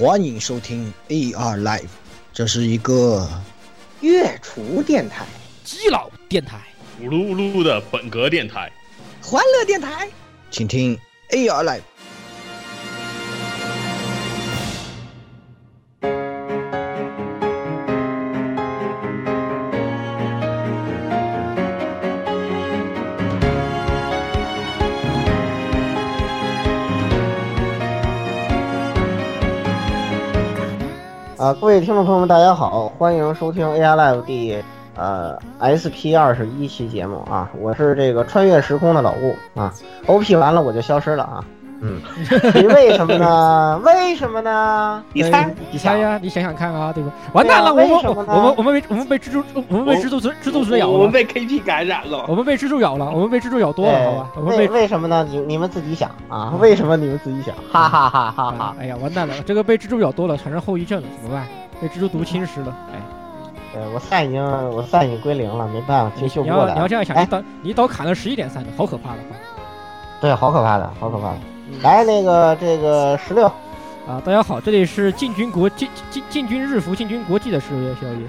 欢迎收听 AR Live，这是一个月厨电台、基佬电台、咕噜咕噜的本格电台、欢乐电台，请听 AR Live。各位听众朋友们，大家好，欢迎收听 AI Live 第呃 SP 二十一期节目啊，我是这个穿越时空的老顾啊，OP 完了我就消失了啊，嗯，为什么呢？为什么呢？你猜，你猜呀，你想想看啊，对吧？完蛋了，我们我们我们被我们被蜘蛛我们被蜘蛛蜘蛛丝咬了，我们被 KP 感染了，我们被蜘蛛咬了，我们被蜘蛛咬多了，好吧？我们被为什么呢？你你们自己想啊，为什么你们自己想？哈哈哈哈哈！哎呀，完蛋了，这个被蜘蛛咬多了，产生后遗症了，怎么办？被蜘蛛毒侵蚀了，哎，对我赛已经我赛已经归零了，没办法，接修不过来。你要这样想，你刀你刀砍了十一点三的，好可怕的，对，好可怕的，好可怕的。来，那个这个十六。啊，大家好，这里是进军国进进进军日服进军国际的十月宵夜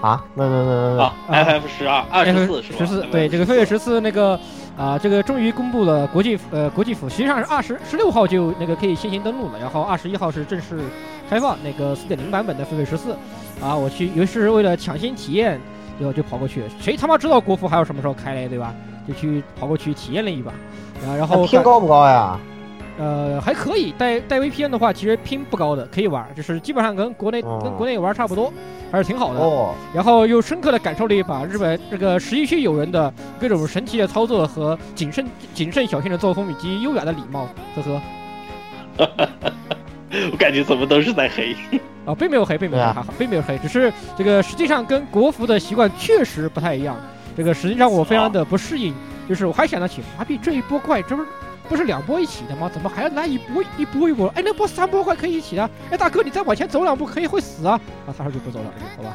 啊，没没没没没，FF 十二二十四十四，对，这个飞跃十四。那个啊，这个终于公布了国际呃国际服，实际上是二十十六号就那个可以先行登录了，然后二十一号是正式开放那个四点零版本的飞跃十四。啊，我去，于是为了抢先体验，就就跑过去，谁他妈知道国服还有什么时候开嘞，对吧？就去跑过去体验了一把，啊，然后天高不高呀？呃，还可以带带 VPN 的话，其实拼不高的，可以玩，就是基本上跟国内跟国内玩差不多，还是挺好的。哦。然后又深刻的感受了一把日本这个十一区友人的各种神奇的操作和谨慎谨慎小心的作风以及优雅的礼貌。呵呵。我感觉怎么都是在黑。啊，并没有黑，并没有黑，并没有黑，只是这个实际上跟国服的习惯确实不太一样。这个实际上我非常的不适应，就是我还想得起，麻痹这一波怪，这不是。不是两波一起的吗？怎么还要来一波一波一波？哎，那波三波快可以一起的。哎，大哥，你再往前走两步可以会死啊！啊，他说就不走了，好吧？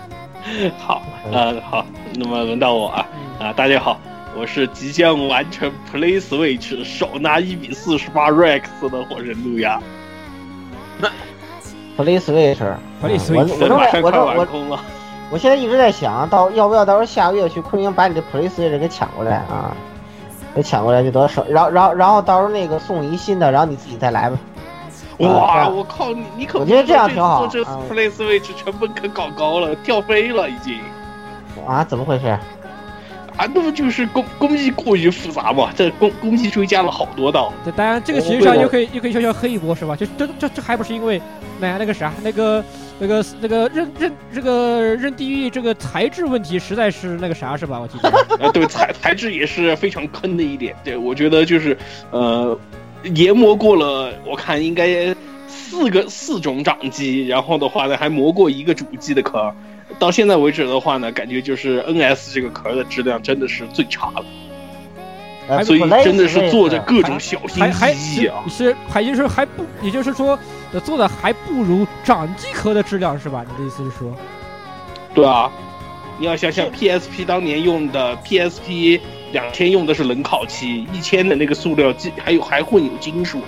好，嗯，好，那么轮到我啊啊！大家好，我是即将完成 Play Switch 手拿一比四十八 Rex 的火神路亚。那 Play Switch，Play Switch，我马上快完空了。我现在一直在想到要不要到时候下个月去昆明把你的 Play Switch 给抢过来啊？给抢过来就得手，然后然后然后到时候那个送一新的，然后你自己再来吧。哇，我靠你你可我觉得这样挺好。这 Play Switch 成本可搞高了，跳飞了已经。啊？怎么回事？啊，那不就是工工艺过于复杂嘛？这工工艺追加了好多道。这当然，这个实际上又可以又可以悄悄黑一波是吧？就这这这还不是因为那那个啥那个。那个那个认认这个认地狱这个材质问题实在是那个啥是吧？我记得，呃，对材材质也是非常坑的一点。对，我觉得就是呃，研磨过了，我看应该四个四种掌机，然后的话呢还磨过一个主机的壳。到现在为止的话呢，感觉就是 NS 这个壳的质量真的是最差了的。所以真的是做着各种小心翼翼啊！是还就是还不，也就是说，做的还不如掌机壳的质量是吧？你的意思是说？对啊，你要想想 PSP 当年用的 PSP 两千用的是冷烤漆，一千的那个塑料机还有还混有金属。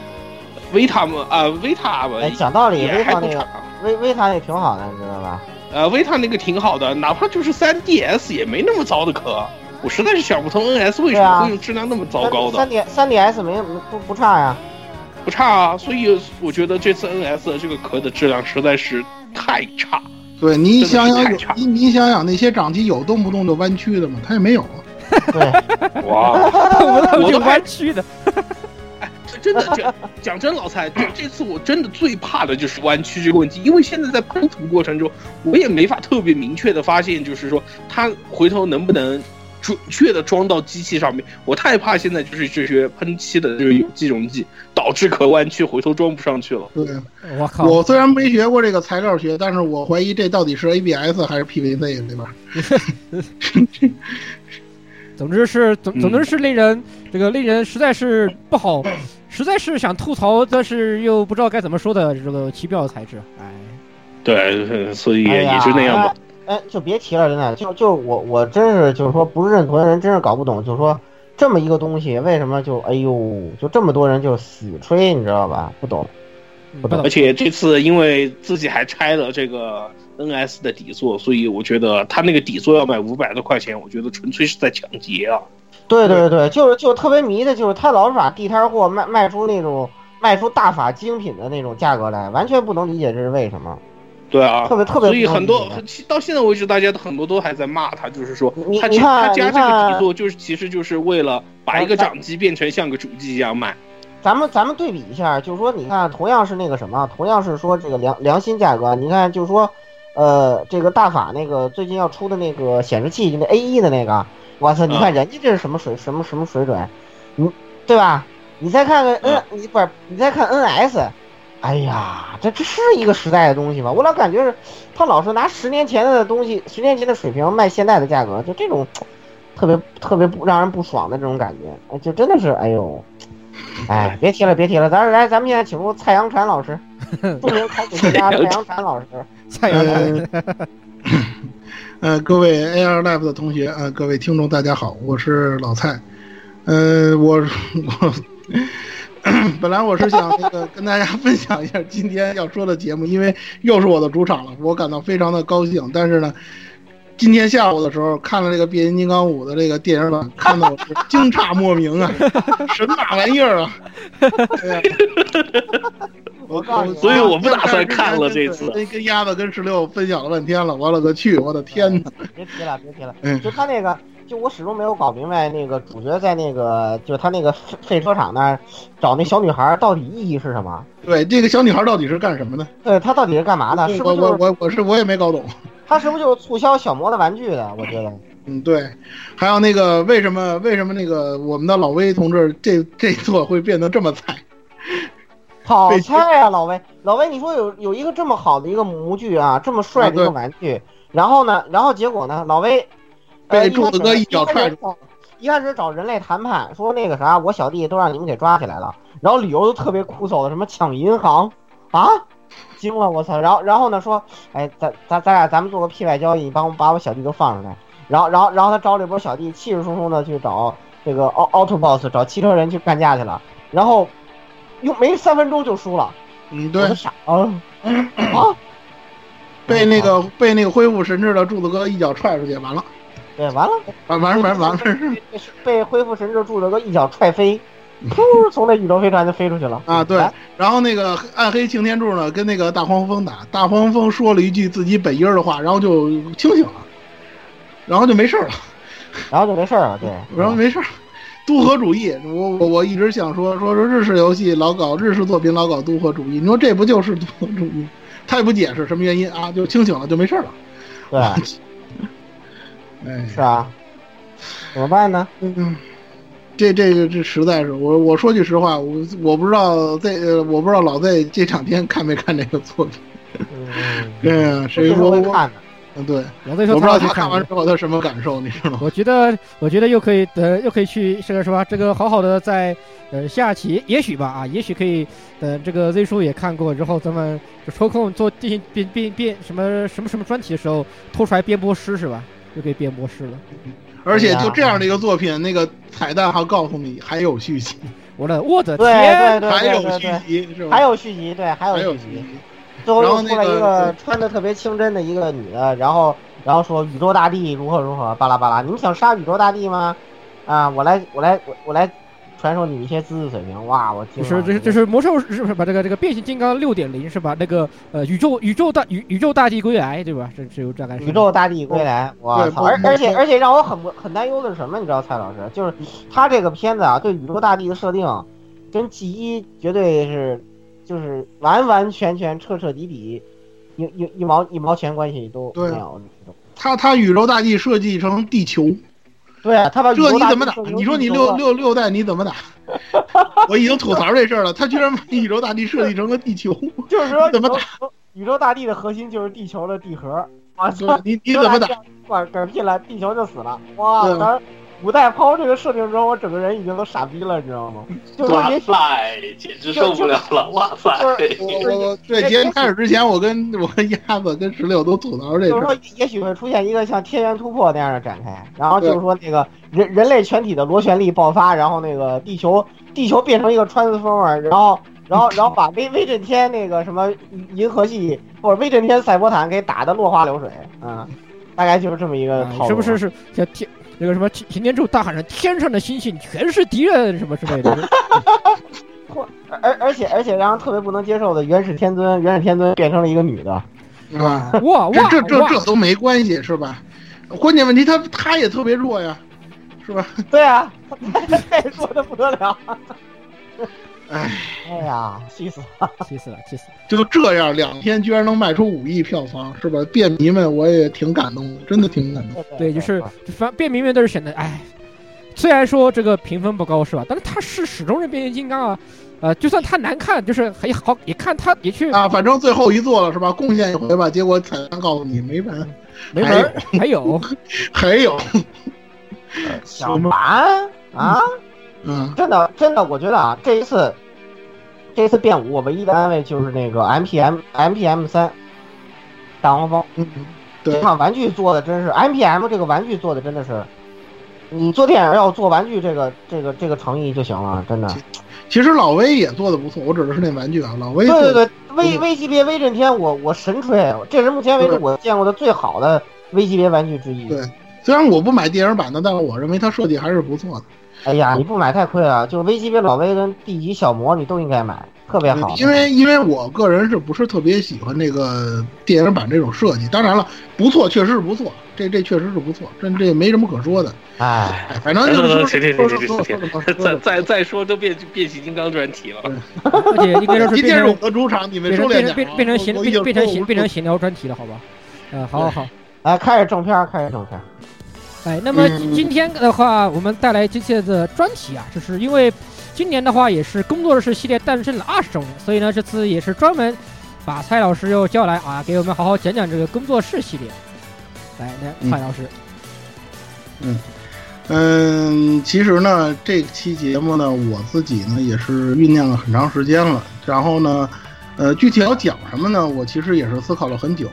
维塔嘛啊，维塔嘛，讲道理，维塔那个维维塔也挺好的，你知道吧？呃，维塔那个挺好的，哪怕就是 3DS 也没那么糟的壳。我实在是想不通，NS 为什么会用质量那么糟糕的？三 D 三 DS 没不不差呀，不差啊。所以我觉得这次 NS 的这个壳的质量实在是太差。对你想想，你你想想那些掌机有动不动就弯曲的吗？它也没有。对，哇，我都弯曲的。哎，真的讲讲真，老蔡，就这次我真的最怕的就是弯曲这个问题，因为现在在喷涂过程中，我也没法特别明确的发现，就是说它回头能不能。准确的装到机器上面，我太怕现在就是这些喷漆的这个有机溶剂导致壳弯曲，回头装不上去了。对，我靠！我虽然没学过这个材料学，但是我怀疑这到底是 ABS 还是 PVC，对吧？总之是总总之是令人这个令人实在是不好，实在是想吐槽，但是又不知道该怎么说的这个奇妙的材质。哎，对，所以也也就那样吧。哎，就别提了，真的，就就我我真是就是说不是认同的人真是搞不懂，就是说这么一个东西为什么就哎呦就这么多人就死吹，你知道吧？不懂，不懂而且这次因为自己还拆了这个 NS 的底座，所以我觉得他那个底座要卖五百多块钱，我觉得纯粹是在抢劫啊！对对对，就是就特别迷的，就是他老是把地摊货卖卖出那种卖出大法精品的那种价格来，完全不能理解这是为什么。对啊，特别特别所以很多到现在为止，大家很多都还在骂他，就是说他他加这个底座，就是其实就是为了把一个掌机变成像个主机一样卖。咱们咱们对比一下，就是说，你看，同样是那个什么，同样是说这个良良心价格，你看，就是说，呃，这个大法那个最近要出的那个显示器，那 A 一的那个，哇塞，你看人家这是什么水什么什么水准，你对吧？你再看看 N，你不是你再看 NS，哎呀，这这是一个时代的东西吗？我老感觉是，他老是拿十年前的东西，十年前的水平卖现在的价格，就这种特别特别不让人不爽的这种感觉，哎，就真的是，哎呦。哎，别提了，别提了，咱来，咱们现在请出蔡阳禅老师，著名考古学家蔡阳禅老师。蔡阳呃，呃，各位 AR Live 的同学，呃，各位听众，大家好，我是老蔡。呃，我 我 本来我是想那个跟大家分享一下今天要说的节目，因为又是我的主场了，我感到非常的高兴。但是呢，今天下午的时候看了这个变形金刚五的这个电影版，看到我是惊诧莫名啊，神马玩意儿啊！对呀我告诉你啊，所以我不打算看了这次跟跟鸭子跟石榴分享了半天了，我勒个去，我的天哪！别提了，别提了。嗯就他那个，就我始终没有搞明白，那个主角在那个，就是他那个废废车场那儿找那小女孩，到底意义是什么？对，这个小女孩到底是干什么的？对她到底是干嘛的？是不我我是就是我我是我也没搞懂。她是不是就是促销小魔的玩具的？我觉得。嗯，对，还有那个为什么为什么那个我们的老威同志这这座会变得这么菜？好菜啊，老威！老威，你说有有一个这么好的一个模具啊，这么帅的一个玩具，然后呢，然后结果呢，老魏呃被柱子哥一脚踹出。一开始找人类谈判，说那个啥，我小弟都让你们给抓起来了，然后理由都特别枯燥的，什么抢银行啊，惊了我操！然后然后呢说，哎，咱咱咱俩咱们做个 P 外交易，你帮我把我小弟都放出来。然后然后然后他招了一波小弟，气势汹汹的去找这个奥奥特 boss，找汽车人去干架去了，然后又没三分钟就输了。嗯，对傻啊啊！被那个被那个恢复神智的柱子哥一脚踹出去，完了，对，完了，完完完完了，是被恢复神智柱子哥一脚踹飞，噗，从那宇宙飞船就飞出去了啊，对。然后那个暗黑擎天柱呢，跟那个大黄蜂打，大黄蜂说了一句自己本音儿的话，然后就清醒了，然后就没事儿了。然后就没事儿了，对，然后没事儿，都合主义，我我我一直想说说说日式游戏老搞日式作品老搞都合主义，你说这不就是都合主义？他也不解释什么原因啊，就清醒了就没事了。对，哎，是啊，怎么办呢？嗯，这这个这实在是我我说句实话，我我不知道这呃我不知道老在这两天看没看这个作品。嗯，对 呀，谁这是我我会看的，嗯对，老魏说我不知道他看完之后他什么感受，你知道吗？我觉得，我觉得又可以，呃，又可以去这个是吧？这个好好的在，呃，下期也许吧，啊，也许可以等这个 Z 叔也看过之后，咱们就抽空做进行编编编什么什么什么专题的时候，拖出来编播师是吧？又可以编播师了。而且就这样的一个作品，那个彩蛋还告诉你还有续集，我的我的对天！对还有续集是吧？还有续集，对，还还有续集。续集。最后那又出来一个个穿的特别清真的一个女的，然后然后说宇宙大帝如何如何，巴拉巴拉，你们想杀宇宙大帝吗？啊，我来我来我我来传授你一些知识水平，哇，我惊了！就是这是这是魔兽是不是把这个这个变形金刚六点零是吧？那个呃宇宙宇宙大宇宇宙大帝归来对吧？这这有大概是宇宙大帝归来，我操！而而且而且让我很不很担忧的是什么？你知道蔡老师，就是他这个片子啊，对宇宙大帝的设定，跟 G 一绝对是就是完完全全彻彻底底一一一毛一毛钱关系都没有。他他宇宙大帝设计成地球，对啊，他把这你怎么打你说你六六六代你怎么打？我已经吐槽这事儿了，他居然把宇宙大地设计成了地球，就是说怎么打宇宙大地的核心就是地球的地核，啊！你你怎么打？？管嗝屁了，地球就死了。哇！五代抛这个设定之后，我整个人已经都傻逼了，你知道吗？就是哇塞，简直受不了了！哇塞，我 我我对节目开始之前，我跟我跟鸭子跟石榴都吐槽这个就是说，，也许会出现一个像天元突破那样的展开，然后就是说那个人人类全体的螺旋力爆发，然后那个地球地球变成一个 transformer，然后然后然后把威威震天那个什么银河系或者威震天赛博坦给打得落花流水啊，大概就是这么一个套路。啊是不是是像天那个什么擎擎天柱大喊着天上的星星全是敌人什么之类的？而而且而且让人特别不能接受的，元始天尊元始天尊变成了一个女的，是吧？哇哇这这这！这都没关系是吧？关键问题他他也特别弱呀，是吧？对啊，太弱的不得了。哎，哎呀，气死了！气死了，气死了！就这样两天居然能卖出五亿票房，是吧？便迷们我也挺感动的，真的挺感动。对，就是反便迷们都是显得，哎，虽然说这个评分不高是吧？但是他是始终是变形金刚啊，呃，就算他难看，就是还好也看他也去啊，反正最后一座了是吧？贡献一回吧，结果彩蛋告诉你没完，没门，还有 还有，小蛮啊，嗯真的真的，我觉得啊，这一次这一次变五，我唯一的安慰就是那个 M P M M P M 三大黄蜂，嗯，对这，款玩具做的真是 M P M 这个玩具做的真的是，你做电影要做玩具这个这个这个诚意就行了，真的。其实老威也做的不错，我指的是那玩具啊，老威对对对，威威级别威震天，我我神吹，这是目前为止我见过的最好的威级别玩具之一。对虽然我不买电影版的，但是我认为它设计还是不错的。哎呀，你不买太亏了，就是微级别老威跟 D 级小魔你都应该买，特别好。因为因为我个人是不是特别喜欢这个电影版这种设计？当然了，不错，确实是不错，这这确实是不错，这这没什么可说的。哎，哎，反正就是说 停停说停停说说说停说说 再再再说都变变形金刚专题了。而且应该说是变成今天是我的主场，你们变收敛点变成变变成闲变变成闲变成闲聊专题了，好吧？嗯，好好好。哎，开始正片儿，开始正片儿。哎，那么嗯今天的话，我们带来这次的专题啊，就是因为今年的话也是工作室系列诞生了二十周年，所以呢，这次也是专门把蔡老师又叫来啊，给我们好好讲讲这个工作室系列。来，来蔡老师，嗯嗯，其实呢，这期节目呢，我自己呢也是酝酿了很长时间了。然后呢，呃，具体要讲什么呢？我其实也是思考了很久。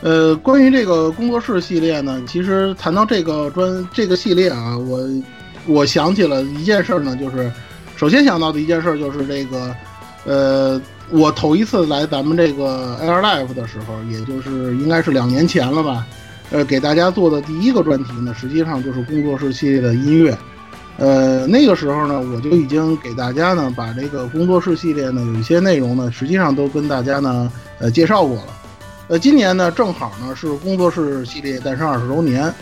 呃，关于这个工作室系列呢，其实谈到这个专这个系列啊，我我想起了一件事呢，就是首先想到的一件事就是这个，呃，我头一次来咱们这个 Air Life 的时候，也就是应该是两年前了吧。呃，给大家做的第一个专题呢，实际上就是工作室系列的音乐。呃，那个时候呢，我就已经给大家呢，把这个工作室系列呢，有一些内容呢，实际上都跟大家呢，呃，介绍过了。呃，今年呢，正好呢是工作室系列诞生二十周年。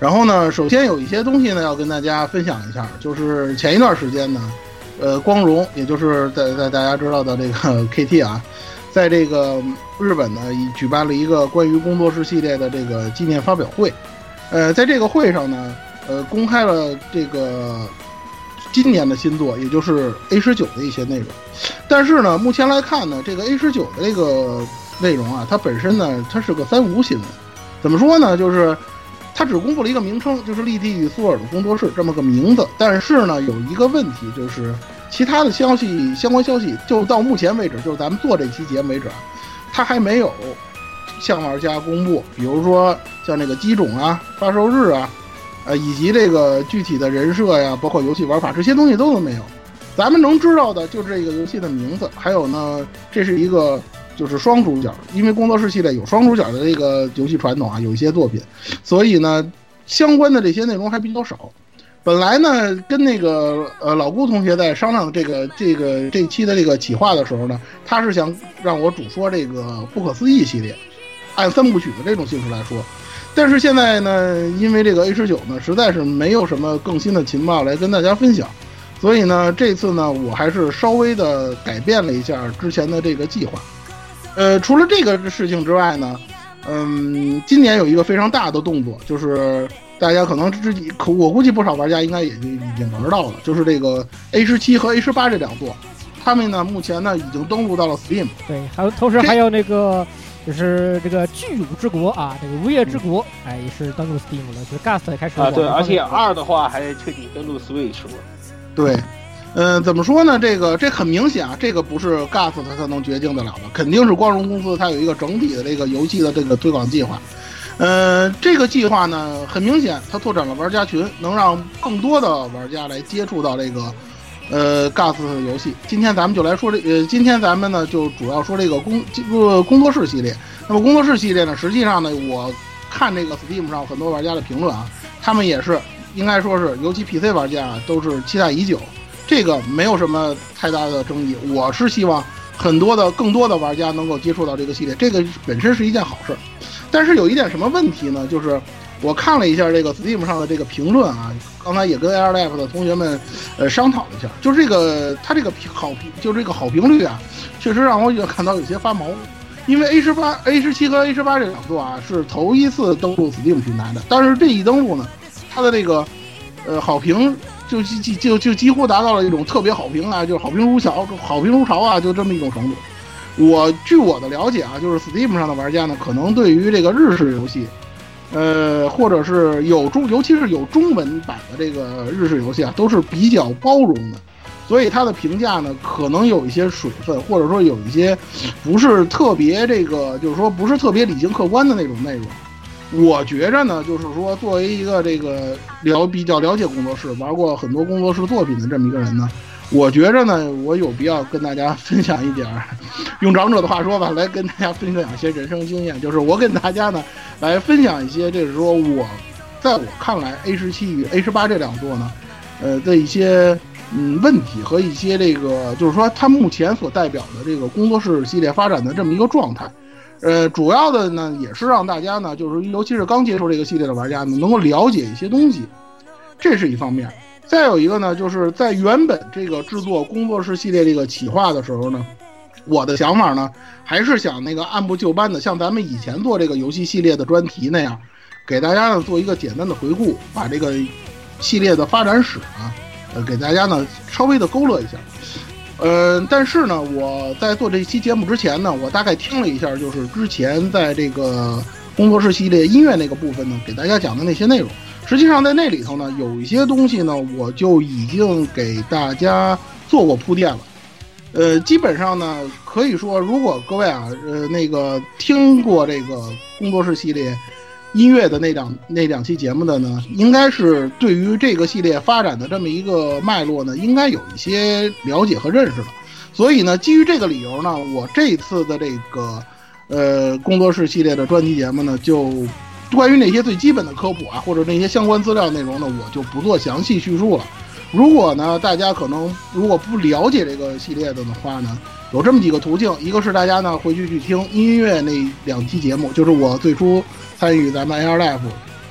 然后呢，首先有一些东西呢要跟大家分享一下，就是前一段时间呢，呃，光荣，也就是在在大家知道的这个 KT 啊，在这个日本呢，已举办了一个关于工作室系列的这个纪念发表会。呃，在这个会上呢，呃，公开了这个今年的新作，也就是 A 十九的一些内容。但是呢，目前来看呢，这个 A 十九的这个内容啊，它本身呢，它是个三无新闻。怎么说呢？就是它只公布了一个名称，就是立地与苏尔的工作室这么个名字。但是呢，有一个问题就是。其他的消息，相关消息，就到目前为止，就是咱们做这期节目为止，它还没有向玩家公布。比如说像这个机种啊、发售日啊，呃，以及这个具体的人设呀，包括游戏玩法，这些东西都都没有。咱们能知道的就这个游戏的名字，还有呢，这是一个就是双主角，因为工作室系列有双主角的这个游戏传统啊，有一些作品，所以呢，相关的这些内容还比较少。本来呢，跟那个呃老顾同学在商量这个这个这期的这个企划的时候呢，他是想让我主说这个不可思议系列，按三部曲的这种形式来说。但是现在呢，因为这个 A 十九呢，实在是没有什么更新的情报来跟大家分享，所以呢，这次呢，我还是稍微的改变了一下之前的这个计划。呃，除了这个事情之外呢，嗯，今年有一个非常大的动作，就是。大家可能自己，可我估计不少玩家应该也就已经玩到了，就是这个 A 十七和 A 十八这两座，他们呢目前呢已经登录到了 Steam。对，还有同时还有那个就是这个巨乳之国啊，这个无业之国，哎，也是登陆 Steam 了，就是 Gast 也开始啊，对，而且二的话还彻底登陆 Switch 了。对，嗯、嗯，怎么说呢？这个这很明显啊，这个不是 Gast 它才能决定得了的，肯定是光荣公司它有一个整体的这个游戏的这个推广计划。呃，这个计划呢，很明显，它拓展了玩家群，能让更多的玩家来接触到这个，呃，GAS 游戏。今天咱们就来说这，呃，今天咱们呢就主要说这个工这个工作室系列。那么工作室系列呢，实际上呢，我看这个 Steam 上很多玩家的评论啊，他们也是应该说是，尤其 PC 玩家啊都是期待已久。这个没有什么太大的争议。我是希望很多的更多的玩家能够接触到这个系列，这个本身是一件好事。但是有一点什么问题呢？就是我看了一下这个 Steam 上的这个评论啊，刚才也跟 Air Life 的同学们呃商讨了一下，就这个它这个评好评，就这个好评率啊，确实让我也感到有些发毛。因为 A 十八、A 十七和 A 十八这两座啊是头一次登陆 Steam 平台的，但是这一登陆呢，它的这个呃好评就就就就几乎达到了一种特别好评啊，就是好评如潮，好评如潮啊，就这么一种程度。我据我的了解啊，就是 Steam 上的玩家呢，可能对于这个日式游戏，呃，或者是有中，尤其是有中文版的这个日式游戏啊，都是比较包容的。所以它的评价呢，可能有一些水分，或者说有一些不是特别这个，就是说不是特别理性客观的那种内容。我觉着呢，就是说作为一个这个了比较了解工作室、玩过很多工作室作品的这么一个人呢，我觉着呢，我有必要跟大家分享一点儿，用长者的话说吧，来跟大家分享一些人生经验。就是我跟大家呢，来分享一些，就是说我在我看来，A 十七与 A 十八这两座呢，呃的一些。嗯，问题和一些这个，就是说它目前所代表的这个工作室系列发展的这么一个状态，呃，主要的呢也是让大家呢，就是尤其是刚接触这个系列的玩家呢，能够了解一些东西，这是一方面。再有一个呢，就是在原本这个制作工作室系列这个企划的时候呢，我的想法呢，还是想那个按部就班的，像咱们以前做这个游戏系列的专题那样，给大家呢做一个简单的回顾，把这个系列的发展史啊。呃，给大家呢稍微的勾勒一下，呃，但是呢，我在做这期节目之前呢，我大概听了一下，就是之前在这个工作室系列音乐那个部分呢，给大家讲的那些内容。实际上在那里头呢，有一些东西呢，我就已经给大家做过铺垫了。呃，基本上呢，可以说，如果各位啊，呃，那个听过这个工作室系列。音乐的那两那两期节目的呢，应该是对于这个系列发展的这么一个脉络呢，应该有一些了解和认识了。所以呢，基于这个理由呢，我这次的这个呃工作室系列的专题节目呢，就关于那些最基本的科普啊，或者那些相关资料内容呢，我就不做详细叙述了。如果呢，大家可能如果不了解这个系列的的话呢，有这么几个途径，一个是大家呢回去去听音乐那两期节目，就是我最初。参与咱们 AR Life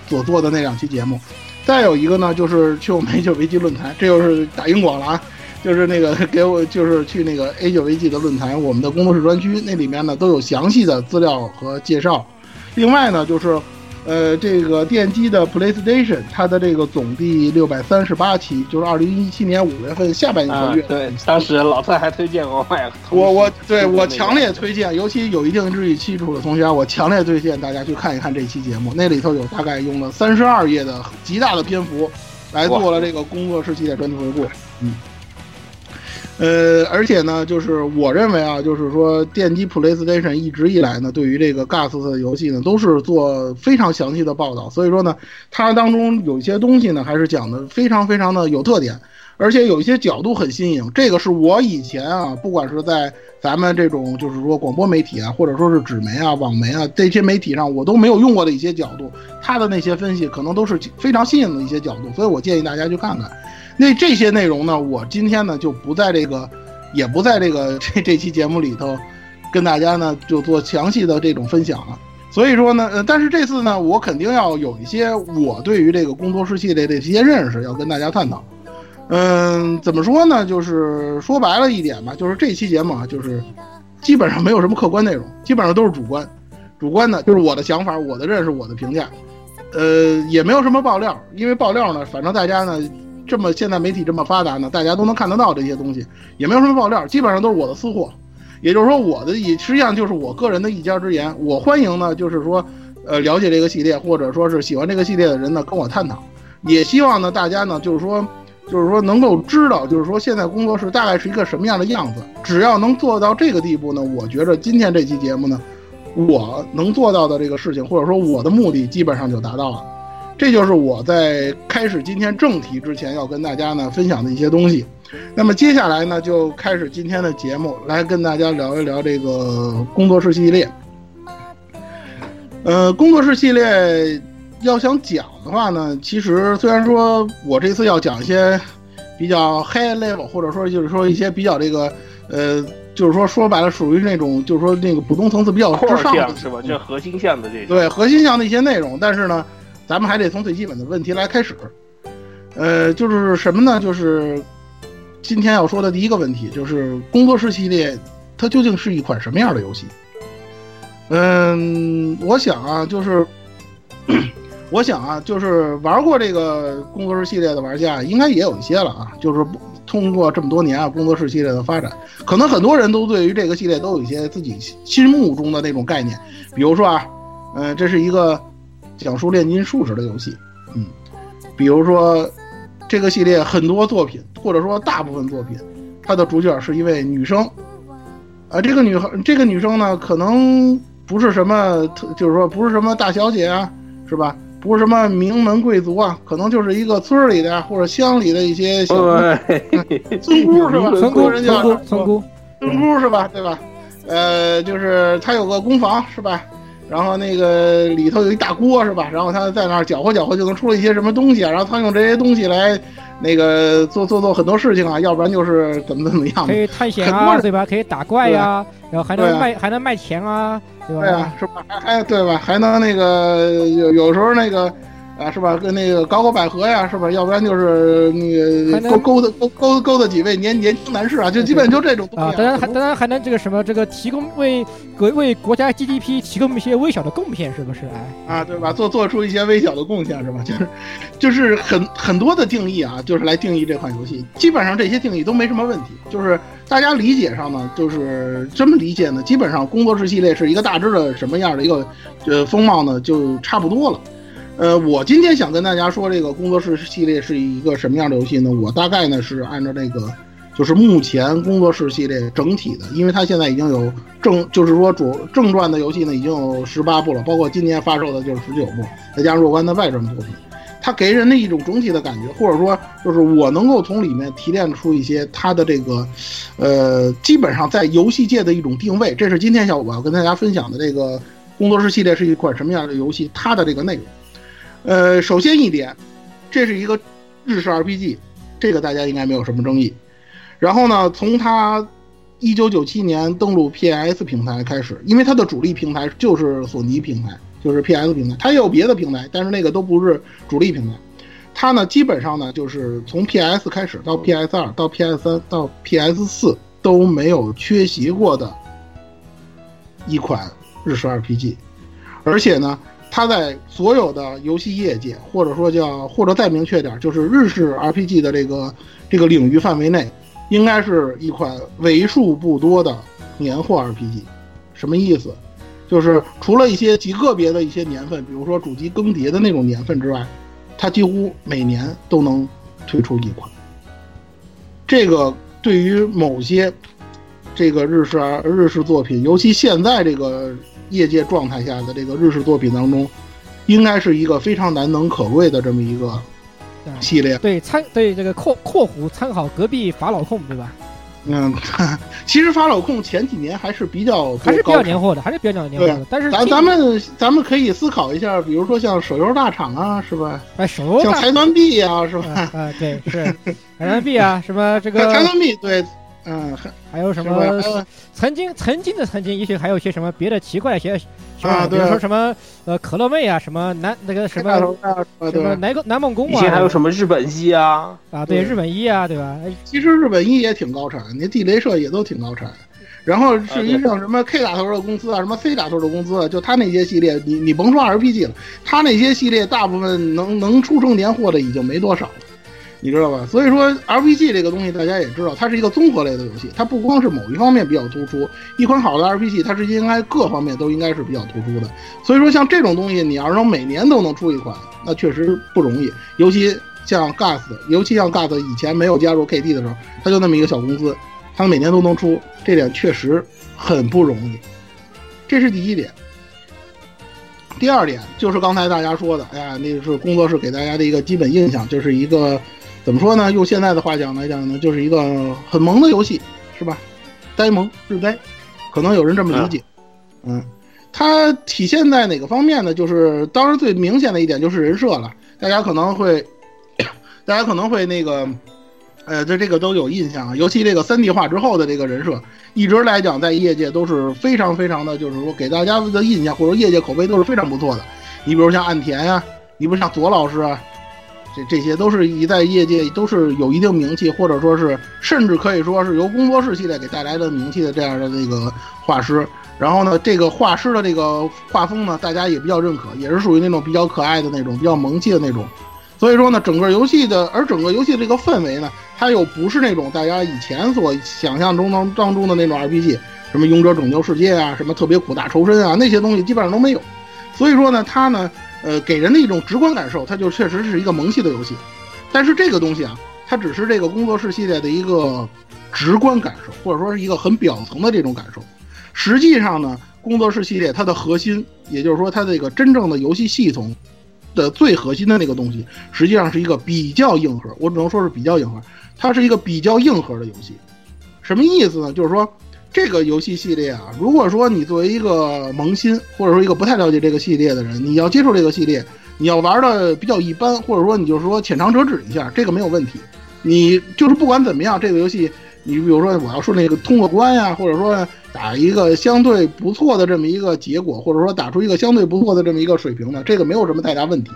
所做的那两期节目，再有一个呢，就是去我们 A 九 VG 论坛，这又是打硬广了啊！就是那个 给我，就是去那个 A 九 VG 的论坛，我们的工作室专区，那里面呢都有详细的资料和介绍。另外呢，就是。呃，这个电机的 PlayStation，它的这个总第六百三十八期，就是二零一七年五月份下半年月。对，当时老蔡还推荐我买。我我对我强烈推荐，尤其有一定日语基础的同学，我强烈推荐大家去看一看这期节目。那里头有大概用了三十二页的极大的篇幅，来做了这个工作室系列专题回顾。嗯。呃，而且呢，就是我认为啊，就是说电机 PlayStation 一直以来呢，对于这个 GAS 的游戏呢，都是做非常详细的报道。所以说呢，它当中有一些东西呢，还是讲的非常非常的有特点，而且有一些角度很新颖。这个是我以前啊，不管是在咱们这种就是说广播媒体啊，或者说是纸媒啊、网媒啊这些媒体上，我都没有用过的一些角度，它的那些分析可能都是非常新颖的一些角度。所以我建议大家去看看。那这些内容呢，我今天呢就不在这个，也不在这个这这期节目里头，跟大家呢就做详细的这种分享了。所以说呢，呃，但是这次呢，我肯定要有一些我对于这个工作室系列的一些认识要跟大家探讨。嗯，怎么说呢？就是说白了一点吧，就是这期节目啊，就是基本上没有什么客观内容，基本上都是主观，主观的，就是我的想法、我的认识、我的评价。呃，也没有什么爆料，因为爆料呢，反正大家呢。这么现在媒体这么发达呢，大家都能看得到这些东西，也没有什么爆料，基本上都是我的私货。也就是说，我的也实际上就是我个人的一家之言。我欢迎呢，就是说，呃，了解这个系列或者说是喜欢这个系列的人呢，跟我探讨。也希望呢，大家呢，就是说，就是说能够知道，就是说现在工作室大概是一个什么样的样子。只要能做到这个地步呢，我觉着今天这期节目呢，我能做到的这个事情，或者说我的目的，基本上就达到了。这就是我在开始今天正题之前要跟大家呢分享的一些东西。那么接下来呢，就开始今天的节目，来跟大家聊一聊这个工作室系列。呃，工作室系列要想讲的话呢，其实虽然说我这次要讲一些比较 high level，或者说就是说一些比较这个呃，就是说说白了属于那种就是说那个普通层次比较之上的是吧？这核心项的这种对核心项的一些内容，但是呢，咱们还得从最基本的问题来开始。呃，就是什么呢？就是今天要说的第一个问题，就是工作室系列它究竟是一款什么样的游戏？嗯，我想啊，就是 我想啊，就是玩过这个工作室系列的玩家应该也有一些了啊。就是通过这么多年啊，工作室系列的发展，可能很多人都对于这个系列都有一些自己心目中的那种概念。比如说啊，嗯，这是一个讲述炼金术士的游戏，嗯，比如说这个系列很多作品，或者说大部分作品，它的主角是一位女生，啊，这个女孩，这个女生呢，可能。不是什么特，就是说不是什么大小姐啊，是吧？不是什么名门贵族啊，可能就是一个村里的或者乡里的一些小村姑是吧？村姑人家村姑，村姑是吧？对吧？呃，就是她有个工坊是吧？然后那个里头有一大锅是吧？然后他在那儿搅和搅和就能出了一些什么东西啊？然后他用这些东西来那个做做做很多事情啊，要不然就是怎么怎么样可以探险啊，对吧？可以打怪呀，然后还能卖还能卖钱啊。对啊，是吧？还还对吧？还能那个有有时候那个啊，是吧？跟那个搞搞百合呀，是吧？要不然就是那个勾勾搭勾勾勾搭几位年年轻男士啊，就基本就这种啊。当然还当然还能这个什么这个提供为国为国家 GDP 提供一些微小的贡献，是不是？哎啊，对吧？做做出一些微小的贡献，是吧？就是就是很很多的定义啊，就是来定义这款游戏。基本上这些定义都没什么问题，就是。大家理解上呢，就是这么理解呢，基本上工作室系列是一个大致的什么样的一个呃风貌呢，就差不多了。呃，我今天想跟大家说这个工作室系列是一个什么样的游戏呢？我大概呢是按照这个，就是目前工作室系列整体的，因为它现在已经有正，就是说主正传的游戏呢已经有十八部了，包括今年发售的就是十九部，再加上若干的外传作品。它给人的一种整体的感觉，或者说，就是我能够从里面提炼出一些它的这个，呃，基本上在游戏界的一种定位。这是今天我要跟大家分享的这个工作室系列是一款什么样的游戏，它的这个内容。呃，首先一点，这是一个日式 RPG，这个大家应该没有什么争议。然后呢，从它一九九七年登陆 PS 平台开始，因为它的主力平台就是索尼平台。就是 P.S 平台，它也有别的平台，但是那个都不是主力平台。它呢，基本上呢，就是从 P.S 开始到 P.S 二到 P.S 三到 P.S 四都没有缺席过的一款日式 RPG。而且呢，它在所有的游戏业界，或者说叫或者再明确点，就是日式 RPG 的这个这个领域范围内，应该是一款为数不多的年货 RPG。什么意思？就是除了一些极个别的一些年份，比如说主机更迭的那种年份之外，它几乎每年都能推出一款。这个对于某些这个日式日式作品，尤其现在这个业界状态下的这个日式作品当中，应该是一个非常难能可贵的这么一个系列。对参对这个括括弧参考隔壁法老控，对吧？嗯，其实法老控前几年还是比较还是比较年货的，还是比较年货的。但是咱咱们咱们可以思考一下，比如说像手游大厂啊，是吧？哎，手游像财团币啊，是吧？啊，对，是财团币啊，什么这个 财团币，对，嗯，还还有什么？曾经曾经的曾经，也许还有一些什么别的奇怪的些。啊，比如说什么呃可乐妹啊，什么南那个什么什么南南梦宫啊，以前还有什么日本一啊啊，对日本一啊，对吧？其实日本一也挺高产，那地雷社也都挺高产。然后至于像什么 K 打头的公司啊，什么 C 打头的公司，就他那些系列，你你甭说 RPG 了，他那些系列大部分能能出成年货的已经没多少了。你知道吧？所以说，RPG 这个东西大家也知道，它是一个综合类的游戏，它不光是某一方面比较突出。一款好的 RPG，它是应该各方面都应该是比较突出的。所以说，像这种东西，你要是说每年都能出一款，那确实不容易。尤其像 Gas，尤其像 Gas 以前没有加入 KT 的时候，它就那么一个小公司，它每年都能出，这点确实很不容易。这是第一点。第二点就是刚才大家说的，哎呀，那是工作室给大家的一个基本印象，就是一个怎么说呢？用现在的话讲来讲呢，就是一个很萌的游戏，是吧？呆萌日呆，可能有人这么理解。嗯，它体现在哪个方面呢？就是当然最明显的一点就是人设了，大家可能会，大家可能会那个。呃，对这个都有印象啊，尤其这个三 D 化之后的这个人设，一直来讲在业界都是非常非常的，就是说给大家的印象或者业界口碑都是非常不错的。你比如像岸田呀，你比如像左老师啊，这这些都是一在业界都是有一定名气，或者说是甚至可以说是由工作室系列给带来的名气的这样的那个画师。然后呢，这个画师的这个画风呢，大家也比较认可，也是属于那种比较可爱的那种，比较萌气的那种。所以说呢，整个游戏的，而整个游戏这个氛围呢，它又不是那种大家以前所想象中当当中的那种 RPG，什么勇者拯救世界啊，什么特别苦大仇深啊，那些东西基本上都没有。所以说呢，它呢，呃，给人的一种直观感受，它就确实是一个萌系的游戏。但是这个东西啊，它只是这个工作室系列的一个直观感受，或者说是一个很表层的这种感受。实际上呢，工作室系列它的核心，也就是说它这个真正的游戏系统。的最核心的那个东西，实际上是一个比较硬核，我只能说是比较硬核，它是一个比较硬核的游戏。什么意思呢？就是说这个游戏系列啊，如果说你作为一个萌新，或者说一个不太了解这个系列的人，你要接触这个系列，你要玩的比较一般，或者说你就是说浅尝辄止一下，这个没有问题。你就是不管怎么样，这个游戏，你比如说我要说那个通过关呀，或者说。打一个相对不错的这么一个结果，或者说打出一个相对不错的这么一个水平呢，这个没有什么太大问题。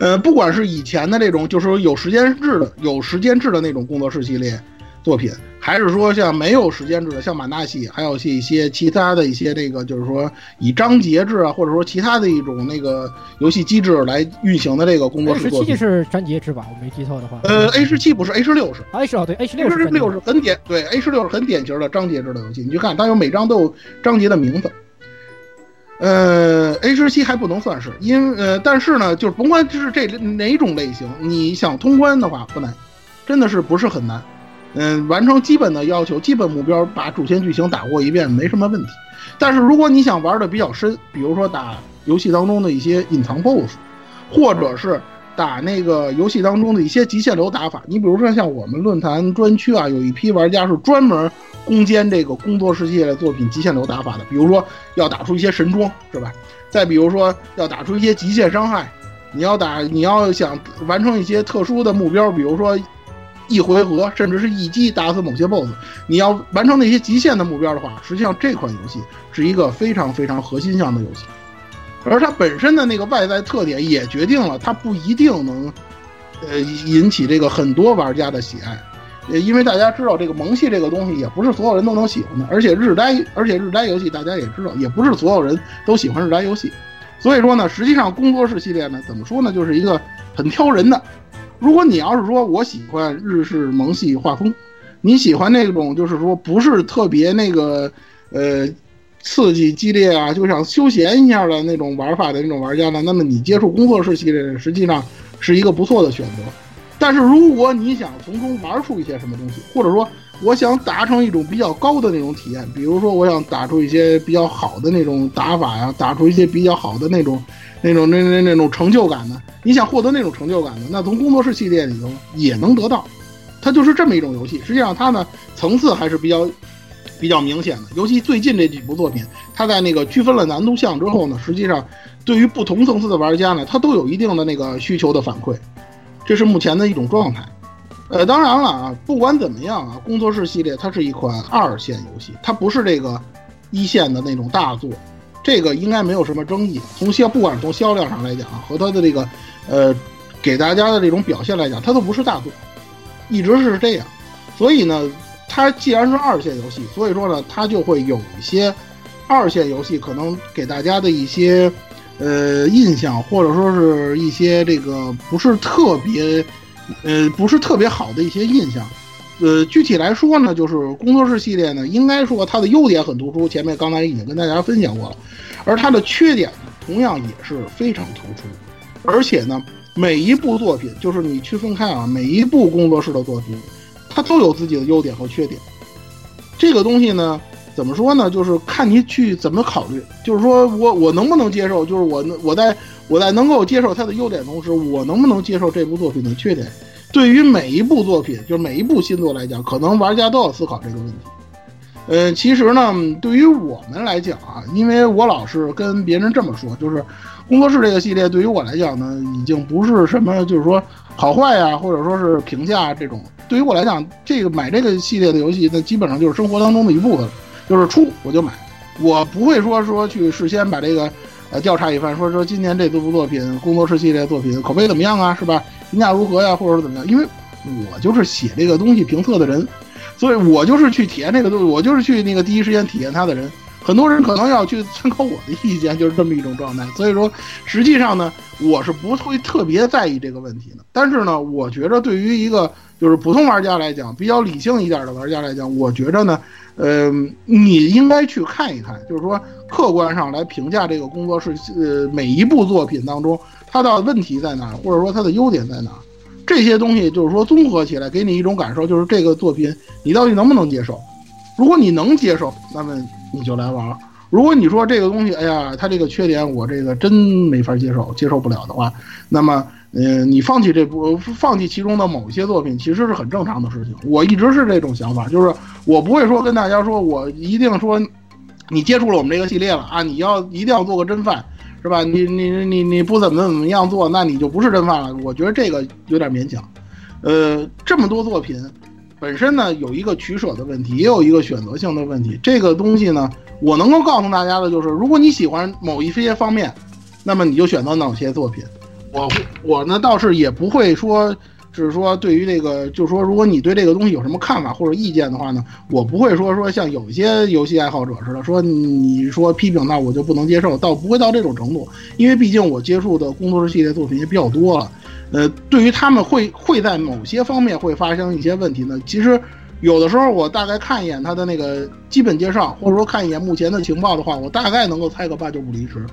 呃，不管是以前的这种，就是说有时间制的、有时间制的那种工作室系列。作品，还是说像没有时间制的，像马纳西，还有一些其他的一些这个，就是说以章节制啊，或者说其他的一种那个游戏机制来运行的这个工作室作品。十七是章节制吧？我没记错的话。呃，A 十七不是，A 十六是。A 十哦，对，A 十六是六是很典，对，A 十六是很典型的章节制的游戏。你去看，它有每章都有章节的名字。呃，A 十七还不能算是，因呃，但是呢，就是甭管是这哪种类型，你想通关的话不难，真的是不是很难。嗯，完成基本的要求、基本目标，把主线剧情打过一遍没什么问题。但是如果你想玩的比较深，比如说打游戏当中的一些隐藏 BOSS，或者是打那个游戏当中的一些极限流打法，你比如说像我们论坛专区啊，有一批玩家是专门攻坚这个工作世界的作品极限流打法的，比如说要打出一些神装，是吧？再比如说要打出一些极限伤害，你要打，你要想完成一些特殊的目标，比如说。一回合甚至是一击打死某些 BOSS，你要完成那些极限的目标的话，实际上这款游戏是一个非常非常核心向的游戏，而它本身的那个外在特点也决定了它不一定能，呃引起这个很多玩家的喜爱，呃，因为大家知道这个萌系这个东西也不是所有人都能喜欢的，而且日呆，而且日呆游戏大家也知道，也不是所有人都喜欢日呆游戏，所以说呢，实际上工作室系列呢，怎么说呢，就是一个很挑人的。如果你要是说我喜欢日式萌系画风，你喜欢那种就是说不是特别那个呃刺激激烈啊，就像休闲一样的那种玩法的那种玩家呢，那么你接触工作室系列实际上是一个不错的选择。但是如果你想从中玩出一些什么东西，或者说我想达成一种比较高的那种体验，比如说我想打出一些比较好的那种打法呀，打出一些比较好的那种。那种那那那种成就感呢，你想获得那种成就感呢，那从工作室系列里头也能得到，它就是这么一种游戏。实际上它呢层次还是比较比较明显的，尤其最近这几部作品，它在那个区分了难度项之后呢，实际上对于不同层次的玩家呢，它都有一定的那个需求的反馈，这是目前的一种状态。呃，当然了啊，不管怎么样啊，工作室系列它是一款二线游戏，它不是这个一线的那种大作。这个应该没有什么争议。从销，不管是从销量上来讲，和它的这个，呃，给大家的这种表现来讲，它都不是大作，一直是这样。所以呢，它既然是二线游戏，所以说呢，它就会有一些二线游戏可能给大家的一些，呃，印象，或者说是一些这个不是特别，呃，不是特别好的一些印象。呃，具体来说呢，就是工作室系列呢，应该说它的优点很突出，前面刚才已经跟大家分享过了，而它的缺点呢，同样也是非常突出，而且呢，每一部作品，就是你区分开啊，每一部工作室的作品，它都有自己的优点和缺点。这个东西呢，怎么说呢？就是看你去怎么考虑，就是说我我能不能接受，就是我我在我在能够接受它的优点同时，我能不能接受这部作品的缺点？对于每一部作品，就是每一部新作来讲，可能玩家都要思考这个问题。呃，其实呢，对于我们来讲啊，因为我老是跟别人这么说，就是工作室这个系列对于我来讲呢，已经不是什么就是说好坏呀，或者说是评价这种。对于我来讲，这个买这个系列的游戏，那基本上就是生活当中的一部分，就是出我就买，我不会说说去事先把这个呃调查一番，说说今年这部作品工作室系列作品口碑怎么样啊，是吧？评价如何呀，或者是怎么样？因为我就是写这个东西评测的人。所以我就是去体验这个东西，我就是去那个第一时间体验它的人。很多人可能要去参考我的意见，就是这么一种状态。所以说，实际上呢，我是不会特别在意这个问题的。但是呢，我觉得对于一个就是普通玩家来讲，比较理性一点的玩家来讲，我觉得呢，呃，你应该去看一看，就是说客观上来评价这个工作室呃每一部作品当中它的问题在哪，或者说它的优点在哪。这些东西就是说综合起来给你一种感受，就是这个作品你到底能不能接受？如果你能接受，那么你就来玩；如果你说这个东西，哎呀，它这个缺点我这个真没法接受，接受不了的话，那么，呃，你放弃这部，放弃其中的某些作品，其实是很正常的事情。我一直是这种想法，就是我不会说跟大家说我一定说，你接触了我们这个系列了啊，你要一定要做个真饭。是吧？你你你你不怎么怎么样做，那你就不是真饭了。我觉得这个有点勉强。呃，这么多作品，本身呢有一个取舍的问题，也有一个选择性的问题。这个东西呢，我能够告诉大家的就是，如果你喜欢某一些方面，那么你就选择哪些作品。我我呢倒是也不会说。只是说，对于这个，就是说，如果你对这个东西有什么看法或者意见的话呢，我不会说说像有一些游戏爱好者似的，说你说批评那我就不能接受，倒不会到这种程度，因为毕竟我接触的工作室系列作品也比较多了，呃，对于他们会会在某些方面会发生一些问题呢，其实有的时候我大概看一眼他的那个基本介绍，或者说看一眼目前的情报的话，我大概能够猜个八九不离十。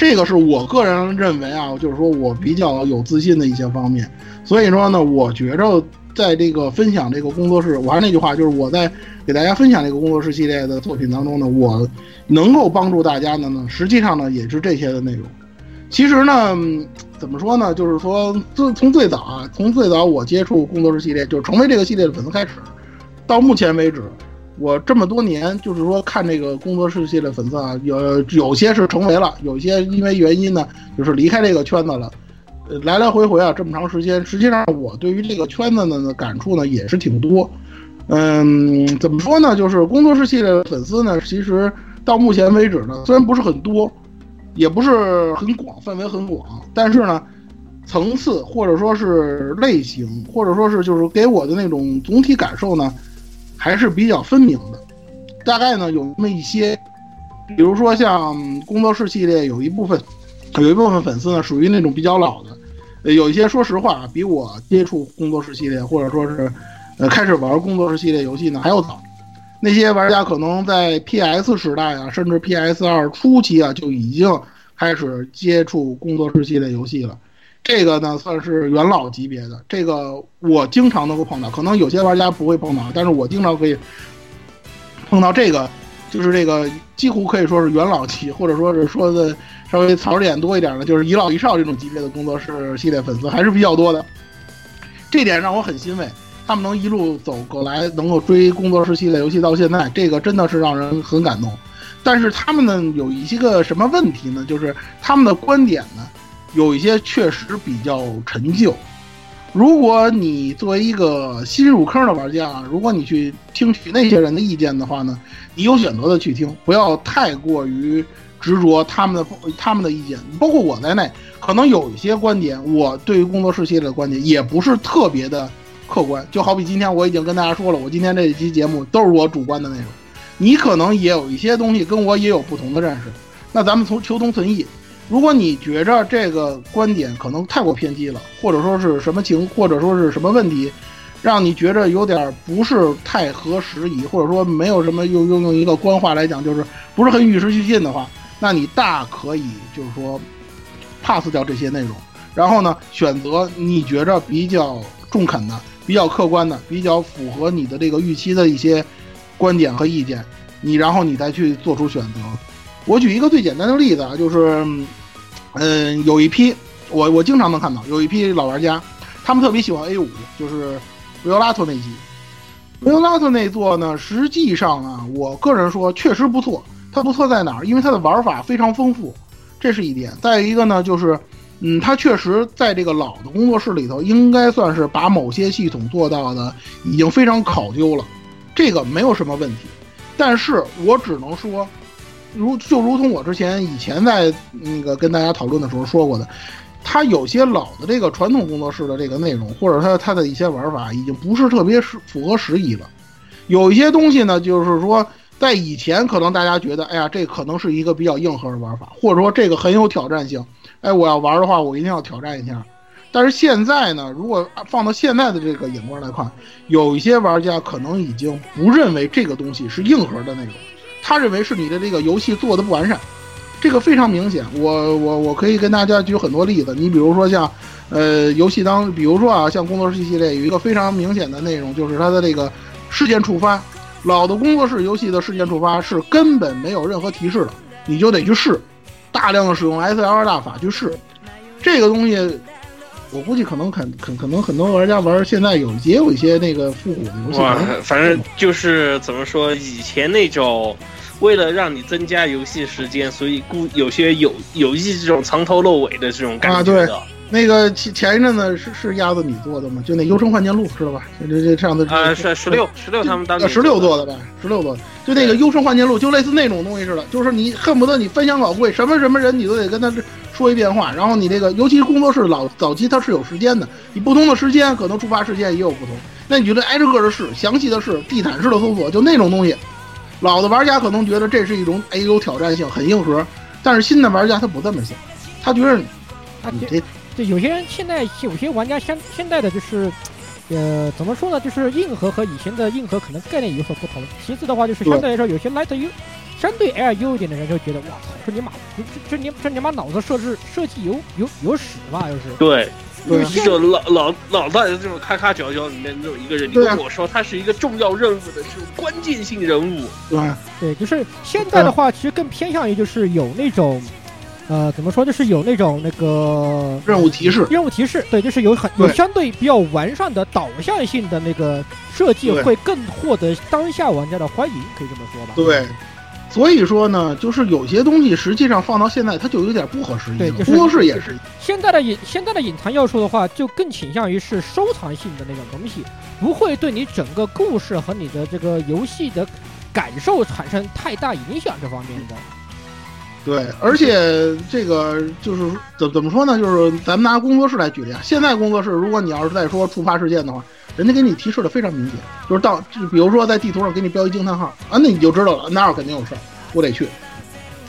这个是我个人认为啊，就是说我比较有自信的一些方面，所以说呢，我觉着在这个分享这个工作室，我还是那句话，就是我在给大家分享这个工作室系列的作品当中呢，我能够帮助大家的呢，实际上呢也是这些的内容。其实呢，怎么说呢，就是说自从最早啊，从最早我接触工作室系列，就成为这个系列的粉丝开始，到目前为止。我这么多年，就是说看这个工作室系列粉丝啊，有有些是成为了，有些因为原因呢，就是离开这个圈子了。来来回回啊，这么长时间，实际上我对于这个圈子呢的感触呢也是挺多。嗯，怎么说呢？就是工作室系列的粉丝呢，其实到目前为止呢，虽然不是很多，也不是很广，范围很广，但是呢，层次或者说是类型，或者说是就是给我的那种总体感受呢。还是比较分明的，大概呢有那么一些，比如说像工作室系列有一部分，有一部分粉丝呢属于那种比较老的，有一些说实话比我接触工作室系列或者说是，呃开始玩工作室系列游戏呢还要早，那些玩家可能在 PS 时代啊，甚至 PS 二初期啊就已经开始接触工作室系列游戏了。这个呢算是元老级别的，这个我经常能够碰到，可能有些玩家不会碰到，但是我经常可以碰到这个，就是这个几乎可以说是元老级，或者说是说的稍微槽点多一点的，就是一老一少这种级别的工作室系列粉丝还是比较多的，这点让我很欣慰，他们能一路走过来，能够追工作室系列游戏到现在，这个真的是让人很感动。但是他们呢有一些个什么问题呢？就是他们的观点呢？有一些确实比较陈旧。如果你作为一个新入坑的玩家，如果你去听取那些人的意见的话呢，你有选择的去听，不要太过于执着他们的他们的意见。包括我在内，可能有一些观点，我对于工作室系列的观点也不是特别的客观。就好比今天我已经跟大家说了，我今天这一期节目都是我主观的内容，你可能也有一些东西跟我也有不同的认识。那咱们从求同存异。如果你觉着这个观点可能太过偏激了，或者说是什么情，或者说是什么问题，让你觉着有点不是太合时宜，或者说没有什么用用用一个官话来讲，就是不是很与时俱进的话，那你大可以就是说 pass 掉这些内容，然后呢，选择你觉着比较中肯的、比较客观的、比较符合你的这个预期的一些观点和意见，你然后你再去做出选择。我举一个最简单的例子啊，就是，嗯，有一批我我经常能看到有一批老玩家，他们特别喜欢 A 五，就是维欧拉托那机。维欧拉托那座呢，实际上啊，我个人说确实不错。它不错在哪儿？因为它的玩法非常丰富，这是一点。再一个呢，就是，嗯，它确实在这个老的工作室里头，应该算是把某些系统做到的已经非常考究了，这个没有什么问题。但是我只能说，如就如同我之前以前在那个跟大家讨论的时候说过的，它有些老的这个传统工作室的这个内容，或者它它的一些玩法，已经不是特别适符合时宜了。有一些东西呢，就是说。在以前，可能大家觉得，哎呀，这可能是一个比较硬核的玩法，或者说这个很有挑战性。哎，我要玩的话，我一定要挑战一下。但是现在呢，如果放到现在的这个眼光来看，有一些玩家可能已经不认为这个东西是硬核的内容，他认为是你的这个游戏做的不完善。这个非常明显，我我我可以跟大家举很多例子。你比如说像，呃，游戏当，比如说啊，像工作室系列有一个非常明显的内容，就是它的这个事件触发。老的工作室游戏的事件触发是根本没有任何提示的，你就得去试，大量的使用 S L R 大法去试。这个东西，我估计可能肯肯可能很多玩家玩现在有也有一些那个复古的游戏。哇，反正就是怎么说，以前那种为了让你增加游戏时间，所以故有些有有意这种藏头露尾的这种感觉的。啊，对。那个前前一阵子是是鸭子你做的吗？就那《幽城幻剑录》知道吧？这这上次啊是十六十六他们当时十六做的吧，十六做的，就那个《幽城幻剑录》，就类似那种东西似的，就是你恨不得你分享稿会什么什么人你都得跟他说一变化，然后你这个尤其是工作室老早期它是有时间的，你不同的时间可能触发事件也有不同，那你就得挨着个的试，详细的试，地毯式的搜索，就那种东西。老的玩家可能觉得这是一种哎有挑战性，很硬核，但是新的玩家他不这么想，他觉得你这。这有些人现在有些玩家现现在的就是，呃，怎么说呢？就是硬核和以前的硬核可能概念有所不同。其次的话，就是相对来说，有些 light U，相对 L U 一点的人就觉得，哇操，这你妈，这这你这你妈脑子设置设计有有有屎吧？就是对，就老老老在这种咔咔角角里面那种一个人，你跟我说他是一个重要任务的这种关键性人物，对对，就是现在的话，其实更偏向于就是有那种。呃，怎么说？就是有那种那个任务提示，任务提示，对，就是有很有相对比较完善的导向性的那个设计，会更获得当下玩家的欢迎，可以这么说吧？对，所以说呢，就是有些东西实际上放到现在，它就有点不合时宜了。工作室也是。现在的隐现在的隐藏要素的话，就更倾向于是收藏性的那种东西，不会对你整个故事和你的这个游戏的感受产生太大影响这方面的。对，而且这个就是怎怎么说呢？就是咱们拿工作室来举例啊。现在工作室，如果你要是再说触发事件的话，人家给你提示的非常明显，就是到比如说在地图上给你标一惊叹号啊，那你就知道了，那儿肯定有事儿，我得去。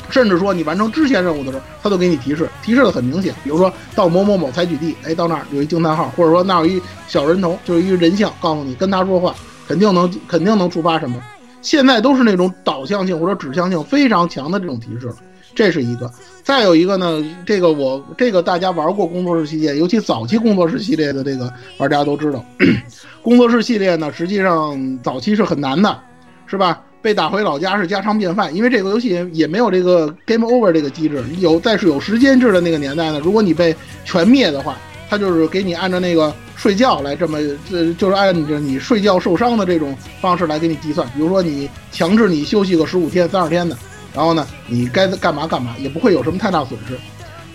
甚至说你完成支线任务的时候，他都给你提示，提示的很明显。比如说到某某某采取地，哎，到那儿有一惊叹号，或者说那儿有一小人头，就是一人像，告诉你跟他说话，肯定能肯定能触发什么。现在都是那种导向性或者指向性非常强的这种提示。这是一个，再有一个呢，这个我这个大家玩过工作室系列，尤其早期工作室系列的这个玩家都知道，工作室系列呢，实际上早期是很难的，是吧？被打回老家是家常便饭，因为这个游戏也没有这个 game over 这个机制，有在是有时间制的那个年代呢，如果你被全灭的话，它就是给你按照那个睡觉来这么，呃，就是按着你睡觉受伤的这种方式来给你计算，比如说你强制你休息个十五天、三十天的。然后呢，你该干嘛干嘛，也不会有什么太大损失。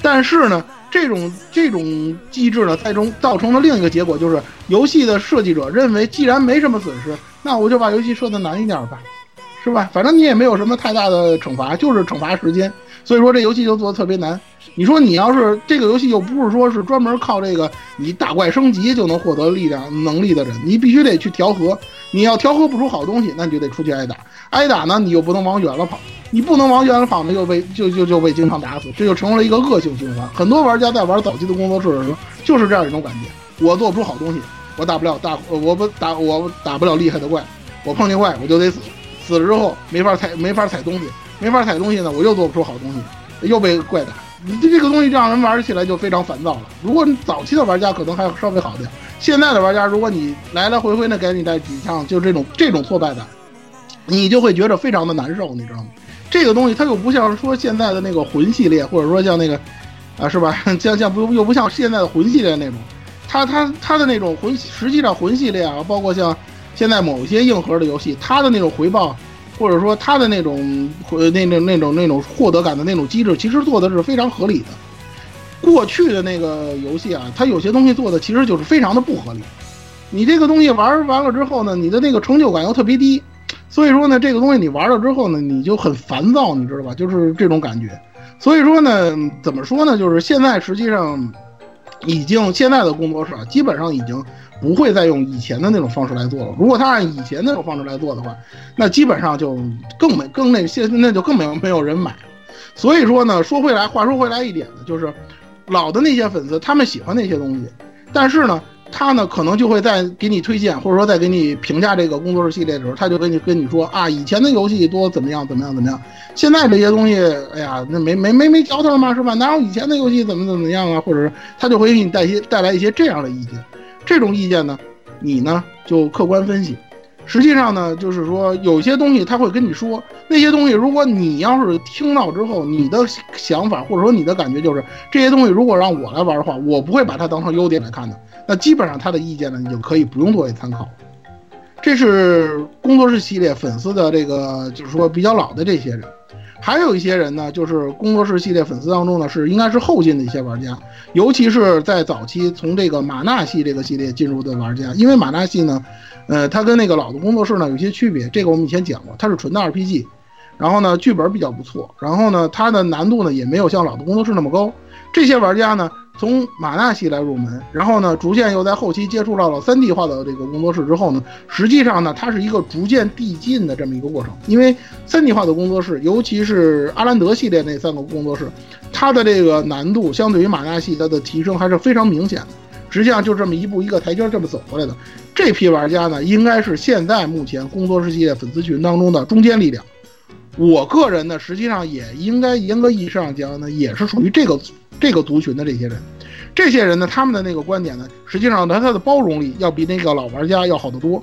但是呢，这种这种机制呢，最终造成了另一个结果，就是游戏的设计者认为，既然没什么损失，那我就把游戏设的难一点吧，是吧？反正你也没有什么太大的惩罚，就是惩罚时间。所以说这游戏就做的特别难。你说你要是这个游戏又不是说是专门靠这个你打怪升级就能获得力量能力的人，你必须得去调和。你要调和不出好东西，那你就得出去挨打。挨打呢，你又不能往远了跑。你不能往远了跑呢，又被就就就被经常打死，这就成为了一个恶性循环。很多玩家在玩早期的工作室的时候，就是这样一种感觉：我做不出好东西，我打不了大，我不打我打不了厉害的怪，我碰见怪我就得死，死了之后没法踩没法踩东西，没法踩东西呢，我又做不出好东西，又被怪打。你这个东西让人玩起来就非常烦躁了。如果你早期的玩家可能还稍微好点，现在的玩家如果你来来回回的给你带几枪，就这种这种挫败感。你就会觉得非常的难受，你知道吗？这个东西它又不像说现在的那个魂系列，或者说像那个，啊是吧？像像不又不像现在的魂系列那种，它它它的那种魂，实际上魂系列啊，包括像现在某些硬核的游戏，它的那种回报，或者说他的那种呃那那那种那种获得感的那种机制，其实做的是非常合理的。过去的那个游戏啊，它有些东西做的其实就是非常的不合理。你这个东西玩完了之后呢，你的那个成就感又特别低。所以说呢，这个东西你玩了之后呢，你就很烦躁，你知道吧？就是这种感觉。所以说呢，怎么说呢？就是现在实际上，已经现在的工作室啊，基本上已经不会再用以前的那种方式来做了。如果他按以前那种方式来做的话，那基本上就更没更那些那就更没有没有人买了。所以说呢，说回来，话说回来一点呢，就是老的那些粉丝他们喜欢那些东西，但是呢。他呢，可能就会在给你推荐，或者说在给你评价这个工作室系列的时候，他就跟你跟你说啊，以前的游戏多怎么样怎么样怎么样，现在这些东西，哎呀，那没没没没嚼头嘛，是吧？哪有以前的游戏怎么怎么样啊？或者是他就会给你带些带来一些这样的意见，这种意见呢，你呢就客观分析。实际上呢，就是说有些东西他会跟你说，那些东西如果你要是听到之后，你的想法或者说你的感觉就是这些东西如果让我来玩的话，我不会把它当成优点来看的。那基本上他的意见呢，你就可以不用作为参考。这是工作室系列粉丝的这个，就是说比较老的这些人，还有一些人呢，就是工作室系列粉丝当中呢，是应该是后进的一些玩家，尤其是在早期从这个马纳系这个系列进入的玩家，因为马纳系呢，呃，它跟那个老的工作室呢有些区别，这个我们以前讲过，它是纯的 RPG，然后呢剧本比较不错，然后呢它的难度呢也没有像老的工作室那么高，这些玩家呢。从马纳系来入门，然后呢，逐渐又在后期接触到了三 D 化的这个工作室之后呢，实际上呢，它是一个逐渐递进的这么一个过程。因为三 D 化的工作室，尤其是阿兰德系列那三个工作室，它的这个难度相对于马纳系它的提升还是非常明显的。实际上就这么一步一个台阶这么走过来的。这批玩家呢，应该是现在目前工作室系列粉丝群当中的中坚力量。我个人呢，实际上也应该严格意义上讲呢，也是属于这个。这个族群的这些人，这些人呢，他们的那个观点呢，实际上呢，他的包容力要比那个老玩家要好得多。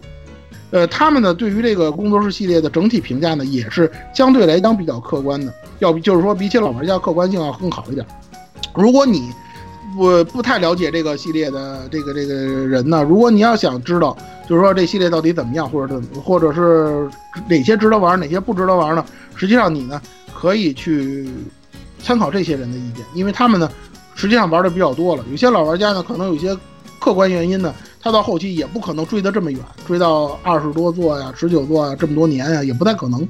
呃，他们呢，对于这个工作室系列的整体评价呢，也是相对来讲比较客观的，要比就是说比起老玩家客观性要更好一点。如果你不不太了解这个系列的这个这个人呢，如果你要想知道，就是说这系列到底怎么样，或者怎或者是哪些值得玩，哪些不值得玩呢？实际上你呢，可以去。参考这些人的意见，因为他们呢，实际上玩的比较多了。有些老玩家呢，可能有些客观原因呢，他到后期也不可能追得这么远，追到二十多座呀、十九座啊，这么多年呀，也不太可能。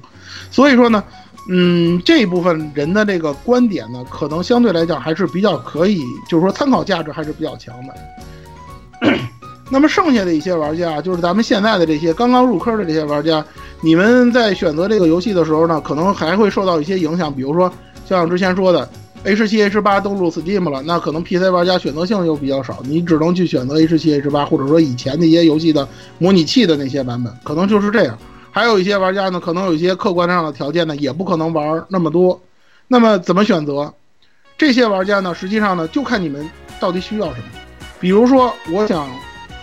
所以说呢，嗯，这一部分人的这个观点呢，可能相对来讲还是比较可以，就是说参考价值还是比较强的。那么剩下的一些玩家，就是咱们现在的这些刚刚入坑的这些玩家，你们在选择这个游戏的时候呢，可能还会受到一些影响，比如说。像之前说的，H 七 H 八登陆 Steam 了，那可能 PC 玩家选择性又比较少，你只能去选择 H 七 H 八，或者说以前那些游戏的模拟器的那些版本，可能就是这样。还有一些玩家呢，可能有一些客观上的条件呢，也不可能玩那么多。那么怎么选择？这些玩家呢，实际上呢，就看你们到底需要什么。比如说，我想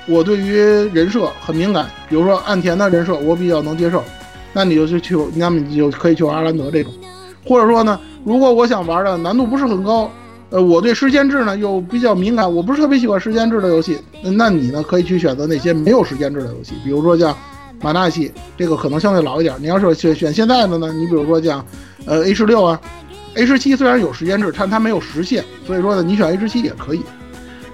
我对于人设很敏感，比如说岸田的人设我比较能接受，那你就去去，那么你就可以去玩阿兰德这种，或者说呢？如果我想玩的难度不是很高，呃，我对时间制呢又比较敏感，我不是特别喜欢时间制的游戏，那你呢可以去选择那些没有时间制的游戏，比如说像马纳系，这个可能相对老一点。你要是选选现在的呢，你比如说像，呃，H 六啊，H 七虽然有时间制，但它没有时限，所以说呢，你选 H 七也可以。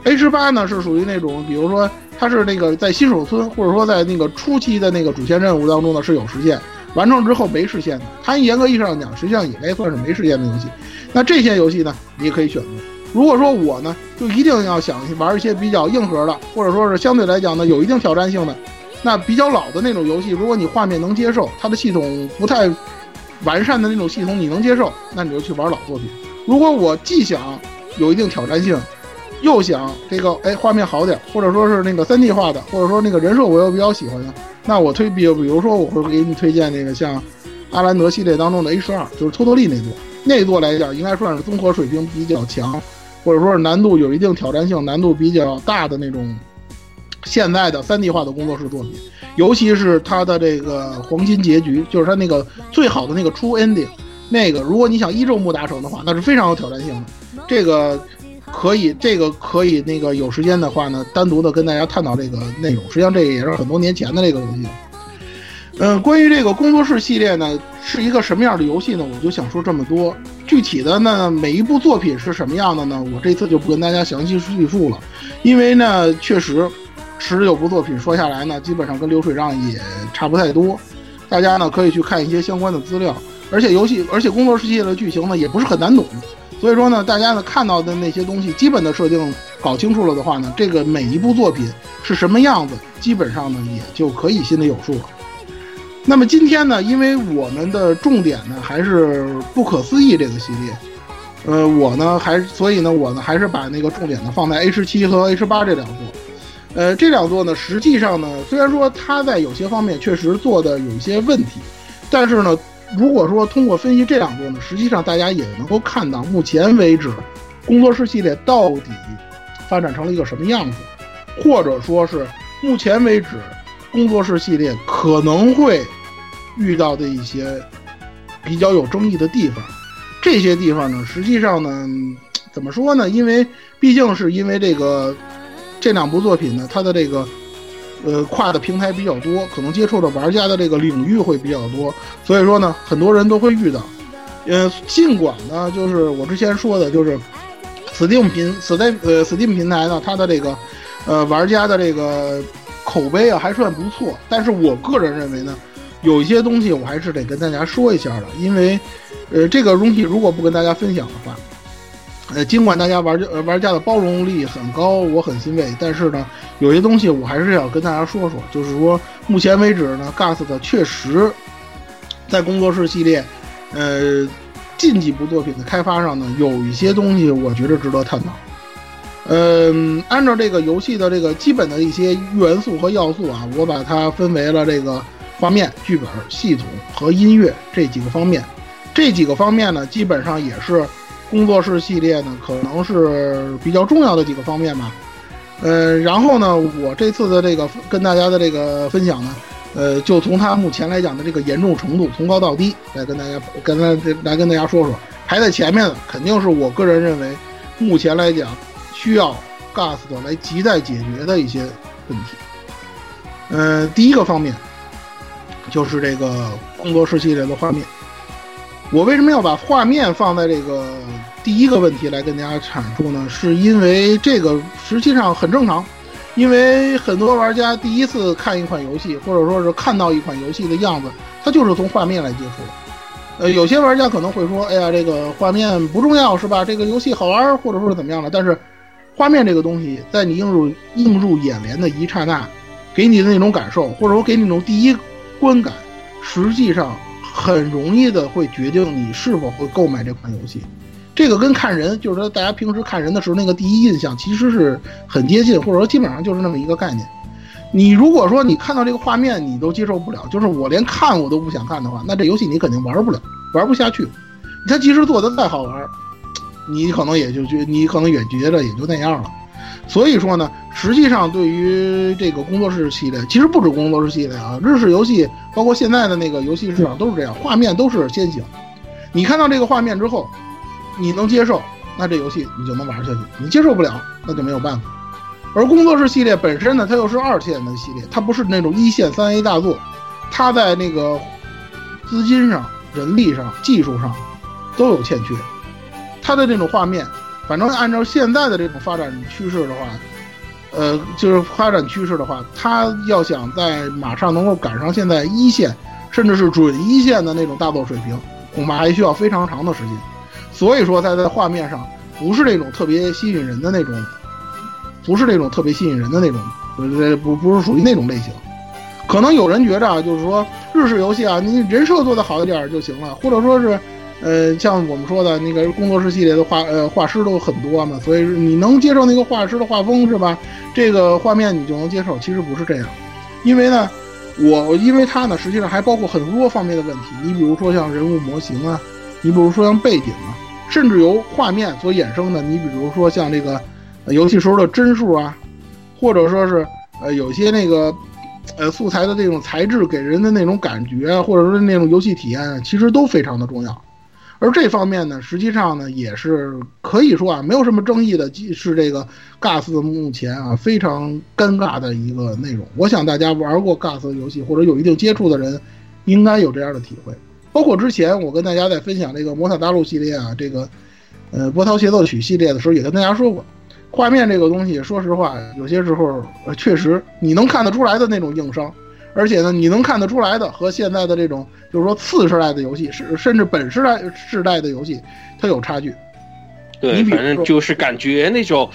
H 八呢是属于那种，比如说它是那个在新手村或者说在那个初期的那个主线任务当中呢是有时限。完成之后没实现的，它严格意义上讲，实际上也该算是没实现的游戏。那这些游戏呢，你也可以选择。如果说我呢，就一定要想玩一些比较硬核的，或者说是相对来讲呢有一定挑战性的，那比较老的那种游戏，如果你画面能接受，它的系统不太完善的那种系统你能接受，那你就去玩老作品。如果我既想有一定挑战性，又想这个哎画面好点，或者说是那个三 D 化的，或者说那个人设我又比较喜欢的。那我推比，比如说我会给你推荐那个像阿兰德系列当中的 H 二，就是托托利那座，那座来讲应该算是综合水平比较强，或者说是难度有一定挑战性、难度比较大的那种现在的三 D 化的工作室作品，尤其是它的这个黄金结局，就是它那个最好的那个 True Ending，那个如果你想一周目达成的话，那是非常有挑战性的。这个可以，这个可以，那个有时间的话呢，单独的跟大家探讨这个内容。实际上，这个也是很多年前的这个东西。嗯，关于这个工作室系列呢，是一个什么样的游戏呢？我就想说这么多。具体的呢，每一部作品是什么样的呢？我这次就不跟大家详细叙述了，因为呢，确实十九部作品说下来呢，基本上跟流水账也差不太多。大家呢可以去看一些相关的资料，而且游戏，而且工作室系列的剧情呢也不是很难懂。所以说呢，大家呢看到的那些东西，基本的设定搞清楚了的话呢，这个每一部作品是什么样子，基本上呢也就可以心里有数了。那么今天呢，因为我们的重点呢还是不可思议这个系列，呃，我呢还所以呢我呢还是把那个重点呢放在 A 十七和 A 十八这两座，呃，这两座呢实际上呢虽然说它在有些方面确实做的有一些问题，但是呢，如果说通过分析这两部呢，实际上大家也能够看到目前为止工作室系列到底发展成了一个什么样子，或者说是目前为止工作室系列可能会。遇到的一些比较有争议的地方，这些地方呢，实际上呢，怎么说呢？因为毕竟是因为这个这两部作品呢，它的这个呃跨的平台比较多，可能接触的玩家的这个领域会比较多，所以说呢，很多人都会遇到。呃，尽管呢，就是我之前说的，就是 Steam 平 Steam 呃 Steam 平台呢，它的这个呃玩家的这个口碑啊还算不错，但是我个人认为呢。有一些东西我还是得跟大家说一下的，因为，呃，这个东西如果不跟大家分享的话，呃，尽管大家玩家呃玩家的包容力很高，我很欣慰，但是呢，有些东西我还是要跟大家说说，就是说，目前为止呢，GAS 的确实，在工作室系列，呃，近几部作品的开发上呢，有一些东西我觉得值得探讨。嗯，按照这个游戏的这个基本的一些元素和要素啊，我把它分为了这个。画面、剧本、系统和音乐这几个方面，这几个方面呢，基本上也是工作室系列呢，可能是比较重要的几个方面吧。呃，然后呢，我这次的这个跟大家的这个分享呢，呃，就从它目前来讲的这个严重程度，从高到低来跟大家跟来来跟大家说说。排在前面的肯定是我个人认为，目前来讲需要 GAS 的来亟待解决的一些问题。呃，第一个方面。就是这个工作室系列的画面，我为什么要把画面放在这个第一个问题来跟大家阐述呢？是因为这个实际上很正常，因为很多玩家第一次看一款游戏，或者说是看到一款游戏的样子，他就是从画面来接触的。呃，有些玩家可能会说：“哎呀，这个画面不重要是吧？这个游戏好玩，或者说是怎么样的？”但是，画面这个东西，在你映入映入眼帘的一刹那，给你的那种感受，或者说给你那种第一。观感实际上很容易的会决定你是否会购买这款游戏，这个跟看人，就是说大家平时看人的时候那个第一印象其实是很接近，或者说基本上就是那么一个概念。你如果说你看到这个画面你都接受不了，就是我连看我都不想看的话，那这游戏你肯定玩不了，玩不下去。它即使做的再好玩，你可能也就觉，你可能也觉得也就那样了。所以说呢，实际上对于这个工作室系列，其实不止工作室系列啊，日式游戏包括现在的那个游戏市场都是这样，画面都是先行。你看到这个画面之后，你能接受，那这游戏你就能玩下去；你接受不了，那就没有办法。而工作室系列本身呢，它又是二线的系列，它不是那种一线三 A 大作，它在那个资金上、人力上、技术上都有欠缺，它的这种画面。反正按照现在的这种发展趋势的话，呃，就是发展趋势的话，它要想在马上能够赶上现在一线，甚至是准一线的那种大作水平，恐怕还需要非常长的时间。所以说，它在画面上不是那种特别吸引人的那种，不是那种特别吸引人的那种，呃，不不是属于那种类型。可能有人觉着啊，就是说日式游戏啊，你人设做得好一点就行了，或者说是。呃，像我们说的那个工作室系列的画，呃，画师都很多嘛，所以你能接受那个画师的画风是吧？这个画面你就能接受。其实不是这样，因为呢，我因为它呢，实际上还包括很多方面的问题。你比如说像人物模型啊，你比如说像背景啊，甚至由画面所衍生的，你比如说像这个游戏时候的帧数啊，或者说是呃，有些那个呃素材的这种材质给人的那种感觉啊，或者说那种游戏体验，其实都非常的重要。而这方面呢，实际上呢，也是可以说啊，没有什么争议的，是这个 GAS 目前啊非常尴尬的一个内容。我想大家玩过 GAS 游戏或者有一定接触的人，应该有这样的体会。包括之前我跟大家在分享这个《魔塔大陆》系列啊，这个呃波涛协奏曲系列的时候，也跟大家说过，画面这个东西，说实话，有些时候呃确实你能看得出来的那种硬伤。而且呢，你能看得出来的和现在的这种，就是说次世代的游戏，是甚至本世代世代的游戏，它有差距。对，反正就是感觉那种，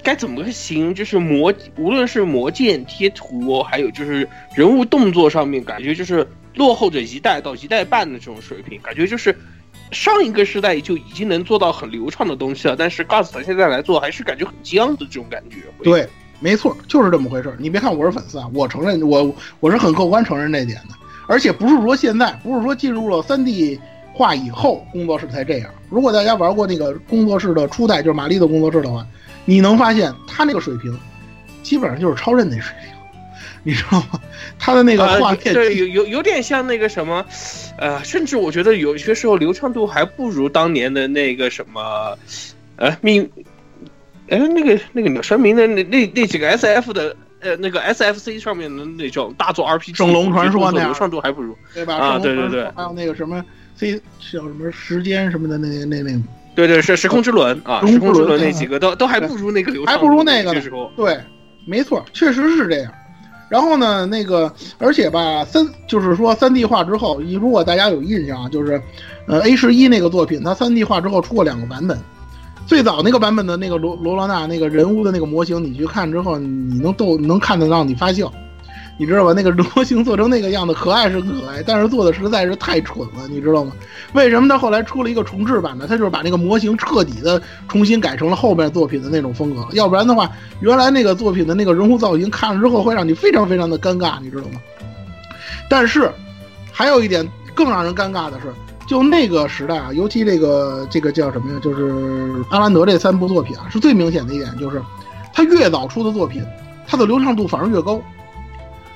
该怎么形容？就是魔，无论是魔剑贴图，还有就是人物动作上面，感觉就是落后着一代到一代半的这种水平。感觉就是上一个时代就已经能做到很流畅的东西了，但是 GAS 现在来做，还是感觉很僵的这种感觉。对。没错，就是这么回事你别看我是粉丝啊，我承认我我是很客观承认这点的。而且不是说现在，不是说进入了三 D 化以后工作室才这样。如果大家玩过那个工作室的初代，就是玛丽的工作室的话，你能发现他那个水平，基本上就是超任那水平，你知道吗？他的那个画面，对，有有有点像那个什么，呃，甚至我觉得有些时候流畅度还不如当年的那个什么，呃，命。哎，那个那个鸟山明的那那那几个 S F 的呃那个 S F C 上面的那种大作 R P G，圣龙传说那流畅度还不如，对吧？啊，对对对，还有那个什么 C 叫什么时间什么的那那那，对对是时空之轮啊，时空之轮那几个都都还不如那个流，还不如那个呢。对，没错，确实是这样。然后呢，那个而且吧，三就是说三 D 化之后，如果大家有印象啊，就是呃 A 十一那个作品，它三 D 化之后出过两个版本。最早那个版本的那个罗罗罗娜那个人物的那个模型，你去看之后，你能逗能看得到你发笑，你知道吧？那个模型做成那个样子，可爱是可爱，但是做的实在是太蠢了，你知道吗？为什么他后来出了一个重置版呢？他就是把那个模型彻底的重新改成了后面作品的那种风格，要不然的话，原来那个作品的那个人物造型看了之后会让你非常非常的尴尬，你知道吗？但是还有一点更让人尴尬的是。就那个时代啊，尤其这个这个叫什么呀？就是阿兰德这三部作品啊，是最明显的一点，就是他越早出的作品，它的流畅度反而越高。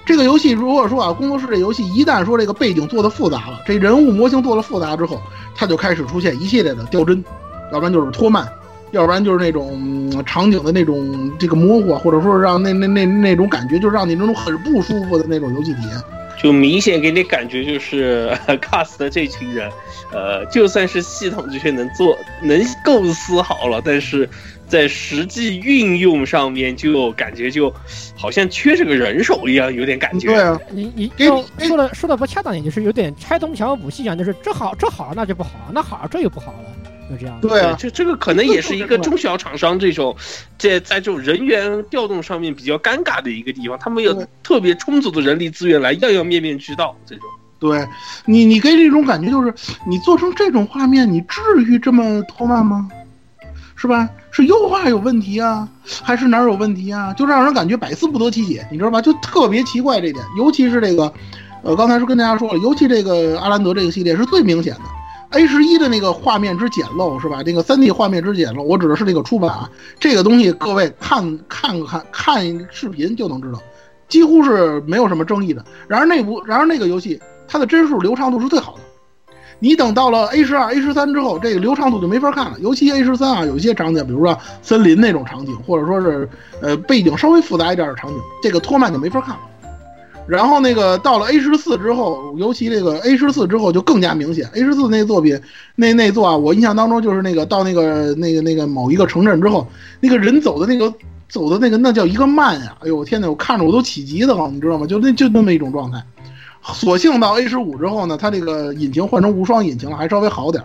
这个游戏如果说啊，工作室这游戏一旦说这个背景做的复杂了，这人物模型做的复杂之后，它就开始出现一系列的掉帧，要不然就是拖慢，要不然就是那种场景的那种这个模糊，或者说让那那那那种感觉，就让你那种很不舒服的那种游戏体验。就明显给你感觉就是 cast 的这群人，呃，就算是系统这些能做能构思好了，但是在实际运用上面就感觉就好像缺这个人手一样，有点感觉。对啊，你你就说的说的不恰当点，就是有点拆东墙补西墙，就是这好这好那就不好，那好这又不好了。就这样，对啊，这这个可能也是一个中小厂商这种，这在这种人员调动上面比较尴尬的一个地方，他们有特别充足的人力资源来样样面面俱到这种。对你，你给这种感觉就是，你做成这种画面，你至于这么拖慢吗？是吧？是优化有问题啊，还是哪儿有问题啊？就让人感觉百思不得其解，你知道吧？就特别奇怪这点，尤其是这个，呃，刚才是跟大家说了，尤其这个阿兰德这个系列是最明显的。A 十一的那个画面之简陋是吧？那个三 D 画面之简陋，我指的是那个出版啊。这个东西各位看看看看视频就能知道，几乎是没有什么争议的。然而那部，然而那个游戏它的帧数流畅度是最好的。你等到了 A 十二、A 十三之后，这个流畅度就没法看了。尤其 A 十三啊，有一些场景，比如说森林那种场景，或者说是呃背景稍微复杂一点的场景，这个拖慢就没法看了。然后那个到了 A 十四之后，尤其这个 A 十四之后就更加明显。A 十四那作品，那那作啊，我印象当中就是那个到那个那个那个某一个城镇之后，那个人走的那个走的那个那叫一个慢呀！哎呦我天呐，我看着我都起急的慌，你知道吗？就那就那么一种状态。所幸到 A 十五之后呢，它这个引擎换成无双引擎了，还稍微好点。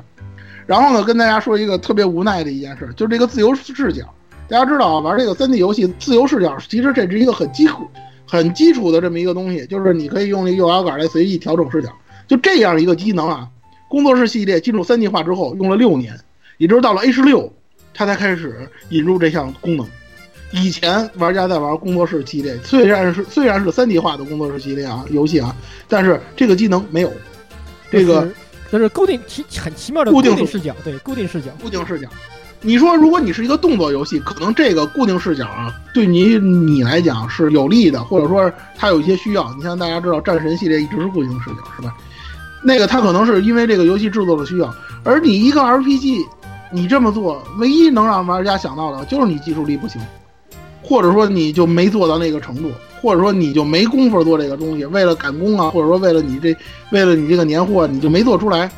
然后呢，跟大家说一个特别无奈的一件事，就是这个自由视角。大家知道啊，玩这个三 D 游戏，自由视角其实这是一个很基础。很基础的这么一个东西，就是你可以用那右摇杆来随意调整视角，就这样一个机能啊。工作室系列进入三 D 化之后，用了六年，也就是到了 A 十六，它才开始引入这项功能。以前玩家在玩工作室系列，虽然是虽然是三 D 化的工作室系列啊游戏啊，但是这个机能没有。这个就是固定奇很奇妙的固定视角，对固定视角，固定视角。你说，如果你是一个动作游戏，可能这个固定视角啊，对你你来讲是有利的，或者说它有一些需要。你像大家知道，战神系列一直是固定视角，是吧？那个它可能是因为这个游戏制作的需要，而你一个 RPG，你这么做，唯一能让玩家想到的就是你技术力不行，或者说你就没做到那个程度，或者说你就没工夫做这个东西，为了赶工啊，或者说为了你这为了你这个年货，你就没做出来。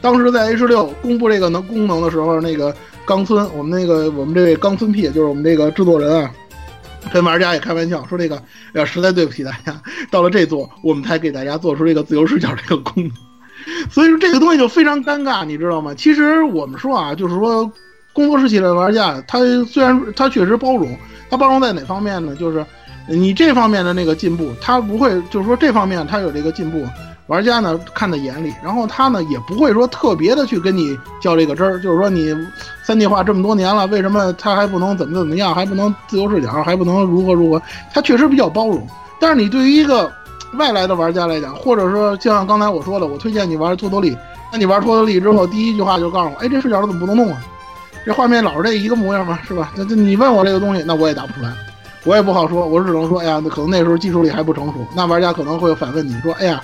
当时在 H 六公布这个能功能的时候，那个。冈村，我们那个我们这位冈村 P 就是我们这个制作人啊，跟玩家也开玩笑说这个，呀，实在对不起大家，到了这座我们才给大家做出这个自由视角这个功能，所以说这个东西就非常尴尬，你知道吗？其实我们说啊，就是说工作室系列玩家，他虽然他确实包容，他包容在哪方面呢？就是你这方面的那个进步，他不会就是说这方面他有这个进步。玩家呢看在眼里，然后他呢也不会说特别的去跟你较这个真儿，就是说你三 D 化这么多年了，为什么他还不能怎么怎么样，还不能自由视角，还不能如何如何？他确实比较包容。但是你对于一个外来的玩家来讲，或者说就像刚才我说的，我推荐你玩托托利，那你玩托托利之后，第一句话就告诉我，哎，这视角怎么不能弄啊？这画面老是这一个模样吗？是吧？那你问我这个东西，那我也答不出来，我也不好说，我只能说，哎呀，那可能那时候技术力还不成熟，那玩家可能会反问你说，哎呀。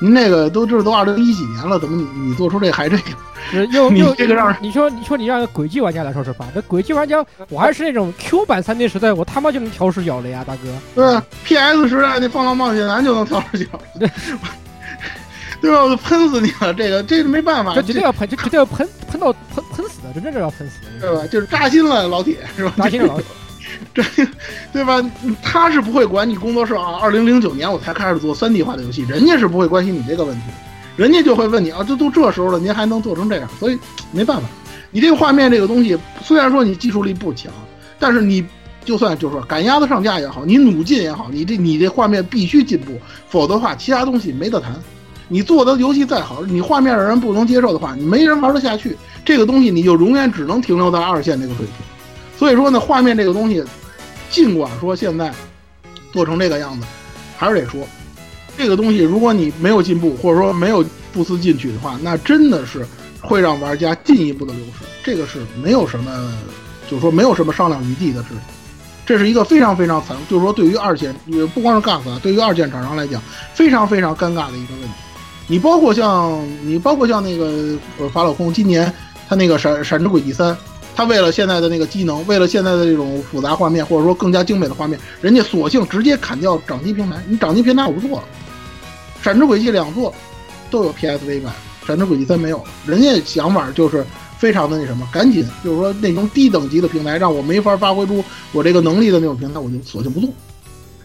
您那个都这都二零一几年了，怎么你你做出这还这样？又 又这个让你说你说你让轨迹玩家来说是吧？那轨迹玩家我还是那种 Q 版三 D 时代，我他妈就能调视角了呀，大哥。对，PS 时代那放浪冒险咱就能调视角，对对吧？我喷死你了，这个这没办法，这绝对要喷，这绝对要喷喷到喷喷死的，真正是要喷死的，对吧？就是扎心了，老铁是吧？扎心了，老铁。这，对吧？他是不会管你工作室啊。二零零九年我才开始做三 D 化的游戏，人家是不会关心你这个问题，人家就会问你啊，这都这时候了，您还能做成这样？所以没办法，你这个画面这个东西，虽然说你技术力不强，但是你就算就是说赶鸭子上架也好，你努劲也好，你这你这画面必须进步，否则的话其他东西没得谈。你做的游戏再好，你画面让人不能接受的话，你没人玩得下去，这个东西你就永远只能停留在二线这个水平。所以说呢，画面这个东西，尽管说现在做成这个样子，还是得说，这个东西如果你没有进步，或者说没有不思进取的话，那真的是会让玩家进一步的流失。这个是没有什么，就是说没有什么商量余地的事情。这是一个非常非常惨，就是说对于二线，不光是 GAS 啊，对于二线厂商来讲，非常非常尴尬的一个问题。你包括像你包括像那个呃法老空，今年他那个闪闪之轨迹三。他为了现在的那个机能，为了现在的这种复杂画面，或者说更加精美的画面，人家索性直接砍掉掌机平台。你掌机平台我不做了，闪之轨迹两座都有 PSV 版，闪之轨迹三没有。人家想法就是非常的那什么，赶紧就是说那种低等级的平台，让我没法发挥出我这个能力的那种平台，我就索性不做。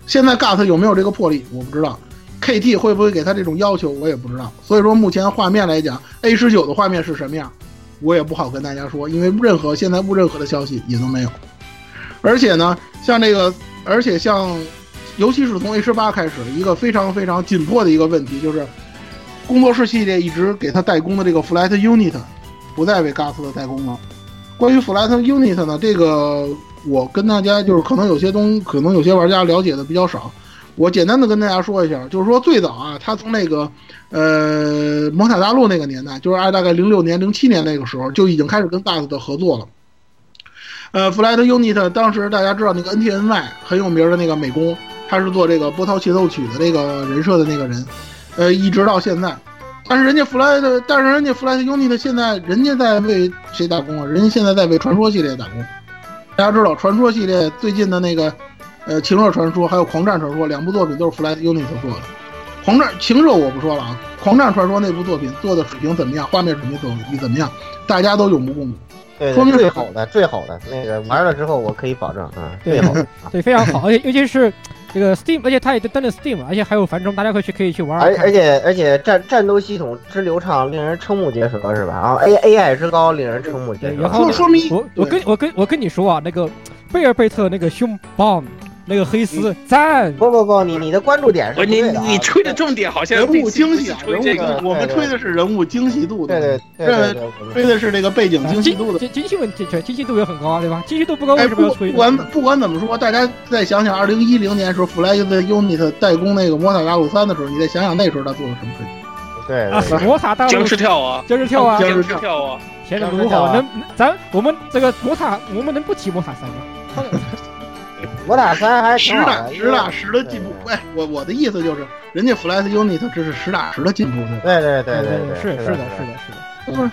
现在 GAT 有没有这个魄力，我不知道。KT 会不会给他这种要求，我也不知道。所以说目前画面来讲，A 十九的画面是什么样？我也不好跟大家说，因为任何现在不任何的消息也都没有。而且呢，像这个，而且像，尤其是从 H 八开始，一个非常非常紧迫的一个问题就是，工作室系列一直给他代工的这个 Flight Unit 不再为 GAS 的代工了。关于 Flight Unit 呢，这个我跟大家就是可能有些东，可能有些玩家了解的比较少。我简单的跟大家说一下，就是说最早啊，他从那个，呃，蒙塔大陆那个年代，就是大概零六年、零七年那个时候，就已经开始跟 GAS 的合作了。呃，Flight Unit 当时大家知道那个 NTNY 很有名的那个美工，他是做这个波涛协奏曲的那个人设的那个人，呃，一直到现在。但是人家 Flight，但是人家 Flight Unit 现在人家在为谁打工啊？人家现在在为传说系列打工。大家知道传说系列最近的那个。呃，情热传说还有狂战传说两部作品都是 Flight Unit 做的。狂战情热我不说了啊，狂战传说那部作品做的水平怎么样？画面水平怎么怎么样？大家都有目共睹。对，说明最好的，最好的那个玩了之后，我可以保证啊，最好的，对，非常好，而且尤其是这个 Steam，而且它也登了 Steam，而且还有繁中，大家可以去可以去玩。而而且而且战战斗系统之流畅，令人瞠目结舌，是吧？然后 A A I 之高，令人瞠目结舌。然后说明我我跟我跟我跟你说啊，那个贝尔贝特那个胸棒。那个黑丝赞。不不不，你你的关注点是你你吹的重点好像人物精细啊，人物我们吹的是人物精细度的，对对对，吹的是这个背景精细度的，精精细问题，精细度也很高啊，对吧？精细度不高为什么要吹？不管不管怎么说，大家再想想，二零一零年时候 Fly the Unit 代工那个《魔塔大陆三》的时候，你再想想那时候他做了什么水平？对啊对，魔塔大陆僵尸跳啊，僵尸跳啊，僵尸跳啊，天哪，僵尸跳啊。如好能咱我们这个魔塔，我们能不提魔塔三吗？魔塔三还实打实打实的进步。哎，我我的意思就是，人家 Flash Unit 这是实打实的进步，对？对对对是是的，是的是的，是的。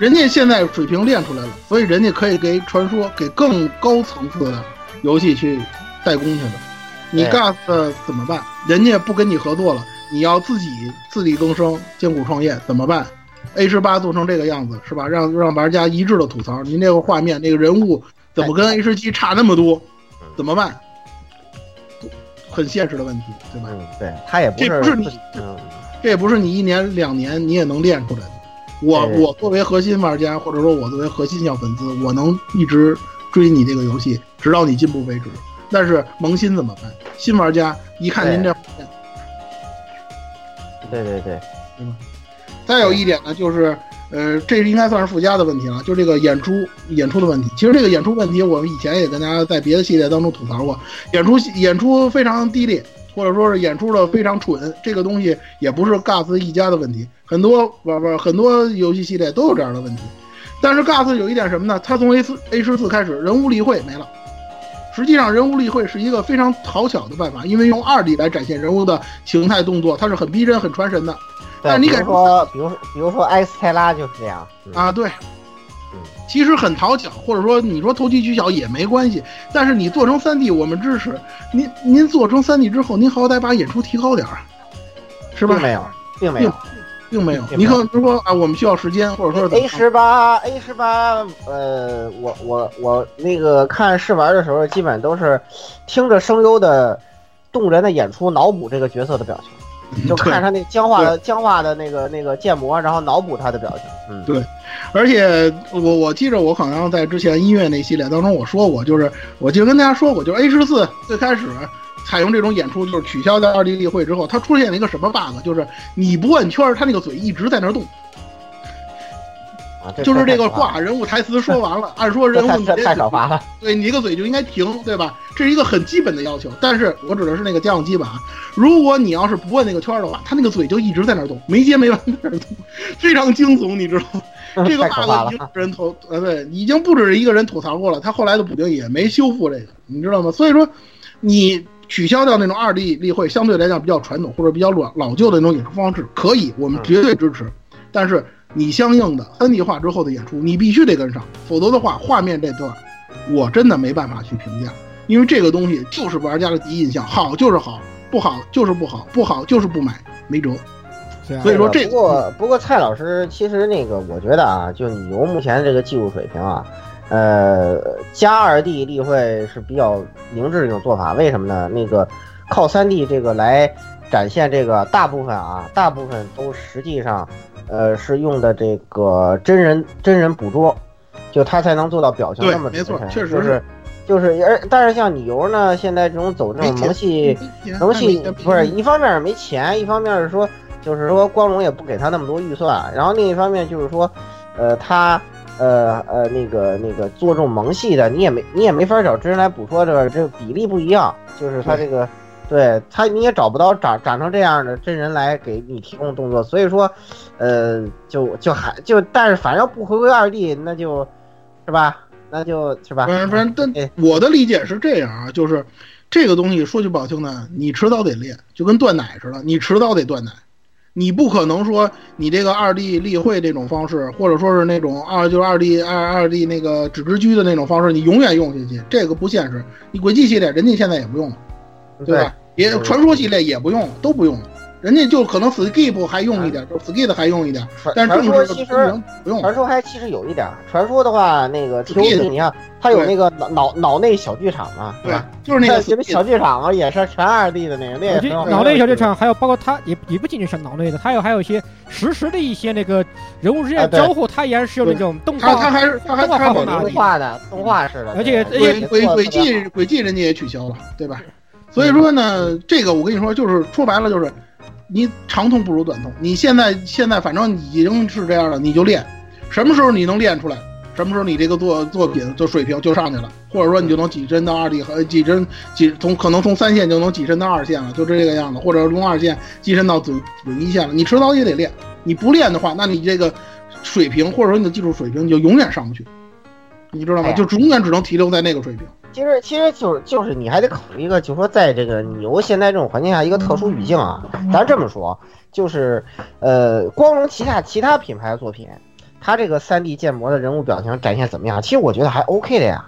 人家现在水平练出来了，所以人家可以给传说给更高层次的游戏去代工去了。你对 GAS 怎么办？人家不跟你合作了，你要自己自力更生、艰苦创业怎么办？A 十八做成这个样子是吧？让让玩家一致的吐槽，您这个画面、那个人物怎么跟 A 十七差那么多？怎么办？很现实的问题，对吧？嗯，对他也不是这不是你嗯，这也不是你一年两年你也能练出来的。我我作为核心玩家，或者说我作为核心小粉丝，我能一直追你这个游戏，直到你进步为止。但是萌新怎么办？新玩家一看您这，对对对，对吧再有一点呢，就是呃，这应该算是附加的问题了，就这个演出演出的问题。其实这个演出问题，我们以前也跟大家在别的系列当中吐槽过，演出演出非常低劣，或者说是演出的非常蠢，这个东西也不是 GAS 一家的问题，很多玩玩很多游戏系列都有这样的问题。但是 GAS 有一点什么呢？它从 A 四 A 十四开始，人物例会没了。实际上，人物例会是一个非常讨巧的办法，因为用二 D 来展现人物的形态动作，它是很逼真、很传神的。但是你比给说，比如，比如说埃斯泰拉就是这样，嗯啊，对嗯，其实很讨巧，或者说你说投机取巧也没关系。但是你做成三 D，我们支持。您您做成三 D 之后，您好歹把演出提高点儿，是吧并？没有，并没有。并没有。你可能说啊，我们需要时间，或者说 A 十八 A 十八，呃，我我我那个看试玩的时候，基本都是听着声优的动人的演出，脑补这个角色的表情，就看他那僵化的僵化的那个那个建模，然后脑补他的表情。嗯，对而且我我记着我好像在之前音乐那系列当中我说过，就是我记得跟大家说过，就是 A 十四最开始采用这种演出，就是取消在二 D 例会之后，它出现了一个什么 bug，就是你不摁圈儿，它那个嘴一直在那儿动，啊，就是这个太话人物台词说完了，按说人物你这太少发了。对你一个嘴就应该停，对吧？这是一个很基本的要求。但是我指的是那个家用机版，如果你要是不问那个圈儿的话，他那个嘴就一直在那动，没接没完在那动，非常惊悚，你知道吗？这个 bug 已了经有人吐，呃，对，已经不止一个人吐槽过了。他后来的补丁也没修复这个，你知道吗？所以说，你取消掉那种二 D 例会，相对来讲比较传统或者比较老老旧的那种演出方式，可以，我们绝对支持。但是你相应的三 D 化之后的演出，你必须得跟上，否则的话，画面这段我真的没办法去评价，因为这个东西就是玩家的第一印象，好就是好，不好就是不好，不好就是不买，没辙。所以说这不过不过蔡老师，其实那个我觉得啊，就你由目前这个技术水平啊，呃，加二 D 例会是比较明智的一种做法。为什么呢？那个靠三 D 这个来展现这个大部分啊，大部分都实际上呃是用的这个真人真人捕捉，就他才能做到表情那么真实确实就是就是而但是像你游呢，现在这种走这种萌系。萌系不是一方面是没钱，一方面是说就是说光荣也不给他那么多预算，然后另一方面就是说，呃，他呃呃那个那个做这种萌系的，你也没你也没法找真人来捕捉这个这个比例不一样，就是他这个对他你也找不到长长成这样的真人来给你提供动作，所以说，呃，就就还就但是反正不回归二 D，那就是吧，那就是吧，反正反正，但哎我的理解是这样啊，就是这个东西说句不好听的，你迟早得练，就跟断奶似的，你迟早得断奶。你不可能说你这个二 D 立绘这种方式，或者说是那种二就是二 D 二二 D 那个纸质居的那种方式，你永远用下去，这个不现实。你轨迹系列人家现在也不用了，对吧？也传说系列也不用，都不用。人家就可能 skip 还用一点，就 skip 还用一点，但是传正式的说其实不用。传说还其实有一点，传说的话，那个是这 TOT 你看它有那个脑脑脑内小剧场嘛，对吧？，就是那个 小剧场嘛，也是全二 D 的那个，那也我觉挺好得脑内小剧场还有包括它也也不仅仅是脑内的，它有还有一些实时的一些那个人物之间交互，它依然是用那种动他他画。还是他还是动画的动画式的，而且对轨也轨轨迹轨迹人家也取消了，对吧？所以说呢，这个我跟你说，就是说白了就是，你长痛不如短痛。你现在现在反正已经是这样了，你就练，什么时候你能练出来，什么时候你这个作作品就水平就上去了，或者说你就能跻身到二 D 和跻身跻从可能从三线就能跻身到二线了，就这个样子，或者从二线跻身到准准一线了，你迟早也得练，你不练的话，那你这个水平或者说你的技术水平你就永远上不去，你知道吗？哎就永远只能停留在那个水平。其实其实就是就是你还得考虑一个，就是说在这个你由现在这种环境下一个特殊语境啊，咱这么说，就是呃，光荣旗下其他品牌的作品，它这个三 D 建模的人物表情展现怎么样？其实我觉得还 OK 的呀。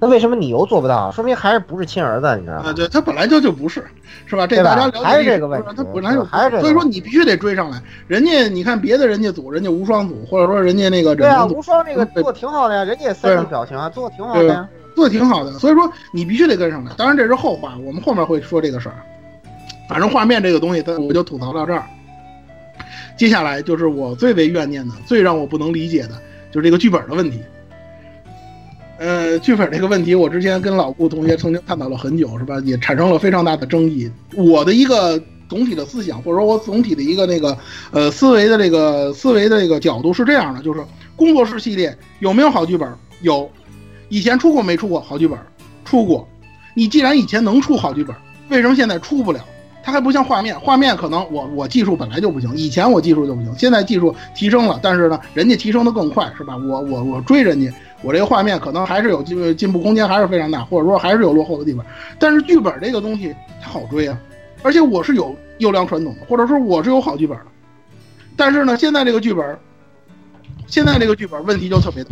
那为什么你又做不到？说明还是不是亲儿子，你知道啊，吗？对，他本来就就不是，是吧？这大家了解还是这个问题他本来就还是这个所以说你必须得追上来。人家你看别的人家组，人家无双组，或者说人家那个对啊，无双这个做挺好的呀，人家也三 D 啊表情啊，做挺好的呀。做的挺好的，所以说你必须得跟上来。当然这是后话，我们后面会说这个事儿。反正画面这个东西，我就吐槽到这儿。接下来就是我最为怨念的、最让我不能理解的，就是这个剧本的问题。呃，剧本这个问题，我之前跟老顾同学曾经探讨了很久，是吧？也产生了非常大的争议。我的一个总体的思想，或者说我总体的一个那个呃思维的这个思维的这个角度是这样的，就是工作室系列有没有好剧本？有，以前出过没出过好剧本？出过。你既然以前能出好剧本，为什么现在出不了？它还不像画面，画面可能我我技术本来就不行，以前我技术就不行，现在技术提升了，但是呢，人家提升的更快，是吧？我我我追人家，我这个画面可能还是有进进步空间，还是非常大，或者说还是有落后的地方。但是剧本这个东西它好追啊，而且我是有优良传统的，或者说我是有好剧本的。但是呢，现在这个剧本，现在这个剧本问题就特别大。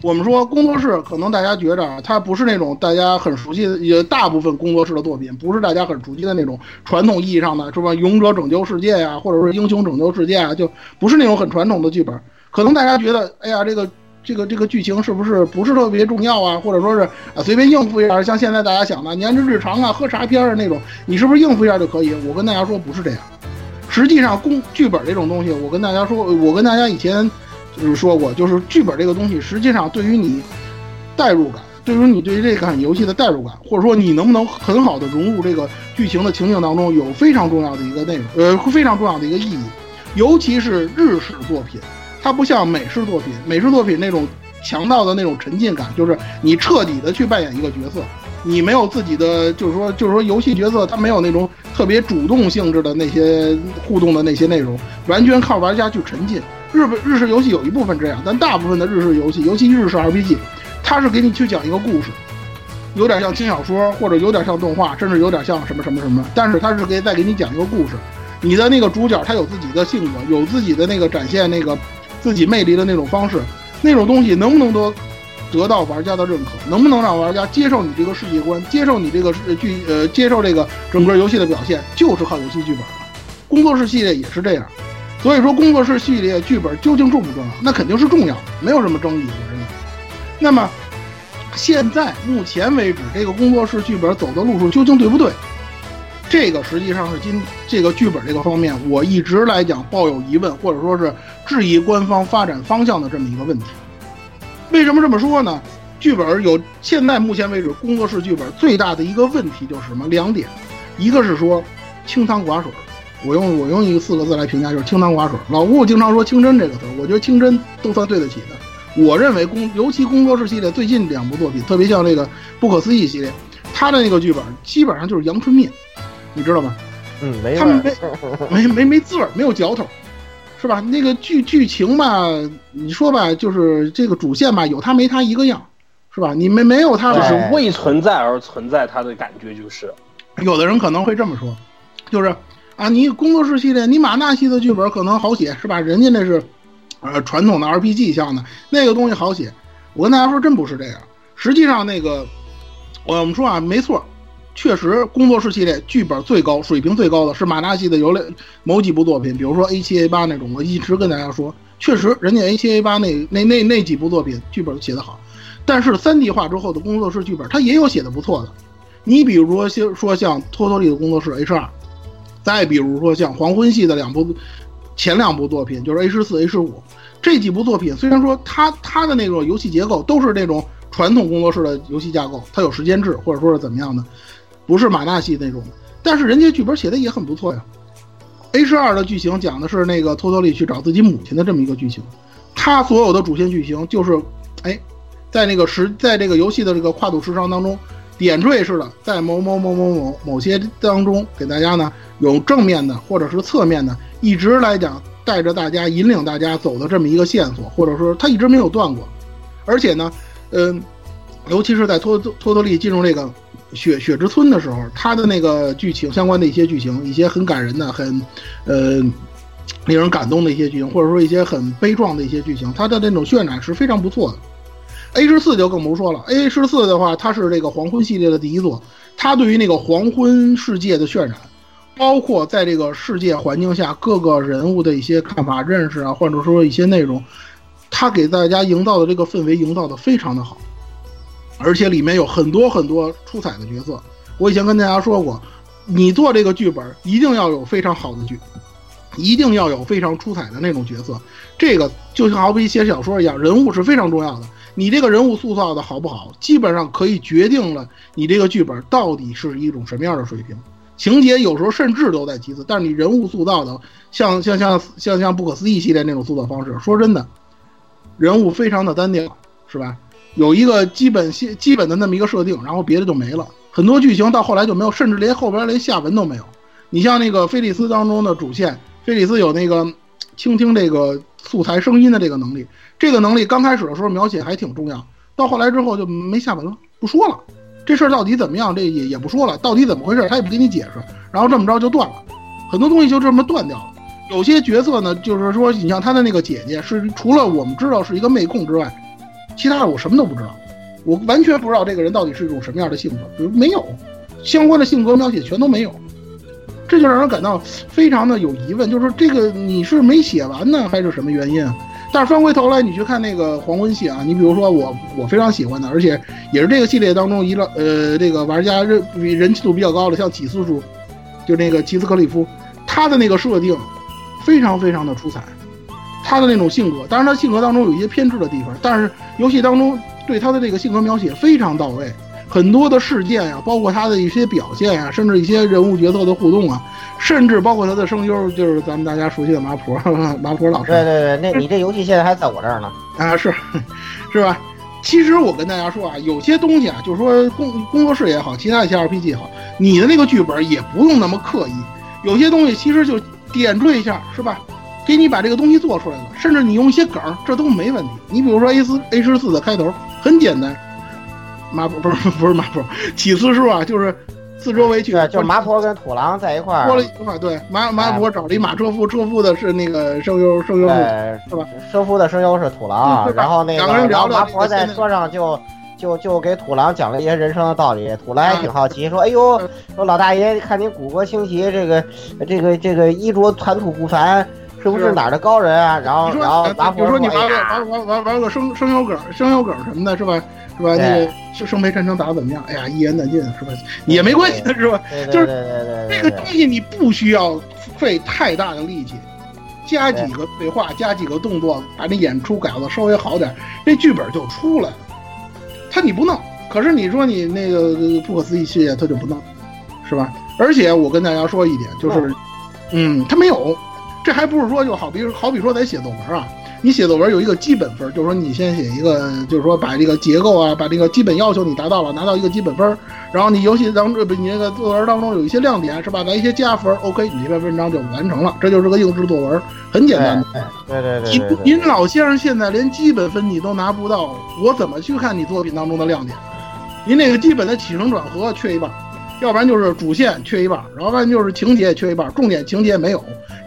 我们说工作室，可能大家觉着啊，它不是那种大家很熟悉的，也大部分工作室的作品不是大家很熟悉的那种传统意义上的，是吧？勇者拯救世界呀、或者是英雄拯救世界啊，就不是那种很传统的剧本。可能大家觉得，哎呀，这个这个这个剧情是不是不是特别重要啊？或者说是啊随便应付一下，像现在大家想的年之日常啊、喝茶片儿那种，你是不是应付一下就可以？我跟大家说不是这样。实际上，工剧本这种东西，我跟大家说，我跟大家以前就是说过，就是剧本这个东西，实际上对于你代入感，对于你对于这款游戏的代入感，或者说你能不能很好的融入这个剧情的情境当中，有非常重要的一个内容，呃，非常重要的一个意义。尤其是日式作品，它不像美式作品，美式作品那种强大的那种沉浸感，就是你彻底的去扮演一个角色，你没有自己的，就是说，就是说游戏角色它没有那种特别主动性质的那些互动的那些内容，完全靠玩家去沉浸。日本日式游戏有一部分这样，但大部分的日式游戏，尤其日式 RPG，它是给你去讲一个故事，有点像轻小说，或者有点像动画，甚至有点像什么什么什么，但是它是给再给你讲一个故事。你的那个主角他有自己的性格，有自己的那个展现那个自己魅力的那种方式，那种东西能不能得得到玩家的认可？能不能让玩家接受你这个世界观，接受你这个剧呃接受这个整个游戏的表现，就是靠游戏剧本了。工作室系列也是这样，所以说工作室系列剧本究竟重不重要？那肯定是重要的，没有什么争议，我认为。那么现在目前为止，这个工作室剧本走的路数究竟对不对？这个实际上是今这个剧本这个方面，我一直来讲抱有疑问，或者说是质疑官方发展方向的这么一个问题。为什么这么说呢？剧本有现在目前为止工作室剧本最大的一个问题就是什么？两点，一个是说清汤寡水，我用我用一个四个字来评价就是清汤寡水。老吴经常说清真这个词，我觉得清真都算对得起的。我认为工尤其工作室系列最近两部作品，特别像这个不可思议系列，他的那个剧本基本上就是阳春面。你知道吗？嗯，没他们没 没没没滋味，没有嚼头，是吧？那个剧剧情吧，你说吧，就是这个主线吧，有他没他一个样，是吧？你没没有他，就是为存在而存在，他的感觉就是。有的人可能会这么说，就是啊，你工作室系列，你马纳系的剧本可能好写，是吧？人家那是呃传统的 RPG 向的，那个东西好写。我跟大家说，真不是这样。实际上，那个我们说啊，没错。确实，工作室系列剧本最高、水平最高的是马纳系的有两某几部作品，比如说 A 七 A 八那种。我一直跟大家说，确实人家 A 七 A 八那那那那几部作品剧本写得好，但是三 D 化之后的工作室剧本，它也有写的不错的。你比如说像说像托托利的工作室 H 二，再比如说像黄昏系的两部前两部作品，就是 A 十四、A 十五这几部作品，虽然说它它的那种游戏结构都是那种传统工作室的游戏架构，它有时间制或者说是怎么样的。不是马纳系那种，但是人家剧本写的也很不错呀。H 二的剧情讲的是那个托托利去找自己母亲的这么一个剧情，他所有的主线剧情就是，哎，在那个时，在这个游戏的这个跨度时长当中，点缀式的在某某某某某某些当中给大家呢有正面的或者是侧面的，一直来讲带着大家引领大家走的这么一个线索，或者说他一直没有断过。而且呢，嗯，尤其是在托托托利进入这个雪雪之村的时候，他的那个剧情相关的一些剧情，一些很感人的、很呃令人感动的一些剧情，或者说一些很悲壮的一些剧情，它的那种渲染是非常不错的。A 十四就更不说了，A 十四的话，它是这个黄昏系列的第一作，它对于那个黄昏世界的渲染。包括在这个世界环境下各个人物的一些看法、认识啊，或者说一些内容，他给大家营造的这个氛围营造的非常的好，而且里面有很多很多出彩的角色。我以前跟大家说过，你做这个剧本一定要有非常好的剧，一定要有非常出彩的那种角色。这个就像好比写小说一样，人物是非常重要的。你这个人物塑造的好不好，基本上可以决定了你这个剧本到底是一种什么样的水平。情节有时候甚至都在其次，但是你人物塑造的像像像像像不可思议系列那种塑造方式，说真的，人物非常的单调，是吧？有一个基本基基本的那么一个设定，然后别的就没了。很多剧情到后来就没有，甚至连后边连下文都没有。你像那个菲利斯当中的主线，菲利斯有那个倾听这个素材声音的这个能力，这个能力刚开始的时候描写还挺重要，到后来之后就没下文了，不说了。这事儿到底怎么样？这也也不说了，到底怎么回事？他也不给你解释，然后这么着就断了，很多东西就这么断掉了。有些角色呢，就是说，你像他的那个姐姐，是除了我们知道是一个妹控之外，其他的我什么都不知道，我完全不知道这个人到底是一种什么样的性格，比如没有相关的性格描写，全都没有，这就让人感到非常的有疑问，就是这个你是没写完呢，还是什么原因？但是翻回头来，你去看那个黄昏系啊，你比如说我，我非常喜欢的，而且也是这个系列当中一个呃，这个玩家人人气度比较高的，像起司叔，就那个齐斯克里夫，他的那个设定非常非常的出彩，他的那种性格，当然他性格当中有一些偏执的地方，但是游戏当中对他的这个性格描写非常到位。很多的事件啊，包括他的一些表现啊，甚至一些人物角色的互动啊，甚至包括他的声优，就是咱们大家熟悉的麻婆 麻婆老师。对对对，那你这游戏现在还在我这儿呢啊，是 是吧？其实我跟大家说啊，有些东西啊，就是说工工作室也好，其他一些 RPG 也好，你的那个剧本也不用那么刻意，有些东西其实就点缀一下，是吧？给你把这个东西做出来了，甚至你用一些梗，这都没问题。你比如说 A 四 A 十四的开头很简单。麻婆 不是不是麻婆，起司叔啊，就是四周围去，对，就是麻婆跟土狼在一块儿，说了一块儿，对，麻麻婆找了一马车夫，车夫的是那个声优，声优是吧？车夫的声优是土狼，然后那个然后麻婆在车上就就就给土狼讲了一些人生的道理，土狼也挺好奇，说哎呦，说老大爷看你骨骼清奇，这个这个这个衣着谈吐不凡。是不是哪儿的高人啊？然后，然后比如说：“你玩个玩玩玩玩个声声优梗、声优梗什么的，是吧？是吧？那个是圣杯战争打的怎么样？哎呀，一言难尽，是吧？也没关系，是吧？就是这个东西，你不需要费太大的力气，加几个对话，加几个动作，把那演出改的稍微好点，这剧本就出来了。他你不弄，可是你说你那个不可思议系列，他就不弄，是吧？而且我跟大家说一点，就是，嗯，他没有。”这还不是说就好比好比说咱写作文啊，你写作文有一个基本分，就是说你先写一个，就是说把这个结构啊，把这个基本要求你达到了，拿到一个基本分，然后你游戏当中你那个作文当中有一些亮点是吧？来一些加分，OK，你这篇文章就完成了，这就是个应试作文，很简单。对对对。您您老先生现在连基本分你都拿不到，我怎么去看你作品当中的亮点？您那个基本的起承转合缺一半。要不然就是主线缺一半，然后不然就是情节也缺一半，重点情节没有；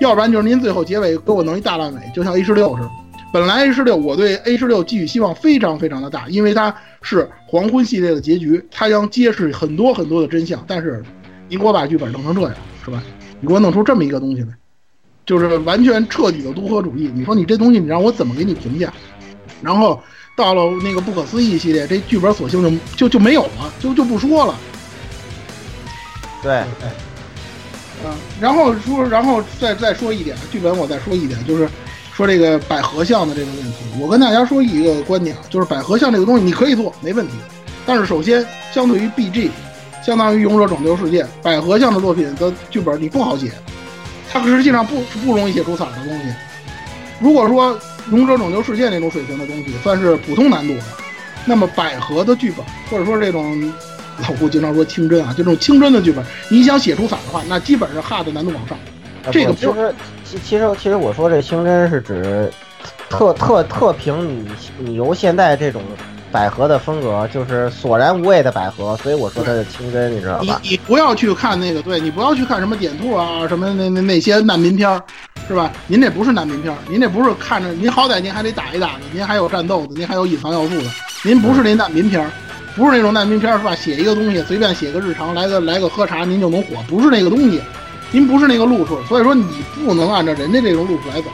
要不然就是您最后结尾给我弄一大烂尾，就像 A 十六似的。本来 A 十六我对 A 十六寄予希望非常非常的大，因为它是黄昏系列的结局，它将揭示很多很多的真相。但是，你给我把剧本弄成这样，是吧？你给我弄出这么一个东西来，就是完全彻底的独合主义。你说你这东西，你让我怎么给你评价？然后到了那个不可思议系列，这剧本索性就就就没有了，就就不说了。对，嗯，然后说，然后再再说一点，剧本我再说一点，就是说这个百合像的这个问题。我跟大家说一个观点，就是百合像这个东西你可以做，没问题。但是首先，相对于 BG，相当于勇者拯救世界，百合像的作品的剧本你不好写，它实际上不不容易写出彩的东西。如果说勇者拯救世界那种水平的东西算是普通难度的，那么百合的剧本或者说这种。老胡经常说清真啊，就这种清真的剧本，你想写出彩的话，那基本上 hard 难度往上，这个其实其其实其实我说这清真是指特特特凭你你由现在这种百合的风格，就是索然无味的百合，所以我说它是清真，你知道你吧？你不要去看那个，对你不要去看什么点兔啊，什么那那那些难民片儿，是吧？您这不是难民片儿，您这不是看着您好歹您还得打一打的，您还有战斗的，您还有隐藏要素的，您不是那难民片儿，不是那种难民片儿是吧？写一个东西随便写个日常，来个来个喝茶您就能火，不是那个东西，您不是那个路数，所以说你不能按照人家这种路数来走。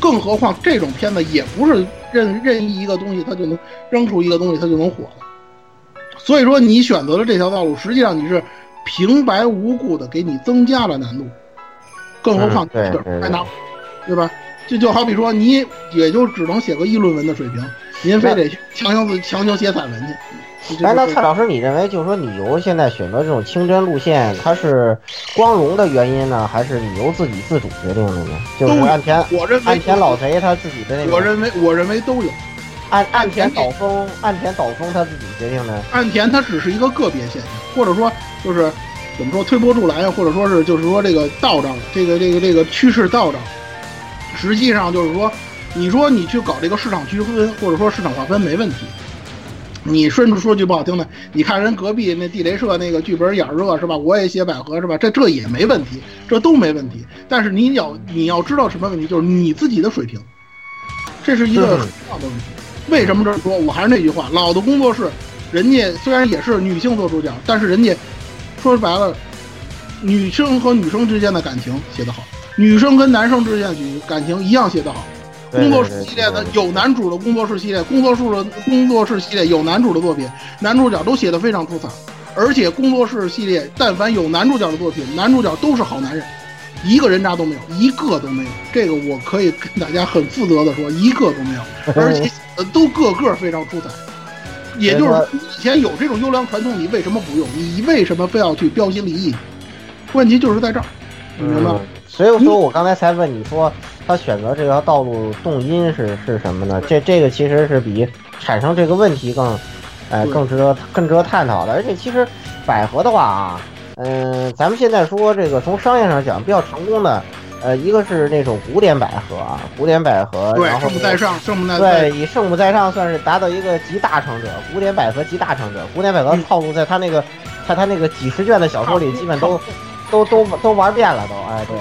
更何况这种片子也不是任任意一个东西它就能扔出一个东西它就能火的。所以说你选择了这条道路，实际上你是平白无故的给你增加了难度，更何况还拿，对吧？这就好比说你也就只能写个议论文的水平，您非得强行自强行写散文去。哎，那蔡老师，你认为就是说你由现在选择这种清真路线，它是光荣的原因呢，还是你由自己自主决定的呢？就是都有岸田我认为岸田老贼他自己的那个，我认为我认为都有。岸岸田岛风岸田岛风他自己决定的。岸田他只是一个个别现象，或者说就是怎么说推波助澜呀，或者说是就是说这个道长，这个这个这个趋势道长，实际上就是说，你说你去搞这个市场区分或者说市场划分没问题。你顺着说句不好听的，你看人隔壁那地雷社那个剧本眼热是吧？我也写百合是吧？这这也没问题，这都没问题。但是你要你要知道什么问题，就是你自己的水平，这是一个很重要的问题。为什么这么说？我还是那句话，老的工作室，人家虽然也是女性做主角，但是人家说白了，女生和女生之间的感情写得好，女生跟男生之间的感情一样写得好。对工作室系列的有男主的工作室系列，工作室的工作室系列有男主的作品，男主角都写的非常出彩，而且工作室系列但凡有男主角的作品，男主角都是好男人，一个人渣都没有，一个都没有。这个我可以跟大家很负责的说，一个都没有，而且呃都个个非常出彩。也就是以前有这种优良传统，你为什么不用？你为什么非要去标新立异？问题就是在这儿，你明白吗嗯？，所以说我刚才才问你说，他选择这条道路动因是是什么呢？这这个其实是比产生这个问题更，呃，更值得更值得探讨的。而且其实百合的话啊，嗯、咱们现在说这个从商业上讲比较成功的，呃，一个是那种古典百合啊，古典百合，对，然后圣母在上，圣母在在对，以圣母在上算是达到一个集大成者，古典百合集大成者。古典百合套路在他那个，在他那个几十卷的小说里，基本都都都都玩遍了，都哎对。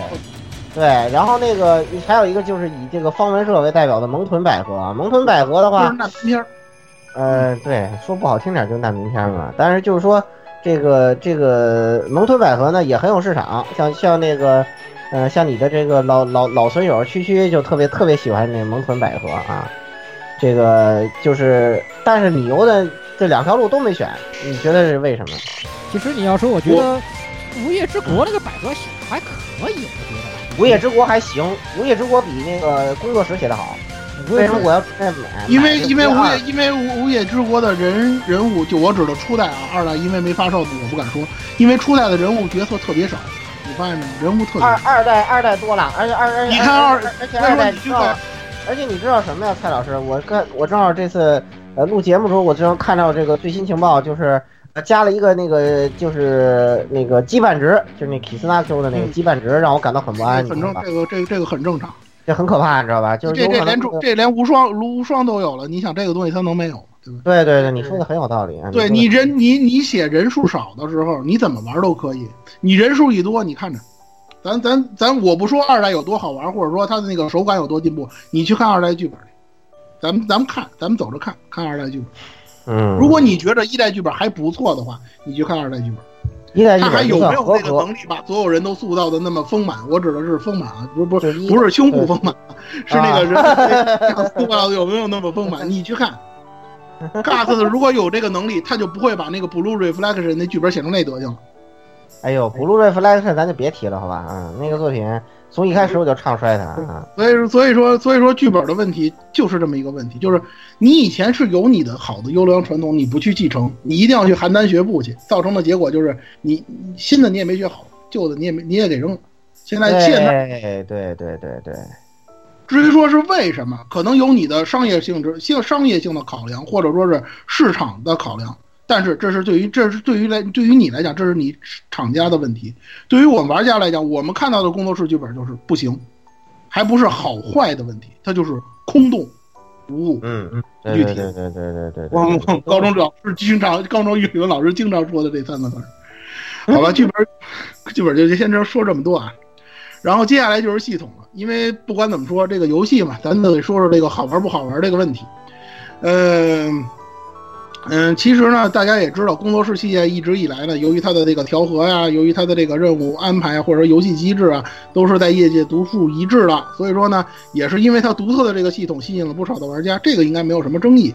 对，然后那个还有一个就是以这个方文社为代表的蒙屯百合啊，蒙屯百合的话呃，对，说不好听点就是难民片嘛。但是就是说，这个这个蒙屯百合呢也很有市场，像像那个，呃，像你的这个老老老损友区区就特别特别喜欢那蒙屯百合啊。这个就是，但是你游的这两条路都没选，你觉得是为什么？其实你要说，我觉得《无业之国》那个百合写的还可以，我觉得。无业之国还行，无业之国比那个工作室写的好。为什么我要买？因为因为无业业因为无无业之国的人人物，就我指的初代啊，二代因为没发售我不敢说，因为初代的人物角色特别少，你发现没有？人物特别少。二二代二代多了，而且二而且你看二而而且二代知道你去看，而且你知道什么呀，蔡老师？我看我正好这次呃录节目的时候，我正好看到这个最新情报，就是呃加了一个那个就是那个羁绊值，就是那 Kisnako 的那个嗯羁绊值，让我感到很不安，很正，知道吧？这个这个这个很正常。这很可怕，你知道吧？就是这这连这连无双无双都有了，你想这个东西它能没有吗？对？对对对，你说的很有道理。对你人你你写人数少的时候，你怎么玩都可以。你人数一多，你看着，咱咱咱我不说二代有多好玩，或者说它的那个手感有多进步，你去看二代剧本去。咱们咱们看，咱们走着看看二代剧本。嗯，如果你觉得一代剧本还不错的话，你去看二代剧本。一代剧他还本就算有没有那个能，力把所有人都塑造的那么丰满？我指的是丰满啊，不是不是不是胸部丰满，是那个人啊 塑造的有没有那么丰满？你去看。Gas 如果有这个能力，他就不会把那个 Blue Reflection 那剧本写成那德行了。哎呦，Blue Reflection 咱就别提了，好吧？嗯，那个作品从一开始我就唱衰它啊。所以说所以说所以说剧本的问题就是这么一个问题，就是你以前是有你的好的优良传统，你不去继承，你一定要去邯郸学步去，造成的结果就是你你新的你也没学好，旧的你也没你也给扔了。现在现在对对对对对，至于说是为什么，可能有你的商业性质、性商业性的考量，或者说是市场的考量。但是这是对于这是对于来对于你来讲，这是你厂家的问题。对于我们玩家来讲，我们看到的工作室剧本就是不行，还不是好坏的问题，它就是空洞无物。嗯嗯，对对对对对对对。我们高中老师经常，高中语文老师经常说的这三个字。好吧，剧本剧本就先这说这么多啊。然后接下来就是系统了，因为不管怎么说，这个游戏嘛，咱得说说这个好玩不好玩这个问题。嗯。嗯，其实呢，大家也知道，工作室系列一直以来呢，由于它的这个调和呀，由于它的这个任务安排或者游戏机制啊，都是在业界独树一帜的。所以说呢，也是因为它独特的这个系统吸引了不少的玩家，这个应该没有什么争议。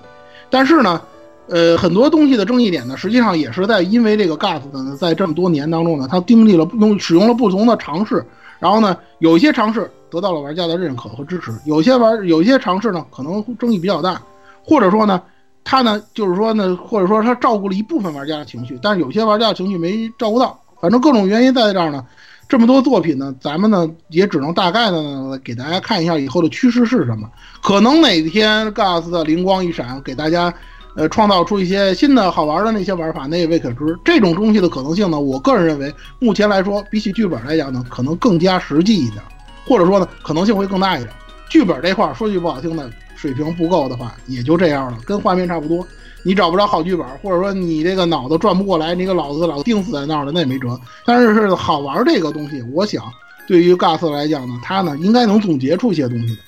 但是呢，呃，很多东西的争议点呢，实际上也是在因为这个 GAS 呢，在这么多年当中呢，它经历了用使用了不同的尝试，然后呢，有一些尝试得到了玩家的认可和支持，有些玩有一些尝试呢，可能争议比较大，或者说呢。他呢，就是说呢，或者说他照顾了一部分玩家的情绪，但是有些玩家的情绪没照顾到，反正各种原因在这儿呢。这么多作品呢，咱们呢也只能大概的呢给大家看一下以后的趋势是什么。可能哪天 GAS 的灵光一闪，给大家呃创造出一些新的好玩的那些玩法，那也未可知。这种东西的可能性呢，我个人认为，目前来说，比起剧本来讲呢，可能更加实际一点，或者说呢，可能性会更大一点。剧本这块儿说句不好听的。水平不够的话，也就这样了，跟画面差不多。你找不着好剧本，或者说你这个脑子转不过来，你个脑子老定死在那儿了，那也没辙。但是是好玩这个东西，我想对于 GAS 来讲呢，它呢应该能总结出一些东西的。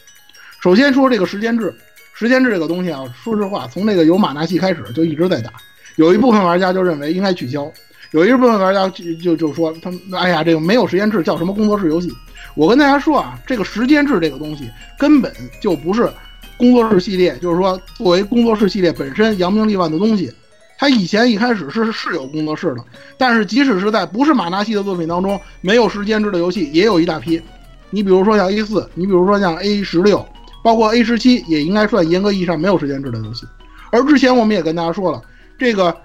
首先说这个时间制，时间制这个东西啊，说实话，从那个有马纳西开始就一直在打。有一部分玩家就认为应该取消，有一部分玩家就就就说他们哎呀，这个没有时间制叫什么工作室游戏？我跟大家说啊，这个时间制这个东西根本就不是。工作室系列就是说，作为工作室系列本身扬名立万的东西，它以前一开始是是有工作室的，但是即使是在不是马纳西的作品当中，没有时间制的游戏也有一大批。你比如说像 A 四，你比如说像 A 十六，包括 A 十七，也应该算严格意义上没有时间制的游戏。而之前我们也跟大家说了，这个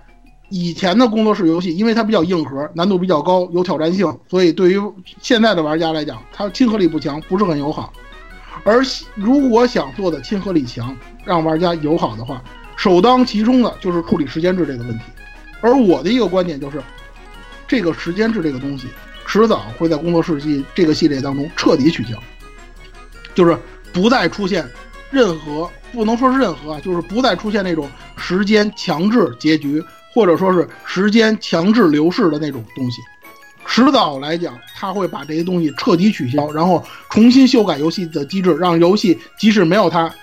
以前的工作室游戏，因为它比较硬核，难度比较高，有挑战性，所以对于现在的玩家来讲，它亲和力不强，不是很友好。而如果想做的亲和力强，让玩家友好的话，首当其冲的就是处理时间制这个问题。而我的一个观点就是，这个时间制这个东西，迟早会在工作室系这个系列当中彻底取消，就是不再出现任何，不能说是任何啊，就是不再出现那种时间强制结局，或者说是时间强制流逝的那种东西。迟早来讲，他会把这些东西彻底取消，然后重新修改游戏的机制，让游戏即使没有它，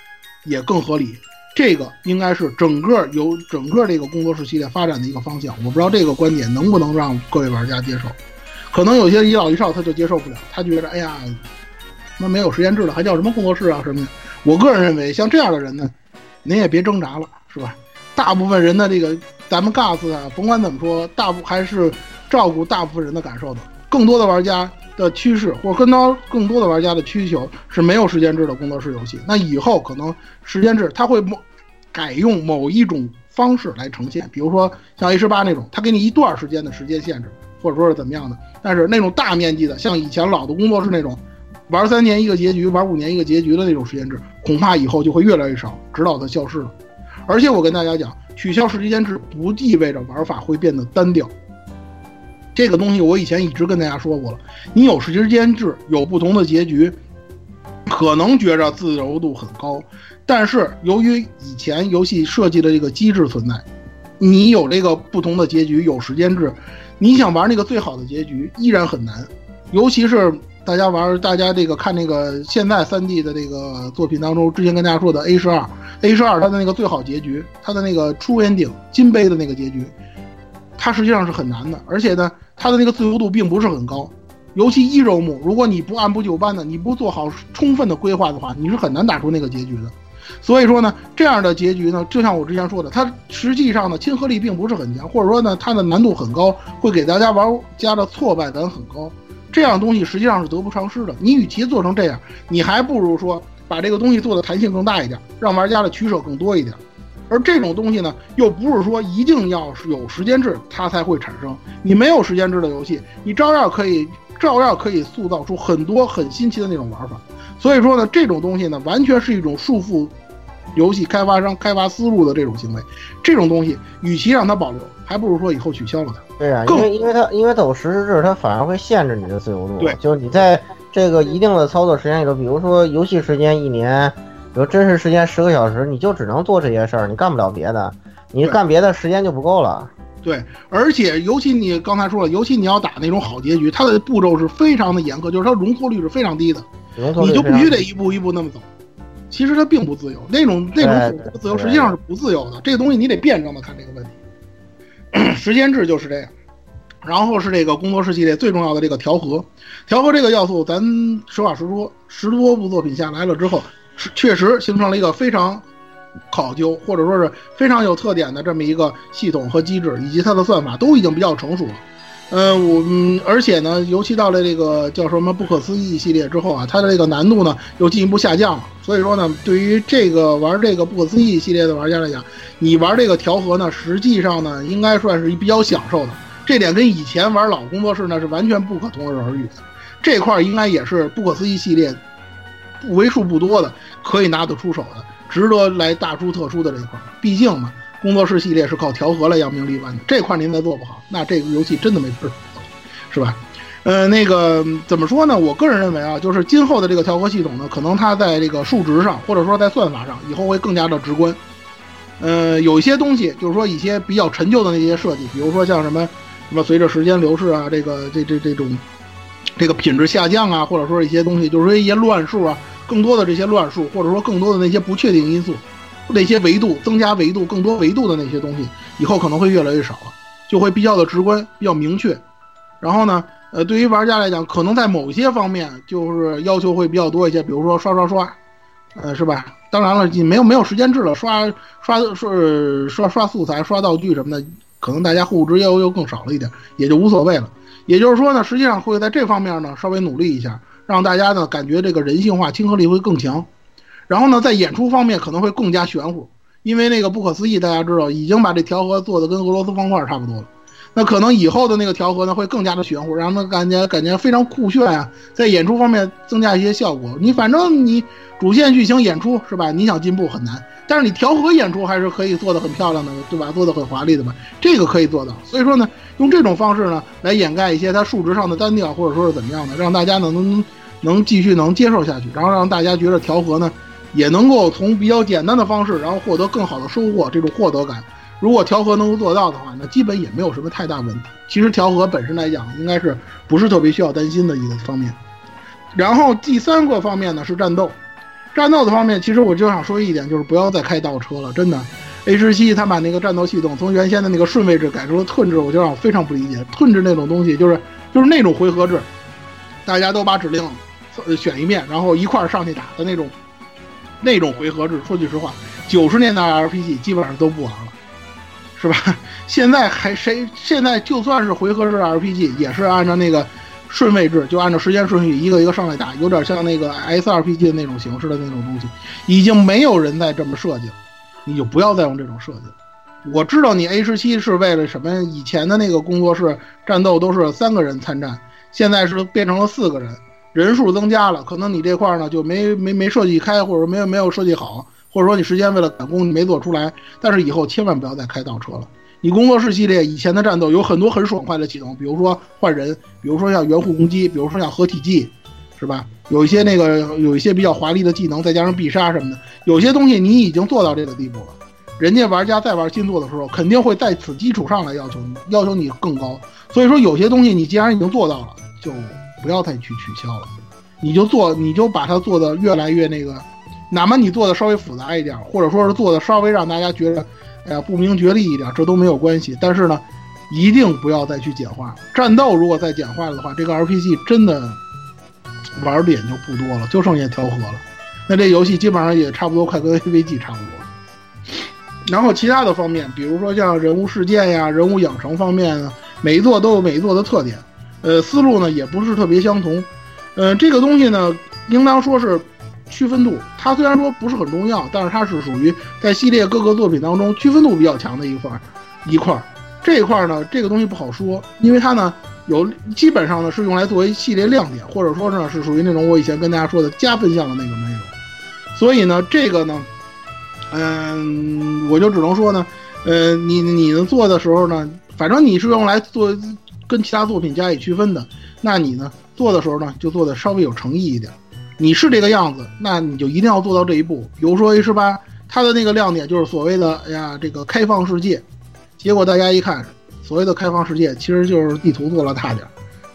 也更合理。这个应该是整个游整个这个工作室系列发展的一个方向。我不知道这个观点能不能让各位玩家接受，可能有些一老一少他就接受不了，他觉得哎呀，那没有时间制了，还叫什么工作室啊什么的。我个人认为，像这样的人呢，您也别挣扎了，是吧？大部分人的这个咱们 GAS 啊，甭管怎么说，大部还是。照顾大部分人的感受的，更多的玩家的趋势，或者更多更多的玩家的需求是没有时间制的工作室游戏。那以后可能时间制它会某改用某一种方式来呈现，比如说像 A 十八那种，它给你一段时间的时间限制，或者说是怎么样的。但是那种大面积的，像以前老的工作室那种，玩三年一个结局，玩五年一个结局的那种时间制，恐怕以后就会越来越少，直到它消失了。而且我跟大家讲，取消时间制不意味着玩法会变得单调。这个东西我以前一直跟大家说过了，你有时间制，有不同的结局，可能觉着自由度很高，但是由于以前游戏设计的这个机制存在，你有这个不同的结局，有时间制，你想玩那个最好的结局依然很难，尤其是大家玩，大家这个看那个现在三 D 的这个作品当中，之前跟大家说的 A 十二，A 十二它的那个最好结局，它的那个出 ending 金杯的那个结局，它实际上是很难的，而且呢。它的那个自由度并不是很高，尤其一周目，如果你不按部就班的，你不做好充分的规划的话，你是很难打出那个结局的。所以说呢，这样的结局呢，就像我之前说的，它实际上呢亲和力并不是很强，或者说呢它的难度很高，会给大家玩家的挫败感很高。这样东西实际上是得不偿失的。你与其做成这样，你还不如说把这个东西做的弹性更大一点，让玩家的取舍更多一点。而这种东西呢，又不是说一定要是有时间制它才会产生。你没有时间制的游戏，你照样可以，照样可以塑造出很多很新奇的那种玩法。所以说呢，这种东西呢，完全是一种束缚游戏开发商开发思路的这种行为，这种东西，与其让它保留，还不如说以后取消了它。对啊、因为因为它因为它有实时制，它反而会限制你的自由度。对就是你在这个一定的操作时间里头，比如说游戏时间一年，比如真实时间十个小时，你就只能做这些事儿，你干不了别的，你干别的时间就不够了。对，而且尤其你刚才说了，尤其你要打那种好结局，它的步骤是非常的严苛，就是它容错率是非常低的，你就必须得一步一步那么走。其实它并不自由，那种那种所谓的自由实际上是不自由的。这个东西你得辩证的看这个问题。时间制就是这样，然后是这个工作室系列最重要的这个调和，调和这个要素，咱实话实说，十多部作品下来了之后，确实形成了一个非常考究或者说是非常有特点的这么一个系统和机制，以及它的算法都已经比较成熟了。嗯，我嗯，而且呢，尤其到了这个叫什么不可思议系列之后啊，它的这个难度呢又进一步下降了。所以说呢，对于这个玩这个不可思议系列的玩家来讲，你玩这个调和呢，实际上呢，应该算是比较享受的。这点跟以前玩老工作室呢是完全不可同日而语的。这块儿应该也是不可思议系列为数不多的可以拿得出手的，值得来大出特出的这一块。毕竟嘛，工作室系列是靠调和来扬名立万的，这块您再做不好，那这个游戏真的没法儿做，是吧？呃，那个怎么说呢？我个人认为啊，就是今后的这个调和系统呢，可能它在这个数值上，或者说在算法上，以后会更加的直观。呃，有一些东西，就是说一些比较陈旧的那些设计，比如说像什么什么随着时间流逝啊，这个这这这种这个品质下降啊，或者说一些东西，就是说一些乱数啊，更多的这些乱数，或者说更多的那些不确定因素，那些维度增加维度更多维度的那些东西，以后可能会越来越少了，就会比较的直观，比较明确。然后呢，呃，对于玩家来讲，可能在某些方面就是要求会比较多一些，比如说刷刷刷，呃，是吧？当然了，你没有没有时间制了，刷刷刷刷刷素材、刷道具什么的，可能大家后知又又更少了一点，也就无所谓了。也就是说呢，实际上会在这方面呢稍微努力一下，让大家呢感觉这个人性化、亲和力会更强。然后呢，在演出方面可能会更加玄乎，因为那个不可思议，大家知道已经把这调和做的跟俄罗斯方块差不多了。那可能以后的那个调和呢，会更加的玄乎，让他感觉感觉非常酷炫啊，在演出方面增加一些效果。你反正你主线剧情演出是吧？你想进步很难，但是你调和演出还是可以做的很漂亮的，对吧？做的很华丽的吧？这个可以做到。所以说呢，用这种方式呢，来掩盖一些它数值上的单调，或者说是怎么样的，让大家呢能能继续能接受下去，然后让大家觉得调和呢，也能够从比较简单的方式，然后获得更好的收获，这种获得感。如果调和能够做到的话，那基本也没有什么太大问题。其实调和本身来讲，应该是不是特别需要担心的一个方面。然后第三个方面呢是战斗，战斗的方面，其实我就想说一点，就是不要再开倒车了，真的。A 十七他把那个战斗系统从原先的那个顺位制改成了盾制，我就让我非常不理解。盾制那种东西就是就是那种回合制，大家都把指令选一遍，然后一块儿上去打的那种那种回合制。说句实话，九十年代 RPG 基本上都不玩了。是吧？现在还谁？现在就算是回合制 RPG，也是按照那个顺位制，就按照时间顺序一个一个上来打，有点像那个 SRPG 的那种形式的那种东西，已经没有人再这么设计了，你就不要再用这种设计了。我知道你 A 十七是为了什么？以前的那个工作室战斗都是三个人参战，现在是变成了四个人，人数增加了，可能你这块呢就没没没设计开，或者没有没有设计好。或者说你时间为了赶工你没做出来，但是以后千万不要再开倒车了。你工作室系列以前的战斗有很多很爽快的启动，比如说换人，比如说像圆弧攻击，比如说像合体技，是吧？有一些那个有一些比较华丽的技能，再加上必杀什么的，有些东西你已经做到这个地步了。人家玩家在玩新作的时候，肯定会在此基础上来要求你，要求你更高。所以说有些东西你既然已经做到了，就不要再去取消了，你就做，你就把它做的越来越那个。哪怕你做的稍微复杂一点，或者说是做的稍微让大家觉得，哎呀不明觉厉一点，这都没有关系。但是呢，一定不要再去简化战斗。如果再简化的话，这个 RPG 真的玩点就不多了，就剩下调和了。那这游戏基本上也差不多快跟 AVG 差不多。然后其他的方面，比如说像人物事件呀、人物养成方面呢，每一座都有每一座的特点，呃，思路呢也不是特别相同。呃，这个东西呢，应当说是。区分度，它虽然说不是很重要，但是它是属于在系列各个作品当中区分度比较强的一块一块。这一块呢，这个东西不好说，因为它呢有基本上呢是用来作为系列亮点，或者说呢是属于那种我以前跟大家说的加分项的那个内容。所以呢，这个呢嗯，我就只能说呢，呃，你你呢做的时候呢，反正你是用来做跟其他作品加以区分的，那你呢做的时候呢，就做的稍微有诚意一点。你是这个样子，那你就一定要做到这一步。比如说 A 十八，它的那个亮点就是所谓的，哎呀，这个开放世界。结果大家一看，所谓的开放世界，其实就是地图做了大点儿，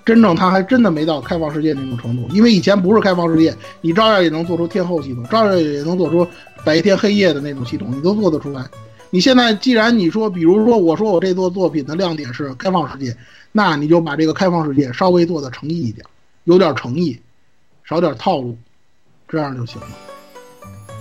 真正它还真的没到开放世界那种程度。因为以前不是开放世界，你照样也能做出天后系统，照样也能做出白天黑夜的那种系统，你都做得出来。你现在既然你说，比如说我说我这座作品的亮点是开放世界，那你就把这个开放世界稍微做的诚意一点，有点诚意，少点套路，这样就行了。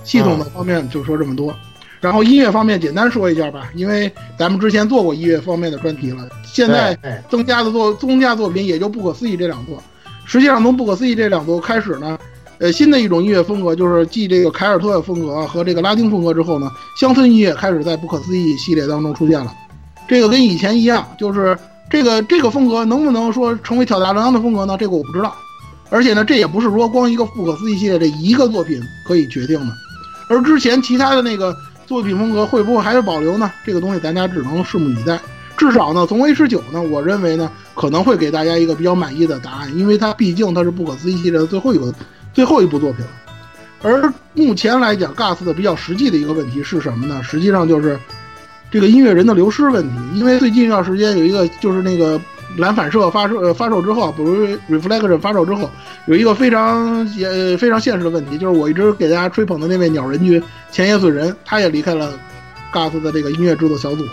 系统的方面就说这么多。然后音乐方面简单说一下吧，因为咱们之前做过音乐方面的专题了，现在增加的作增加作品也就不可思议这两座。实际上从不可思议这两座开始呢，呃，新的一种音乐风格就是继这个凯尔特风格和这个拉丁风格之后呢，乡村音乐开始在不可思议系列当中出现了。这个跟以前一样，就是这个这个风格能不能说成为挑大梁的风格呢？这个我不知道。而且呢，这也不是说光一个不可思议系列这一个作品可以决定的，而之前其他的那个。作品风格会不会还是保留呢？这个东西咱家只能拭目以待。至少呢，从 A 十九呢，我认为呢，可能会给大家一个比较满意的答案，因为它毕竟它是不可思议系列的最后一个、最后一部作品了。而目前来讲，GAS 的比较实际的一个问题是什么呢？实际上就是这个音乐人的流失问题。因为最近一段时间有一个就是那个。蓝反射发售发售之后，比如 reflection 发售之后，有一个非常也非常现实的问题，就是我一直给大家吹捧的那位鸟人君前野隼人，他也离开了 GAS 的这个音乐制作小组。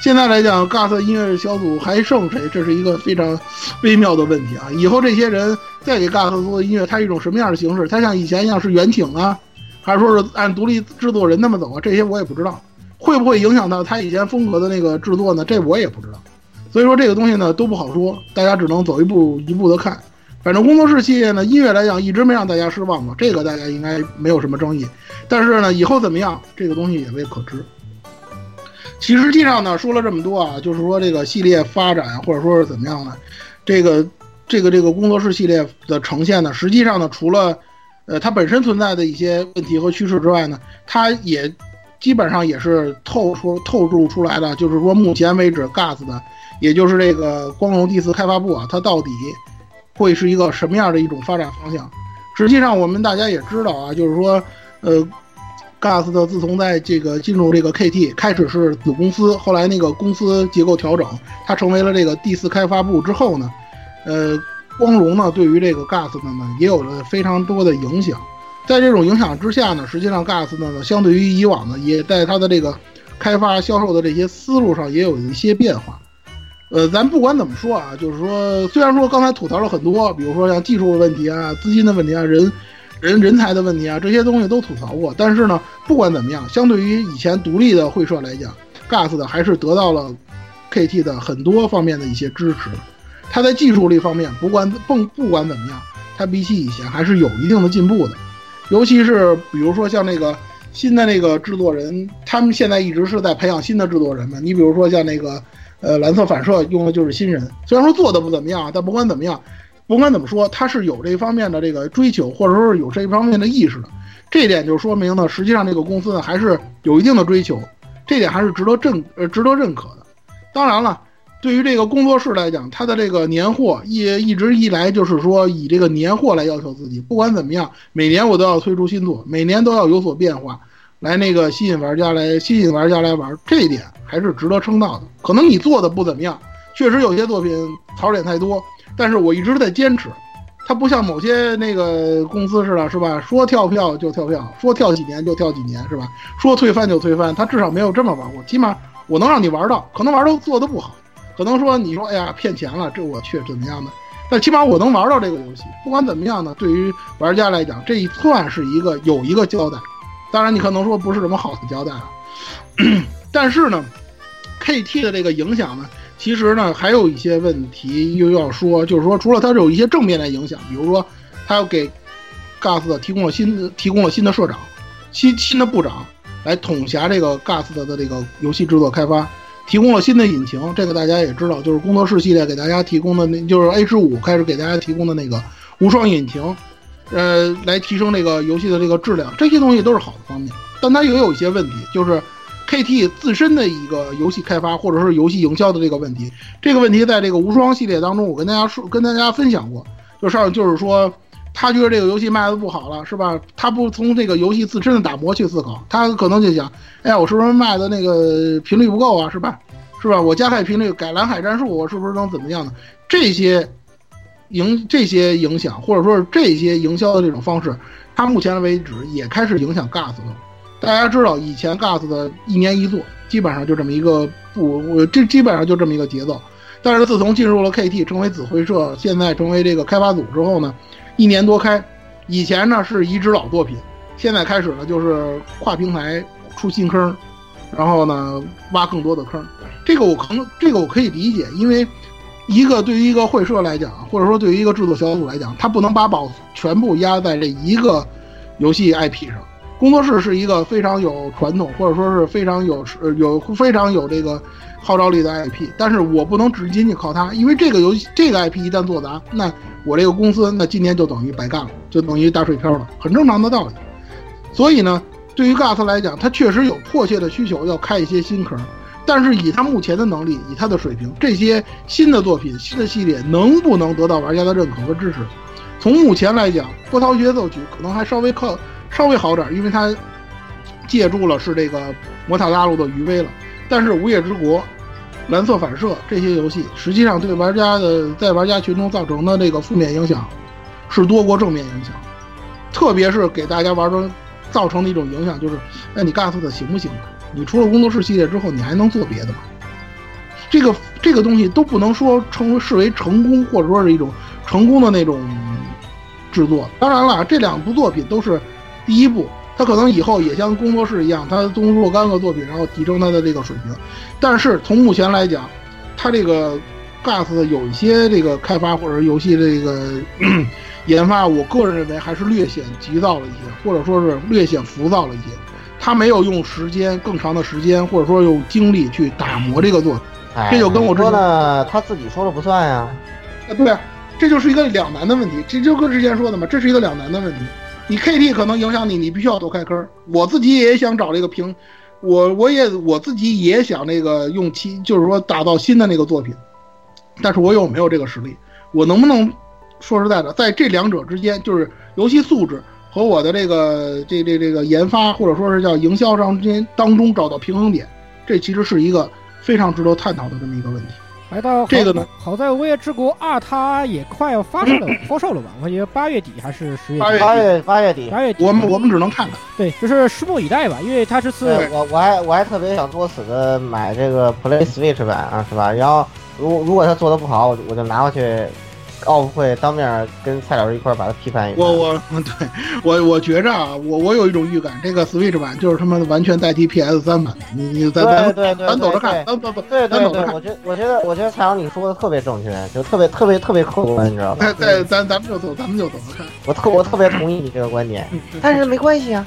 现在来讲，GAS 音乐小组还剩谁？这是一个非常微妙的问题啊！以后这些人再给 GAS 做音乐，它是一种什么样的形式？它像以前一样是原请啊，还是说是按独立制作人那么走啊？这些我也不知道，会不会影响到他以前风格的那个制作呢？这我也不知道。所以说这个东西呢都不好说，大家只能走一步一步的看。反正工作室系列呢，音乐来讲一直没让大家失望嘛，这个大家应该没有什么争议。但是呢，以后怎么样，这个东西也未可知。其实际上呢，说了这么多啊，就是说这个系列发展或者说是怎么样呢？这个这个这个工作室系列的呈现呢，实际上呢，除了呃它本身存在的一些问题和趋势之外呢，它也基本上也是透出透露出来的，就是说目前为止 GAS 的。也就是这个光荣第四开发部啊，它到底会是一个什么样的一种发展方向？实际上，我们大家也知道啊，就是说，呃，GAS 的自从在这个进入这个 KT 开始是子公司，后来那个公司结构调整，它成为了这个第四开发部之后呢，呃，光荣呢对于这个 GAS 的呢也有了非常多的影响。在这种影响之下呢，实际上 GAS 呢相对于以往呢，也在它的这个开发销售的这些思路上也有一些变化。呃，咱不管怎么说啊，就是说，虽然说刚才吐槽了很多，比如说像技术的问题啊、资金的问题啊、人、人人才的问题啊，这些东西都吐槽过。但是呢，不管怎么样，相对于以前独立的会社来讲，GAS 的还是得到了 KT 的很多方面的一些支持。它在技术力方面，不管不不管怎么样，它比起以前还是有一定的进步的。尤其是比如说像那个新的那个制作人，他们现在一直是在培养新的制作人嘛。你比如说像那个。呃，蓝色反射用的就是新人，虽然说做的不怎么样，但不管怎么样，不管怎么说，他是有这方面的这个追求，或者说是有这方面的意识的。这点就说明呢，实际上这个公司呢还是有一定的追求，这点还是值得认呃值得认可的。当然了，对于这个工作室来讲，他的这个年货一一直以来就是说以这个年货来要求自己，不管怎么样，每年我都要推出新作，每年都要有所变化。来那个吸引玩家来吸引玩家来玩，这一点还是值得称道的。可能你做的不怎么样，确实有些作品槽点太多，但是我一直在坚持。它不像某些那个公司似的，是吧？说跳票就跳票，说跳几年就跳几年，是吧？说推翻就推翻，它至少没有这么玩过。起码我能让你玩到，可能玩都做的不好，可能说你说哎呀骗钱了，这我去怎么样的？但起码我能玩到这个游戏。不管怎么样呢，对于玩家来讲，这一算是一个有一个交代。当然，你可能说不是什么好的交代啊，但是呢，KT 的这个影响呢，其实呢还有一些问题又要说，就是说除了它有一些正面的影响，比如说它要给 GAS 提供了新提供了新的社长、新新的部长来统辖这个 GAS 的的这个游戏制作开发，提供了新的引擎，这个大家也知道，就是工作室系列给大家提供的那就是 H 五开始给大家提供的那个无双引擎。呃，来提升这个游戏的这个质量，这些东西都是好的方面。但它也有一些问题，就是 KT 自身的一个游戏开发或者是游戏营销的这个问题。这个问题在这个无双系列当中，我跟大家说，跟大家分享过，就上就是说，他觉得这个游戏卖的不好了，是吧？他不从这个游戏自身的打磨去思考，他可能就想，哎呀，我是不是卖的那个频率不够啊，是吧？是吧？我加快频率，改蓝海战术，我是不是能怎么样呢？这些影这些影响，或者说是这些营销的这种方式，它目前为止也开始影响 GAS 了。大家知道，以前 GAS 的一年一作，基本上就这么一个不，我这基本上就这么一个节奏。但是自从进入了 KT，成为子会社，现在成为这个开发组之后呢，一年多开。以前呢是移植老作品，现在开始呢就是跨平台出新坑，然后呢挖更多的坑。这个我可能，这个我可以理解，因为一个对于一个会社来讲，或者说对于一个制作小组来讲，他不能把宝全部压在这一个游戏 IP 上。工作室是一个非常有传统，或者说是非常有有非常有这个号召力的 IP，但是我不能只仅仅靠它，因为这个游戏这个 IP 一旦做砸，那我这个公司那今年就等于白干了，就等于打水漂了，很正常的道理。所以呢，对于 GAS 来讲，他确实有迫切的需求要开一些新坑。但是以他目前的能力，以他的水平，这些新的作品、新的系列能不能得到玩家的认可和支持？从目前来讲，《波涛协奏曲》可能还稍微靠稍微好点，因为它借助了是这个魔塔大陆的余威了。但是《无夜之国》、《蓝色反射》这些游戏，实际上对玩家的在玩家群中造成的这个负面影响是多过正面影响，特别是给大家玩中造成的一种影响就是：那你告诉他行不行？你除了工作室系列之后，你还能做别的吗？这个这个东西都不能说成为视为成功，或者说是一种成功的那种制作。当然了，这两部作品都是第一部，他可能以后也像工作室一样，他动若干个作品，然后提升他的这个水平。但是从目前来讲，他这个 GAS 有一些这个开发或者游戏这个 研发，我个人认为还是略显急躁了一些，或者说是略显浮躁了一些。他没有用时间更长的时间，或者说用精力去打磨这个作品，这就跟我说呢，他自己说了不算呀。啊，对啊，这就是一个两难的问题。这就跟之前说的嘛，这是一个两难的问题。你 KT 可能影响你，你必须要多开坑。我自己也想找这个平，我我也我自己也想那个用其就是说打造新的那个作品，但是我有没有这个实力？我能不能说实在的，在这两者之间，就是游戏素质。和我的这个这这这个研发或者说是叫营销上间当中找到平衡点，这其实是一个非常值得探讨的这么一个问题。来到这个呢，好在《威业之国二》它也快要发售了，发售了吧？我觉得八月底还是十月？八月八月八月底。八月底。我们我们只能看看。对，就是拭目以待吧，因为它这次我我还我还特别想作死的买这个 Play Switch 版啊，是吧？然后如如果它做的不好，我就我就拿回去。奥运会当面跟蔡老师一块把它批判一下。我我对我我觉着啊，我我有一种预感，这个 Switch 版就是他妈的完全代替 PS 三版。你你咱咱咱走着看，咱不不对对对，我觉我觉得我觉得蔡老师你说的特别正确，就特别特别特别客观，你知道吧？对，咱咱们就走，咱们就走着看。我特我特别同意你这个观点，但是没关系啊。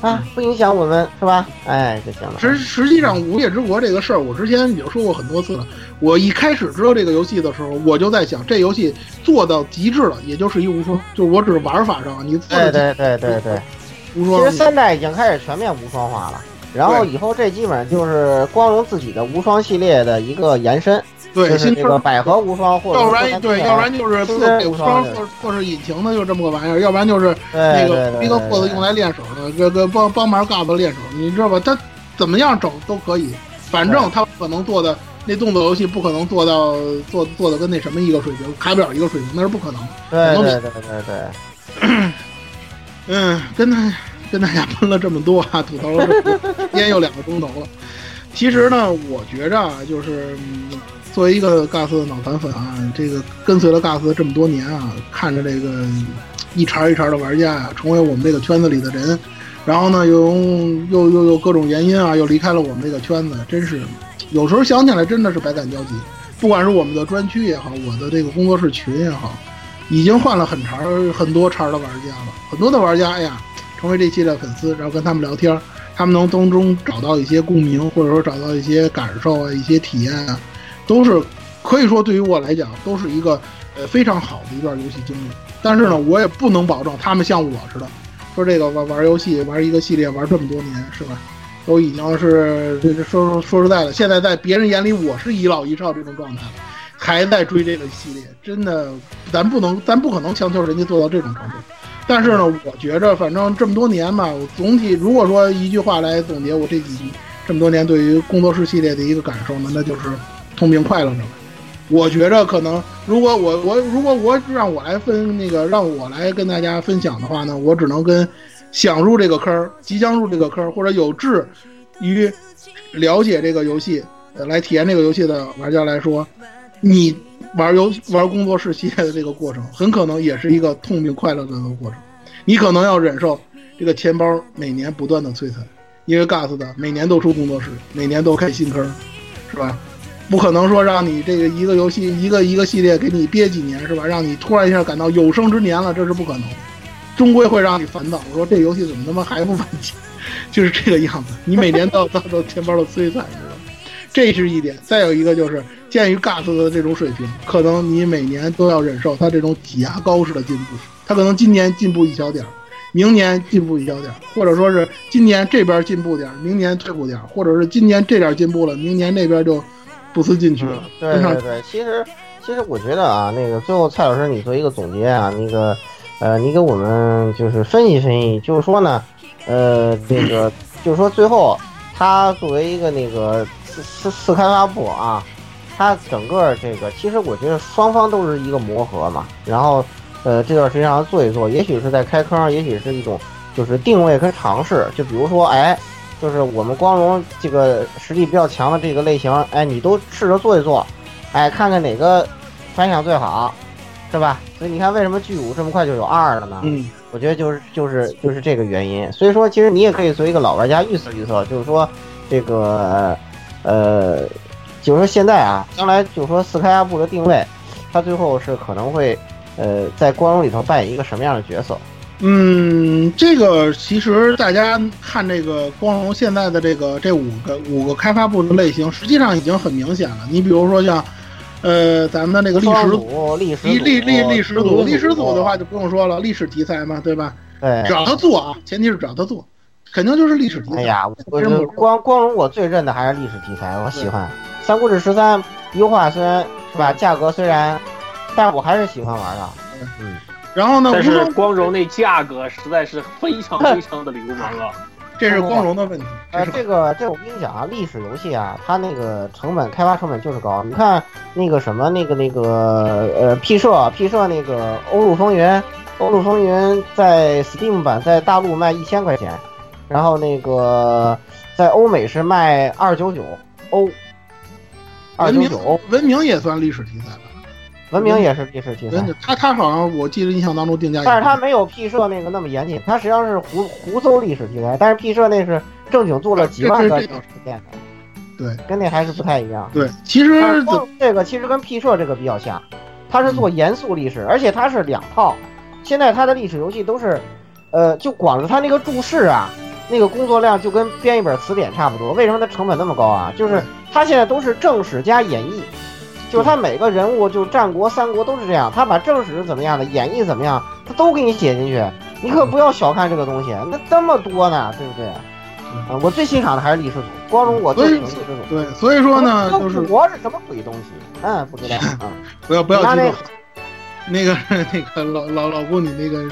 啊，不影响我们是吧？哎，就行了。实实际上，《无业之国》这个事儿，我之前已经说过很多次了。我一开始知道这个游戏的时候，我就在想，这游戏做到极致了，也就是一无双，就是我只是玩法上，你对对对对对，无双。其实三代已经开始全面无双化了，然后以后这基本上就是光荣自己的无双系列的一个延伸。对，是这个百合无双，或者要不然对，要不然就是四倍无双，或或是引擎的，就这么个玩意儿；要不然就是那个一个货子用来练手的，这个帮帮忙嘎子练手，你知道吧？他怎么样整都可以，反正他可能做的那动作游戏不可能做到做做的跟那什么一个水平，开不了一个水平，那是不可能。对对对对对。嗯，跟他跟大家喷了这么多啊，吐槽了烟 又两个钟头了。其实呢，我觉着啊，就是。作为一个 GAS 的脑残粉啊，这个跟随了 GAS 这么多年啊，看着这个一茬一茬的玩家啊，成为我们这个圈子里的人，然后呢，又又又又各种原因啊，又离开了我们这个圈子，真是有时候想起来真的是百感交集。不管是我们的专区也好，我的这个工作室群也好，已经换了很茬很多茬的玩家了，很多的玩家哎呀，成为这期的粉丝，然后跟他们聊天，他们能从中找到一些共鸣，或者说找到一些感受啊，一些体验啊。都是可以说对于我来讲都是一个呃非常好的一段游戏经历，但是呢，我也不能保证他们像我似的，说这个玩玩游戏玩一个系列玩这么多年是吧？都已经是这这说说说实在的，现在在别人眼里我是一老一少这种状态了，还在追这个系列，真的，咱不能，咱不可能强求人家做到这种程度。但是呢，我觉着反正这么多年吧，我总体如果说一句话来总结我这几这么多年对于工作室系列的一个感受呢，那就是痛并快乐着。我觉着可能，如果我我如果我让我来分那个让我来跟大家分享的话呢，我只能跟想入这个坑、即将入这个坑或者有志于了解这个游戏、来体验这个游戏的玩家来说，你玩游玩工作室系列的这个过程，很可能也是一个痛并快乐的过程。你可能要忍受这个钱包每年不断的摧残，因为 GAS 的每年都出工作室，每年都开新坑，是吧？不可能说让你这个一个游戏一个一个系列给你憋几年是吧？让你突然一下感到有生之年了，这是不可能，终归会让你烦躁。我说这游戏怎么他妈还不完结？就是这个样子，你每年都要遭到钱包的摧残，知道吗？这是一点。再有一个就是，鉴于 GAS 的这种水平，可能你每年都要忍受它这种挤牙膏式的进步。它可能今年进步一小点儿，明年进步一小点儿，或者说是今年这边进步点儿，明年退步点儿，或者是今年这点进步了，明年那边就。不思进取了，对对对，其实其实我觉得啊，那个最后蔡老师你做一个总结啊，那个呃，你给我们就是分析分析，就是说呢，呃，这个就是说最后他作为一个那个四四四开发部啊，他整个这个其实我觉得双方都是一个磨合嘛，然后呃这段时间让他做一做，也许是在开坑，也许是一种就是定位跟尝试，就比如说哎。就是我们光荣这个实力比较强的这个类型，哎，你都试着做一做，哎，看看哪个反响最好，是吧？所以你看，为什么巨五这么快就有二了呢？嗯，我觉得就是就是就是这个原因。所以说，其实你也可以作为一个老玩家预测预测，就是说这个呃，就是说现在啊，将来就是说四开发部的定位，他最后是可能会呃在光荣里头扮演一个什么样的角色？嗯，这个其实大家看这个光荣现在的这个这五个五个开发部的类型，实际上已经很明显了。你比如说像，呃，咱们的那个历史组、历史历历历历史组、历史组的话就不用说了，历史题材嘛，对吧？对，只要他做啊，前提是只要他做，肯定就是历史题材。哎呀，光光荣我最认的还是历史题材，我喜欢《三国志十三》优化，虽然是吧，价格虽然，但我还是喜欢玩的。嗯。然后呢？但是光荣那价格实在是非常非常的流氓啊！这是光荣的问题。呃，这个这我跟你讲啊，历史游戏啊，它那个成本开发成本就是高。你看那个什么那个那个呃，P 社 P 社那个《欧陆风云》，《欧陆风云》在 Steam 版在大陆卖一千块钱，然后那个在欧美是卖二九九欧。二九九，文明也算历史题材吧？文明也是历史题材，他他好像我记得印象当中定价，但是他没有 P 社那个那么严谨，他实际上是胡胡诌历史题材，但是 P 社那是正经做了几万个实验的，对，跟那还是不太一样。对，其实这个其实跟 P 社这个比较像，他是做严肃历史，而且他是两套。现在他的历史游戏都是，呃，就光是他那个注释啊，那个工作量就跟编一本词典差不多。为什么它成本那么高啊？就是他现在都是正史加演绎。就是他每个人物，就战国、三国都是这样，他把正史是怎么样的，演绎怎么样，他都给你写进去。你可不要小看这个东西，那这么多呢，对不对？啊，我最欣赏的还是历史组，光荣我最喜欢历史组。对，所以说呢，就是国是什么鬼东西？嗯，不知道啊。不要不要激动。那个 那个老老老顾，你那个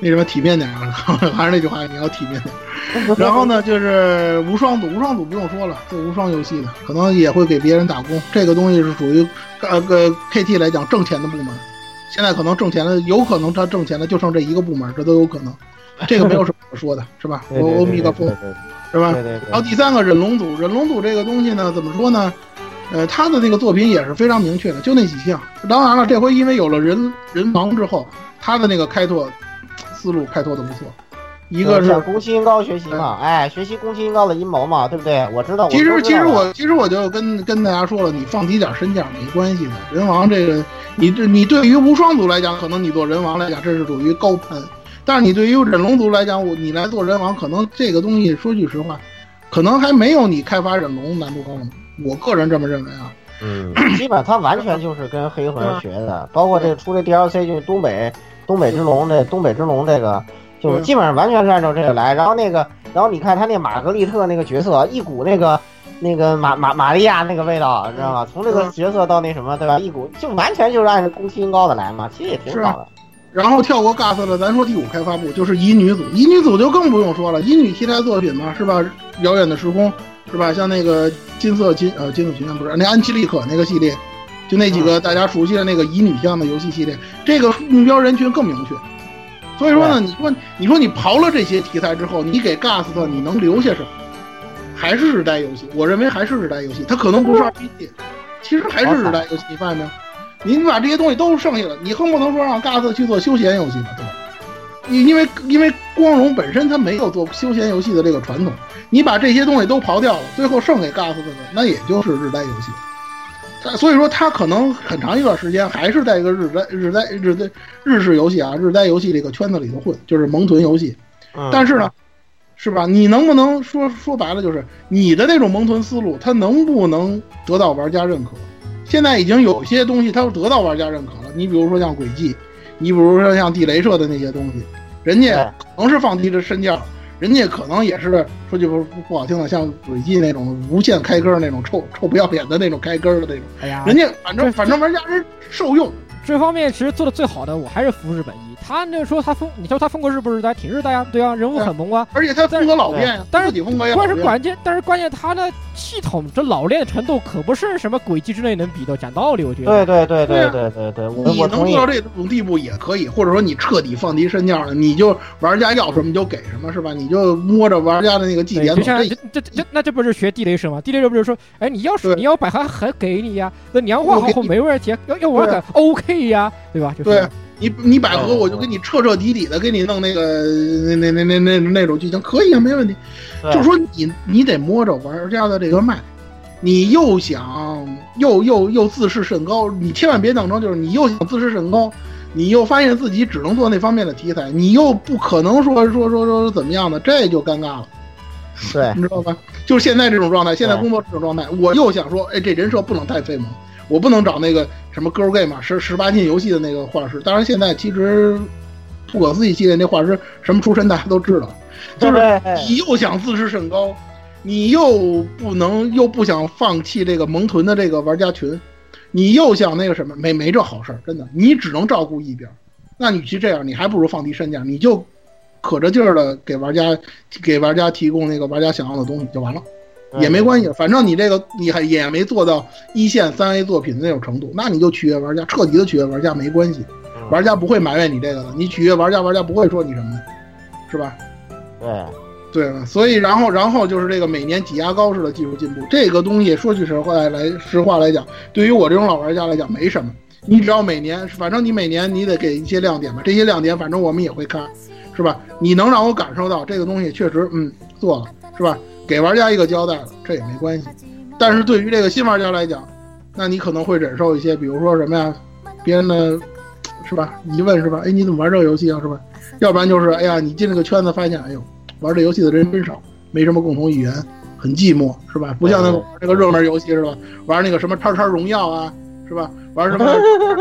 那什么体面点啊！还是那句话，你要体面点。然后呢，就是无双组，无双组不用说了，做无双游戏的，可能也会给别人打工。这个东西是属于呃呃 KT 来讲挣钱的部门。现在可能挣钱的，有可能他挣钱的就剩这一个部门，这都有可能。这个没有什么可说的，是吧？欧米伽风，是吧？然后第三个忍龙组，忍龙组这个东西呢，怎么说呢？呃，他的那个作品也是非常明确的，就那几项。当然了，这回因为有了人人王之后，他的那个开拓思路开拓的不错。一个是宫崎英高学习嘛，哎，学习宫崎英高的阴谋嘛，对不对？我知道。其实其实我其实我就跟跟大家说了，你放低点身价没关系的。人王这个，你这你对于无双族来讲，可能你做人王来讲，这是属于高攀；但是你对于忍龙族来讲，我你来做人王，可能这个东西说句实话，可能还没有你开发忍龙难度高呢。我个人这么认为啊，嗯，基本他完全就是跟黑魂学的，包括这出这 DLC 就是东北东北之龙这东北之龙这个，就是基本上完全是按照这个来。然后那个，然后你看他那玛格丽特那个角色，一股那个那个玛玛玛利亚那个味道，你知道吗？从这个角色到那什么，对吧？一股就完全就是按照宫崎英高的来嘛，其实也挺好的。然后跳过 gas 了，咱说第五开发部就是乙女组，乙女组就更不用说了，乙女题材作品嘛，是吧？遥远的时空，是吧？像那个金色金呃金色群不是那安琪丽可那个系列，就那几个大家熟悉的那个乙女向的游戏系列，这个目标人群更明确。所以说呢，你说你说你刨了这些题材之后，你给 GAS 的你能留下什么？还是日代游戏，我认为还是日代游戏，它可能不是 RPG，其实还是日代游戏，你发现没有？你把这些东西都剩下了，你更不能说让 GAS 去做休闲游戏了，对吧？因因为因为光荣本身它没有做休闲游戏的这个传统，你把这些东西都刨掉了，最后剩给 GAS 的呢，那也就是日呆游戏。它所以说它可能很长一段时间还是在一个日呆日呆日呆日式游戏啊日呆游戏这个圈子里头混，就是萌豚游戏。嗯，但是呢，是吧？你能不能说说白了，就是你的那种萌豚思路，它能不能得到玩家认可？现在已经有些东西它得到玩家认可了。你比如说像轨迹，你比如说像地雷社的那些东西，人家可能是放低了身价，人家可能也是说句不不好听的，像轨迹那种无限开根那种臭臭不要脸的那种开根的那种，哎呀，人家反正反正玩家是受用。这方面其实做的最好的，我还是服日本一。他那说他风，你说他风格是不日代，挺日代啊，对啊，人物很萌啊。而且他风格老练呀，但是关是。关键，但是关键他的系统这老练程度可不是什么轨迹之类能比的。讲道理，我觉得。对对对对啊对对对对，我能做到。这种地步也可以，或者说你彻底放低身价了，你就玩家要什么你就给什么，是吧？你就摸着玩家的那个祭对，点走。就像这这这这那这不是学地雷神吗？地雷神不是说，哎，你要是对你要百合还给你呀，那娘化好后没问题，要要我对改 OK 呀，对吧？就是对你你百合，哦我就给你彻彻底底的给你弄那个那那那那那那种剧情，可以啊，没问题。就是说你你得摸着玩家的这个脉，你又想又又又自视甚高，你千万别当成就是你又想自视甚高，你又发现自己只能做那方面的题材，你又不可能说说说说怎么样的，这就尴尬了。对你知道吧？就是现在这种状态，现在工作这种状态，我又想说，哎，这人设不能太飞萌，我不能找那个什么 girl game 嘛，十十八禁游戏的那个画师。当然，现在其实不可思议系列那画师什么出身，大家都知道。就是你又想自视甚高，你又不能又不想放弃这个萌豚的这个玩家群，你又想那个什么，没没这好事儿，真的，你只能照顾一边儿。那你去这样，你还不如放低身价，你就可着劲儿的给玩家给玩家提供那个玩家想要的东西就完了，也没关系，反正你这个你还也没做到一线三 A 作品的那种程度，那你就取悦玩家，彻底的取悦玩家没关系，嗯玩家不会埋怨你这个的，你取悦玩家，玩家不会说你什么的，是吧？对对吧？所以然后然后就是这个每年挤牙膏式的技术进步，这个东西说句实话来实话来讲，对于我这种老玩家来讲没什么。你只要每年，反正你每年你得给一些亮点吧，这些亮点反正我们也会看，是吧？你能让我感受到这个东西确实嗯做了，是吧？给玩家一个交代了，这也没关系。但是对于这个新玩家来讲，那你可能会忍受一些，比如说什么呀，别人的，是吧？疑问是吧？哎，你怎么玩这个游戏啊？是吧？要不然就是哎呀，你进这个圈子发现，哎呦，玩这游戏的人真少，没什么共同语言，很寂寞，是吧？不像那个玩这个热门游戏是吧？玩那个什么叉叉荣耀啊，是吧？玩什么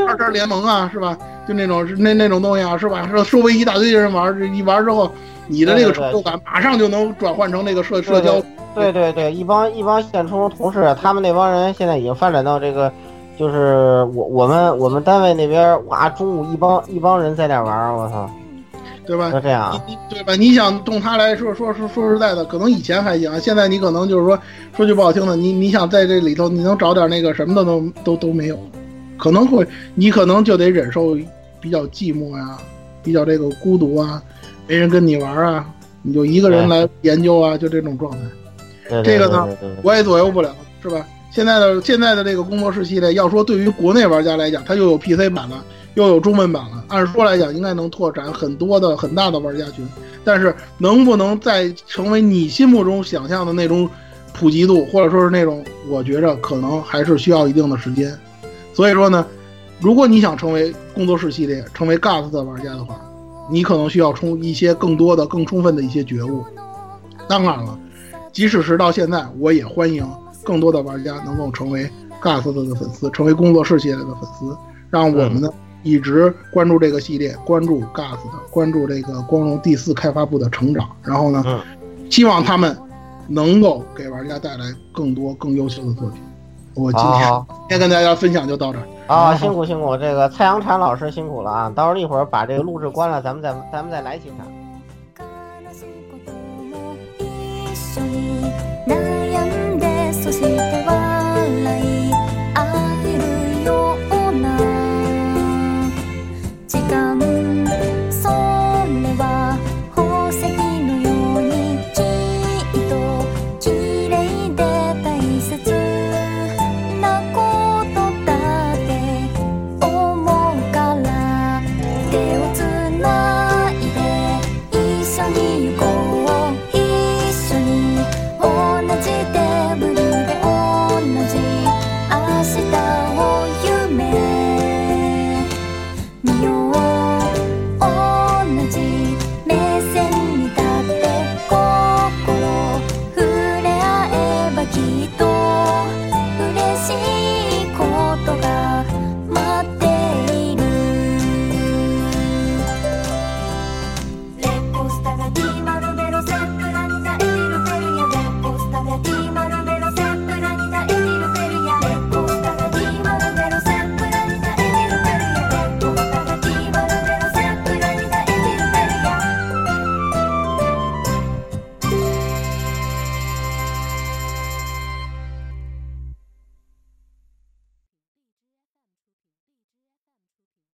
二战联盟啊，是吧？就那种那那种东西啊，是吧？说周围一大堆人玩，一玩之后，你的那个成就感马上就能转换成那个社社交。对对对，一帮一帮现充同事，他们那帮人现在已经发展到这个，就是我我们我们单位那边，哇，中午一帮一帮人在那玩，我操，对吧？就这样，你对吧？你想动它来说说说说实在的，可能以前还行，现在你可能就是说说句不好听的，你你想在这里头你能找点那个什么的都都都没有，可能会你可能就得忍受比较寂寞呀，比较这个孤独啊，没人跟你玩啊，你就一个人来研究啊，就这种状态。对这个呢我也左右不了，是吧？现在的现在的这个工作室系列，要说对于国内玩家来讲，它又有 PC 版了，又有中文版了，按说来讲应该能拓展很多的很大的玩家群，但是能不能再成为你心目中想象的那种普及度，或者说是那种，我觉着可能还是需要一定的时间。所以说呢，如果你想成为工作室系列，成为 GAS 的玩家的话，你可能需要充一些更多的、更充分的一些觉悟。当然了。即使是到现在，我也欢迎更多的玩家能够成为 GAS 的粉丝，成为工作室系列的粉丝，让我们呢一直关注这个系列，关注 GAS 的，关注这个光荣第四开发部的成长。然后呢，嗯希望他们能够给玩家带来更多更优秀的作品。我今天、好今天跟大家分享就到这儿。啊，辛苦辛苦，这个蔡阳禅老师辛苦了啊！到时候一会儿把这个录制关了，咱们再咱们再来几场。悲しいことも一緒に泣